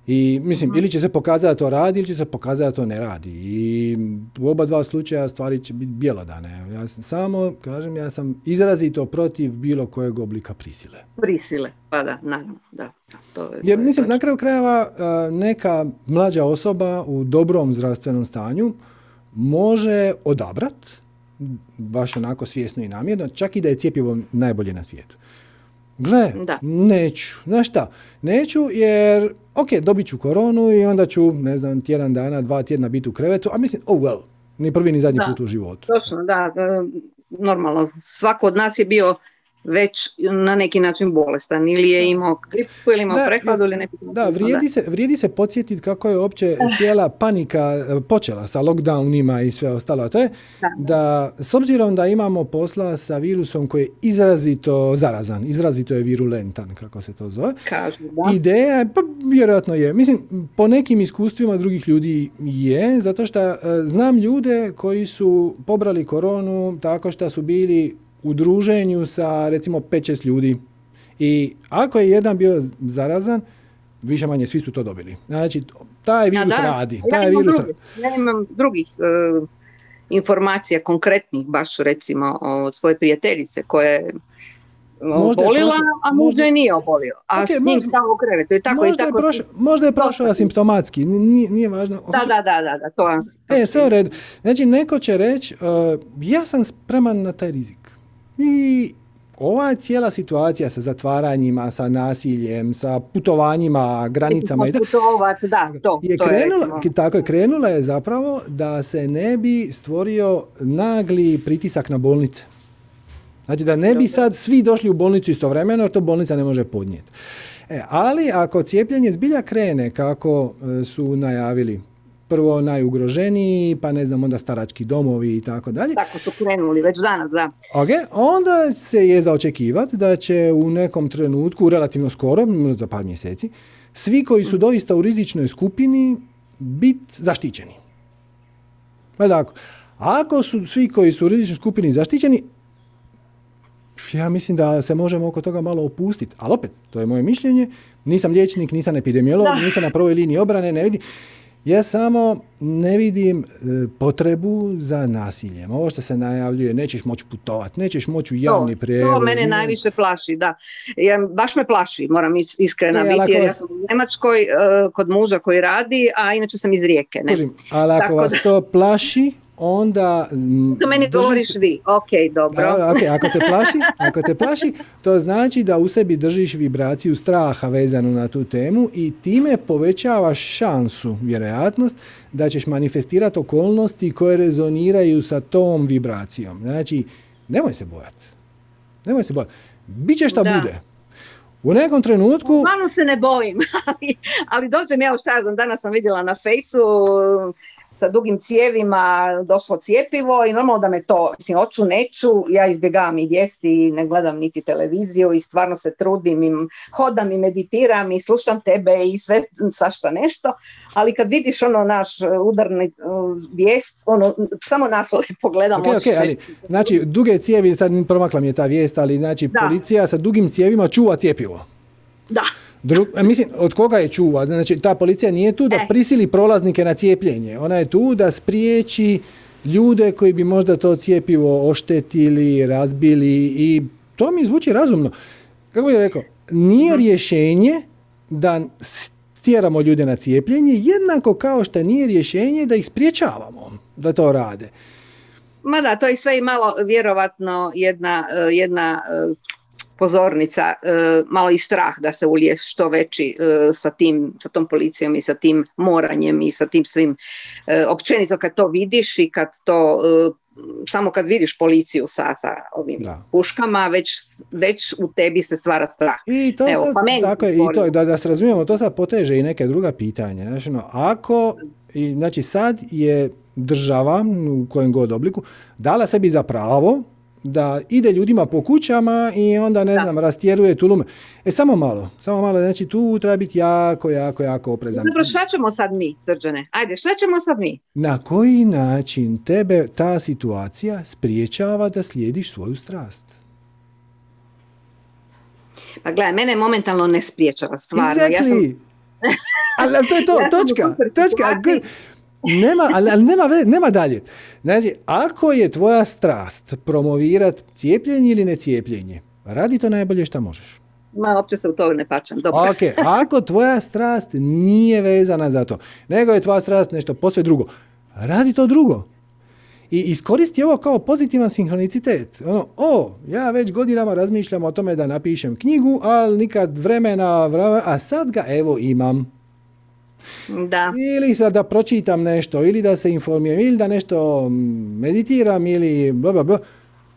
I mislim, ili će se pokazati da to radi, ili će se pokazati da to ne radi. I u oba dva slučaja stvari će biti bjelodane. Ja sam samo, kažem, ja sam izrazito protiv bilo kojeg oblika prisile. Prisile, pa da, naravno, da. To je, Jer mislim, na kraju krajeva a, neka mlađa osoba u dobrom zdravstvenom stanju može odabrat, baš onako svjesno i namjerno, čak i da je cjepivo najbolje na svijetu. Gle, Da. neću. Znaš šta? Neću jer, ok, dobit ću koronu i onda ću, ne znam, tjedan dana, dva tjedna biti u krevetu, a mislim, oh well, ni prvi ni zadnji Da. put u životu. Točno, da, e, normalno. Svako od nas je bio već na neki način bolestan ili je imao gripu ili imao Da, prehladu ili neki Da, vrijedi se, vrijedi se podsjetiti kako je uopće cijela panika e, počela sa lockdownima i sve ostalo. To je Da. da s obzirom da imamo posla sa virusom koji je izrazito zarazan, izrazito je virulentan, kako se to zove, kažu, da. Ideja je, pa vjerojatno je, mislim, po nekim iskustvima drugih ljudi je, zato što e, znam ljude koji su pobrali koronu tako što su bili u druženju sa recimo 5-6 ljudi. I ako je jedan bio zarazan, više manje svi su to dobili. Znači, taj Ja, virus da. radi. Ja Taj imam, virus drugih, ja imam drugih e, informacija konkretnih, baš recimo od svoje prijateljice koja je je obolila, a možda- je nije obolio. A Ok, s njim možda- stao u krevetu i tako i možda, je tako. prošao, možda je prošao asimptomatski, nije, nije važno. Da, da, da, da, da, to vam E, sve u redu. Znači, neko će reći, uh, ja sam spreman na taj rizik. I ova cijela situacija sa zatvaranjima, sa nasiljem, sa putovanjima, granicama i to, Putovat, da, to, je to je krenula, recimo- tako je, krenula je zapravo da se ne bi stvorio nagli pritisak na bolnice. Znači da ne bi sad svi došli u bolnicu istovremeno jer to bolnica ne može podnijeti. E, ali ako cijepljenje zbilja krene kako e, su najavili, prvo najugroženiji, pa ne znam onda starački domovi i tako dalje, Tako su krenuli već danas, da. Ok, onda se je za očekivati da će u nekom trenutku, relativno skoro, možda za par mjeseci, svi koji su doista u rizičnoj skupini biti zaštićeni. Pa tako, ako su svi koji su u rizičnoj skupini zaštićeni, ja mislim da se možemo oko toga malo opustiti. Ali opet, to je moje mišljenje, nisam liječnik, nisam epidemiolog, Da. nisam na prvoj liniji obrane, ne vidim. Ja samo ne vidim e, potrebu za nasiljem. Ovo što se najavljuje, nećeš moći putovati, nećeš moći u javni prijevoz. to mene ne- najviše plaši, da. Ja, baš me plaši, moram is- iskrena E, biti, jer ja sam u Njemačkoj e, kod muža koji radi, a inače sam iz Rijeke. Ne? Kužim, ali ako Tako vas da- to plaši, onda... mm, To meni držite- govoriš vi, ok, dobro. Da, ok, ako te plaši, ako te plaši, to znači da u sebi držiš vibraciju straha vezanu na tu temu i time povećavaš šansu, vjerojatnost, da ćeš manifestirati okolnosti koje rezoniraju sa tom vibracijom. Znači, nemoj se bojati. Nemoj se bojati. Biće šta Da. bude. U nekom trenutku... Stvarno se ne bojim, ali, ali dođem ja u šta ja znam, danas sam vidjela na fejsu sa dugim cijevima došlo cijepivo i normalno da me to, mislim, hoću, neću, ja izbjegavam i vijesti, ne gledam niti televiziju i stvarno se trudim i hodam i meditiram i slušam tebe i sve svašta nešto, ali kad vidiš ono naš udarni uh, vijest, ono, samo naslove pogledam. Ok, ok, hoćeš ali, znači, duge cijevi, sad promakla mi je ta vijest, ali znači, Da. policija sa dugim cijevima čuva cijepivo. Da. Drug, mislim, od koga je čuva? Znači, ta policija nije tu da E. prisili prolaznike na cijepljenje. Ona je tu da spriječi ljude koji bi možda to cijepivo oštetili, razbili i to mi zvuči razumno. Kako bih rekao, nije rješenje da stjeramo ljude na cijepljenje, jednako kao što nije rješenje da ih spriječavamo da to rade. Ma da, to je sve i malo vjerovatno jedna, eh, jedna eh, pozornica, eh, malo i strah da se ulije što veći eh, sa, tim, sa tom policijom i sa tim moranjem i sa tim svim, eh, općenito kad to vidiš i kad to, samo kad vidiš policiju sa, sa ovim Da. puškama, već, već u tebi se stvara strah. I to Evo, sad, pa meni tako je, i to, da, da se razumijemo, to sad poteže i neke druga pitanja. Znači, ono, ako, i, znači sad je država u kojem god obliku dala sebi za pravo da ide ljudima po kućama i onda, ne Da. znam, rastjeruje tulume. E, samo malo, samo malo, znači tu treba biti jako, jako, jako oprezan. Dobro, šta ćemo sad mi, Srđane? Ajde, šta ćemo sad mi? Na koji način tebe ta situacija spriječava da slijediš svoju strast? Pa gledaj, mene momentalno ne spriječava stvarno. Ja sam Exactly. ali, ali to je to, Ja točka, točka. Nema, ali, ali nema, ve- nema dalje. Znači, ako je tvoja strast promovirat cijepljenje ili ne cijepljenje, radi to najbolje što možeš. Ma, uopće se u to ne pačam. Dobro. Ok, ako tvoja strast nije vezana za to, nego je tvoja strast nešto posve drugo, radi to drugo. I iskoristi ovo kao pozitivan sinhronicitet. Ono, o, ja već godinama razmišljam o tome da napišem knjigu, ali nikad vremena, a sad ga evo imam. Da. Ili sad da pročitam nešto, ili da se informiram, ili da nešto mm, meditiram, ili bla, bla, bla.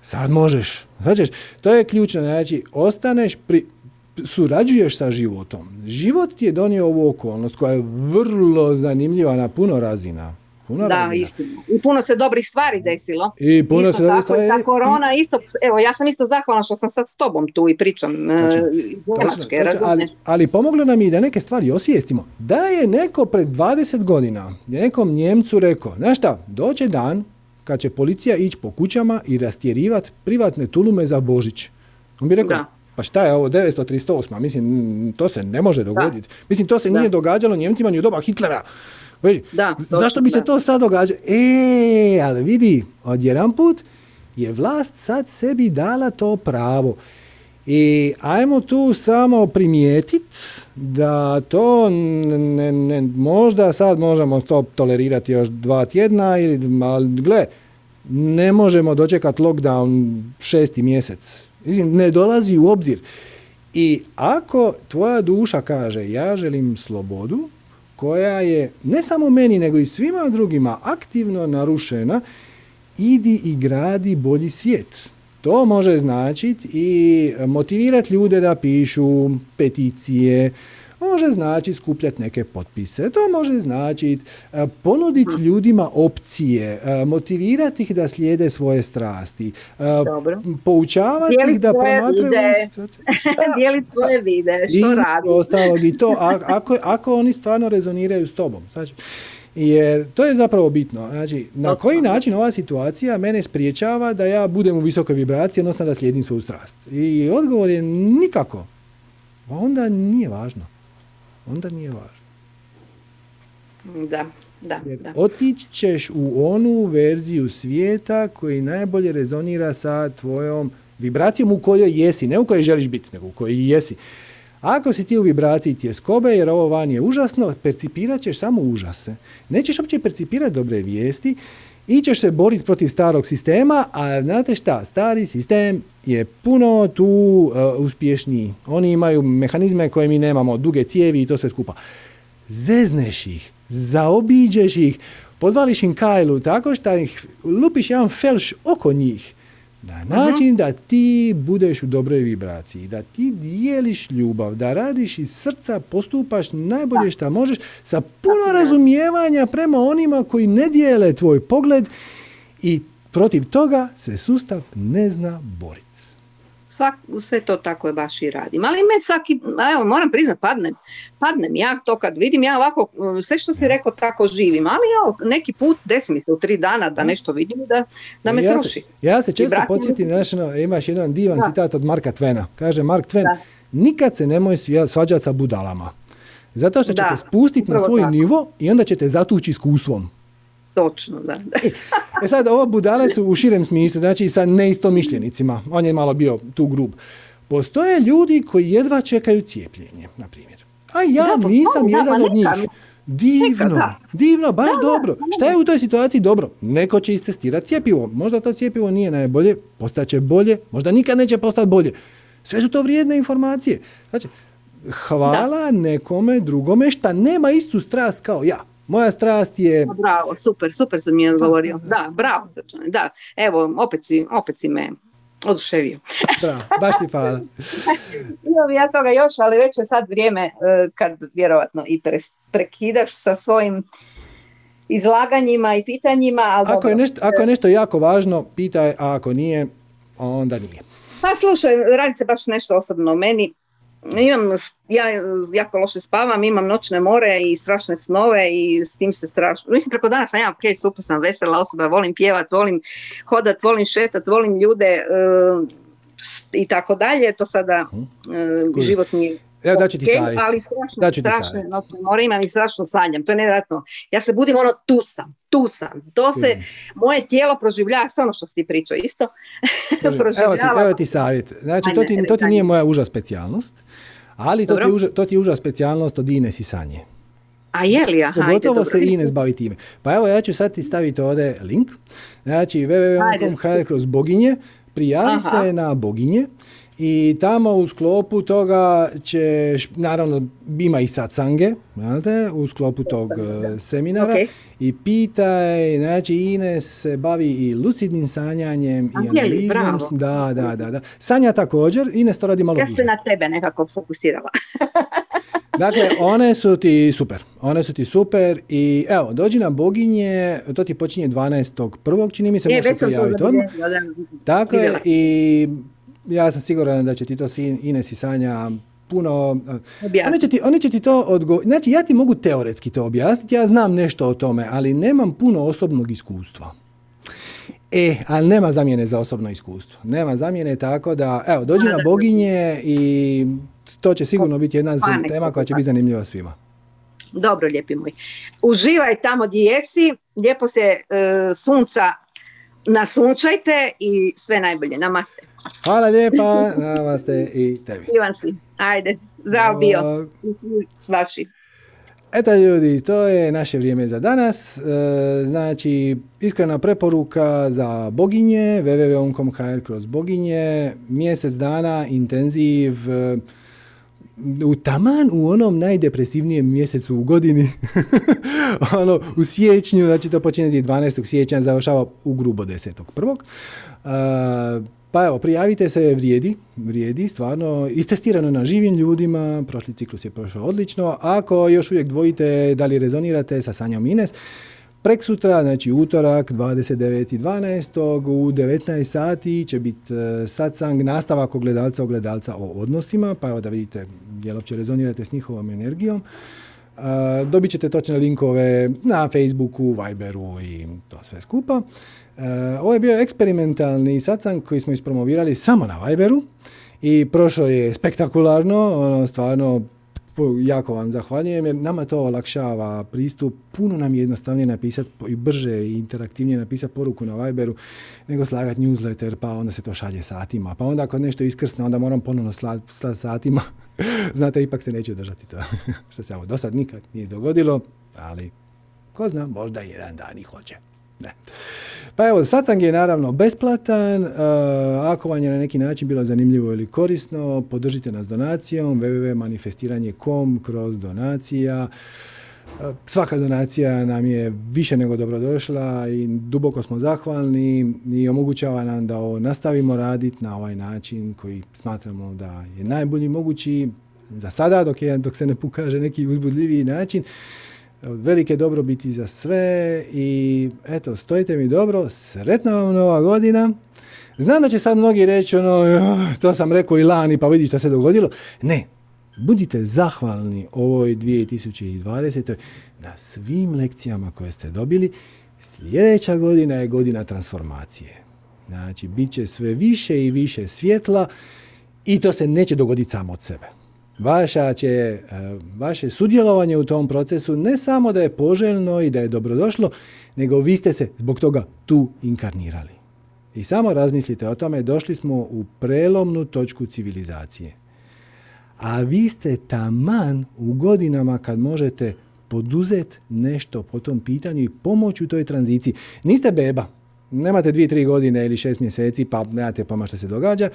Sad možeš. Znači, to je ključno. Znači, ostaneš pri, surađuješ sa životom. Život ti je donio ovu okolnost koja je vrlo zanimljiva na puno razina. Puno Da, istina. I puno se dobrih stvari desilo. I puno isto se dobrih tako, stvari- ta korona isto, evo ja sam isto zahvalna što sam sad s tobom tu i pričam e, Točno, iz Točno, točno, ali, ali pomoglo nam i da neke stvari osvijestimo. Da je neko pred 20 godina nekom Njemcu rekao, znaš šta, doće dan kad će policija ići po kućama i rastjerivati privatne tulume za Božić. On bi rekao, Da. pa šta je ovo 938, mislim, to se ne može dogoditi. Mislim, to se Da. nije događalo Njemcima ni u doba Hitlera. Već, Da, zašto bi se to sad događalo? E, ali vidi, odjedan put je vlast sad sebi dala to pravo. I ajmo tu samo primijetit da to ne, ne, možda sad možemo to tolerirati još dva tjedna, ili, ali gle, ne možemo dočekati lockdown šesti mjesec. Mislim, ne dolazi u obzir. I ako tvoja duša kaže ja želim slobodu, koja je ne samo meni nego i svima drugima aktivno narušena, idi i gradi bolji svijet. To može značiti i motivirati ljude da pišu peticije, može znači skupljati neke potpise, to može značiti ponuditi ljudima opcije, e, motivirati ih da slijede svoje strasti, e, Dobro. poučavati ih da promatraju videe. situaciju. Da, Dijelit svoje vide, što radi. ostalog i to, ako, ako oni stvarno rezoniraju s tobom. Znači, jer to je zapravo bitno. Znači, na koji način ova situacija mene spriječava da ja budem u visokoj vibraciji, odnosno da slijedim svoju strast? I odgovor je nikako. Onda nije važno. Onda nije važno. Da, da, Jer da. otići ćeš u onu verziju svijeta koji najbolje rezonira sa tvojom vibracijom u kojoj jesi, ne u kojoj želiš biti, nego u kojoj jesi. Ako si ti u vibraciji tjeskobe, jer ovo van je užasno, percipirat ćeš samo užase. Nećeš uopće percipirati dobre vijesti i ćeš se boriti protiv starog sistema, a znate šta, stari sistem je puno tu uh, uspješniji. Oni imaju mehanizme koje mi nemamo, duge cijevi i to sve skupa zezneš ih, zaobiđeš ih, podvališ im kajlu tako što ih lupiš jedan felš oko njih. Na način da ti budeš u dobroj vibraciji, da ti dijeliš ljubav, da radiš iz srca, postupaš najbolje što možeš sa puno razumijevanja prema onima koji ne dijele tvoj pogled i protiv toga se sustav ne zna boriti. Svak, sve to tako je baš i radim. Ali me svaki, evo moram priznat, padnem. Padnem ja to kad vidim, ja ovako, uh, sve što si rekao tako živim. Ali evo, neki put, desi mi se u tri dana da nešto vidim da, da me ja sruši. Se, ja se često podsjetim, znaš, ono, imaš jedan divan Da. citat od Marka Twena. Kaže Mark Twain, Da. nikad se nemoj svađati sa budalama. Zato što će Da, te spustiti na svoj tako. nivo i onda će te zatući iskustvom. Točno, da. E sad, ovo budale su u širem smislu, znači sa neistomišljenicima. On je malo bio tu grub. Postoje ljudi koji jedva čekaju cijepljenje, na primjer. A ja Da, pa nisam da, jedan pa od njih. Divno, da. divno, baš Da, da, dobro. da, Šta je u toj situaciji dobro? Neko će istestirati cjepivo. Možda to cjepivo nije najbolje, postaće bolje, možda nikad neće postati bolje. Sve su to vrijedne informacije. Znači, hvala nekome drugome šta nema istu strast kao ja. Moja strast je... Bravo, super, super sam mi odgovorio. Da, bravo, Srčane, da. Evo, opet si, opet si me oduševio. Bravo, baš ti hvala. Imam ja toga još, ali već je sad vrijeme e, kad vjerovatno i prekidaš sa svojim izlaganjima i pitanjima, ali Ako je, nešto, ako je nešto jako važno, pitaj, a ako nije, onda nije. Pa slušaj, radi se baš nešto osobno o meni. Imam, ja jako loše spavam, imam noćne more i strašne snove i s tim se strašno, mislim preko dana sam ja ok, super sam vesela osoba, volim pjevat, volim hodat, volim šetat, volim ljude e, s- i tako dalje, to sada e, Kužim. život nije Evo daću ti ok, savjet. ali strašno, Dat ću ti strašne savjet. noćne more imam i strašno sanjam, to je nevjerojatno. Ja se budim ono, tu sam, tu sam, to se, Kužim. moje tijelo proživljava, sve ono što si ti pričao isto. Evo ti, evo ti savjet. Znači, to ti, to ti nije moja uža specijalnost, ali to ti, uža, to ti je uža specijalnost od Ines i Sanje. A je li, aha, ajde, Pogotovo dobro. se Ines bavi time. Pa evo ja ću sad ti staviti ovdje link. Znači www.hr kroz boginje. Prijavi Aha. se na boginje I tamo u sklopu toga ćeš, naravno ima i satsange, znate, u sklopu tog e, seminara Ok. i pitaj, znači Ines se bavi i lucidnim sanjanjem A i je li? analizom. Da, da, da, da. Sanja također, Ines to radi malo Ja se na tebe nekako fokusirala. Dakle, one su ti super. One su ti super i evo, dođi na boginje, to ti počinje 12.1. čini mi se, Je, možeš se E, prijaviti odmah. Tako je Vidjela. i ja sam siguran da će ti to sin Ines i Sanja puno... Oni će, ti, oni će ti to odgovoriti. Znači, ja ti mogu teoretski to objasniti, ja znam nešto o tome, ali nemam puno osobnog iskustva. E, ali nema zamjene za osobno iskustvo. Nema zamjene tako da, evo, dođi na boginje i to će sigurno biti jedna tema koja će biti zanimljiva svima. Dobro, lijepi moj. Uživaj tamo gdje jesi, lijepo se e, sunca nasunčajte i sve najbolje. Namaste. Hvala lijepa, namaste i tebi. Ivan si. Ajde, zdrav bio. Vaši. Eto ljudi, to je naše vrijeme za danas. E, znači, iskrena preporuka za boginje, www.on.hr kroz boginje, mjesec dana, intenziv, u taman u onom najdepresivnijem mjesecu u godini, ono, u siječnju, znači to počinje 12. siječnja, završava u grubo 10. prvog. E, pa evo, prijavite se, vrijedi, vrijedi, stvarno, istestirano na živim ljudima, prošli ciklus je prošao odlično, ako još uvijek dvojite da li rezonirate sa Sanjom Ines, Prek sutra, znači utorak 29.12. u 19 sati će biti e, satsang, nastavak ogledalca ogledalca o odnosima, pa evo da vidite je li uopće rezonirate s njihovom energijom. E, dobit ćete točne linkove na Facebooku, Viberu i to sve skupa. E, ovo je bio eksperimentalni satsang koji smo ispromovirali samo na Viberu i prošao je spektakularno, ono stvarno jako vam zahvaljujem jer nama to olakšava pristup, puno nam je jednostavnije napisati i brže i interaktivnije napisati poruku na Viberu nego slagati newsletter pa onda se to šalje satima. Pa onda ako nešto iskrsne onda moram ponovno slati slat satima. Znate, ipak se neće održati to. Što se ovo do sad nikad nije dogodilo, ali ko zna, možda jedan dan i hoće. Ne. Pa evo, satsang je naravno besplatan, e, ako vam je na neki način bilo zanimljivo ili korisno, podržite nas donacijom www.manifestiranje.com kroz donacija. Svaka donacija nam je više nego dobrodošla i duboko smo zahvalni i omogućava nam da ovo nastavimo raditi na ovaj način koji smatramo da je najbolji mogući za sada dok, je, dok se ne pokaže neki uzbudljiviji način velike dobrobiti za sve i eto, stojite mi dobro, sretna vam nova godina. Znam da će sad mnogi reći ono, "Joj, to sam rekao i lani pa vidi šta se dogodilo. Ne, budite zahvalni ovoj 2020. na svim lekcijama koje ste dobili. Sljedeća godina je godina transformacije. Znači, bit će sve više i više svjetla i to se neće dogoditi samo od sebe. Vaša će, e, vaše sudjelovanje u tom procesu ne samo da je poželjno i da je dobrodošlo, nego vi ste se zbog toga tu inkarnirali. I samo razmislite o tome, došli smo u prelomnu točku civilizacije. A vi ste taman u godinama kad možete poduzeti nešto po tom pitanju i pomoći u toj tranziciji. Niste beba, nemate dvije, tri godine ili šest mjeseci pa nemate pojma što se događa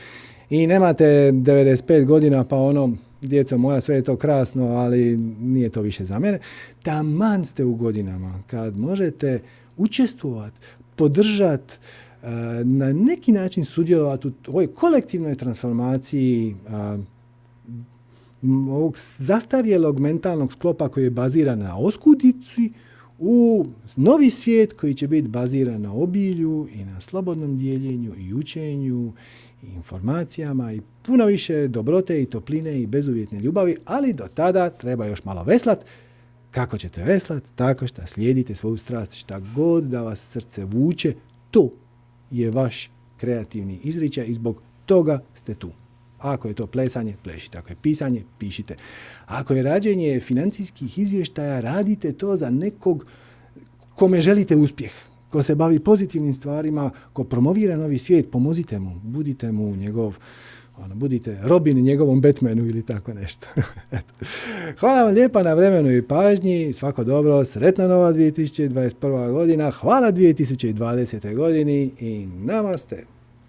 i nemate 95 godina pa ono, djeco moja, sve je to krasno, ali nije to više za mene. Taman ste u godinama kad možete učestvovati, podržati, eh, na neki način sudjelovati u ovoj kolektivnoj transformaciji m, ovog zastarjelog mentalnog sklopa koji je baziran na oskudici u novi svijet koji će biti baziran na obilju i na slobodnom dijeljenju i učenju i informacijama i puno više dobrote i topline i bezuvjetne ljubavi, ali do tada treba još malo veslat. Kako ćete veslat? Tako što slijedite svoju strast, šta god da vas srce vuče, to je vaš kreativni izričaj i zbog toga ste tu. Ako je to plesanje, plešite. Ako je pisanje, pišite. Ako je rađenje financijskih izvještaja, radite to za nekog kome želite uspjeh, ko se bavi pozitivnim stvarima, ko promovira novi svijet, pomozite mu, budite mu njegov, ono, budite Robin njegovom Batmanu ili tako nešto. Eto. Hvala vam lijepa na vremenu i pažnji, svako dobro, sretna nova 2021. godina, hvala 2020. godini i namaste.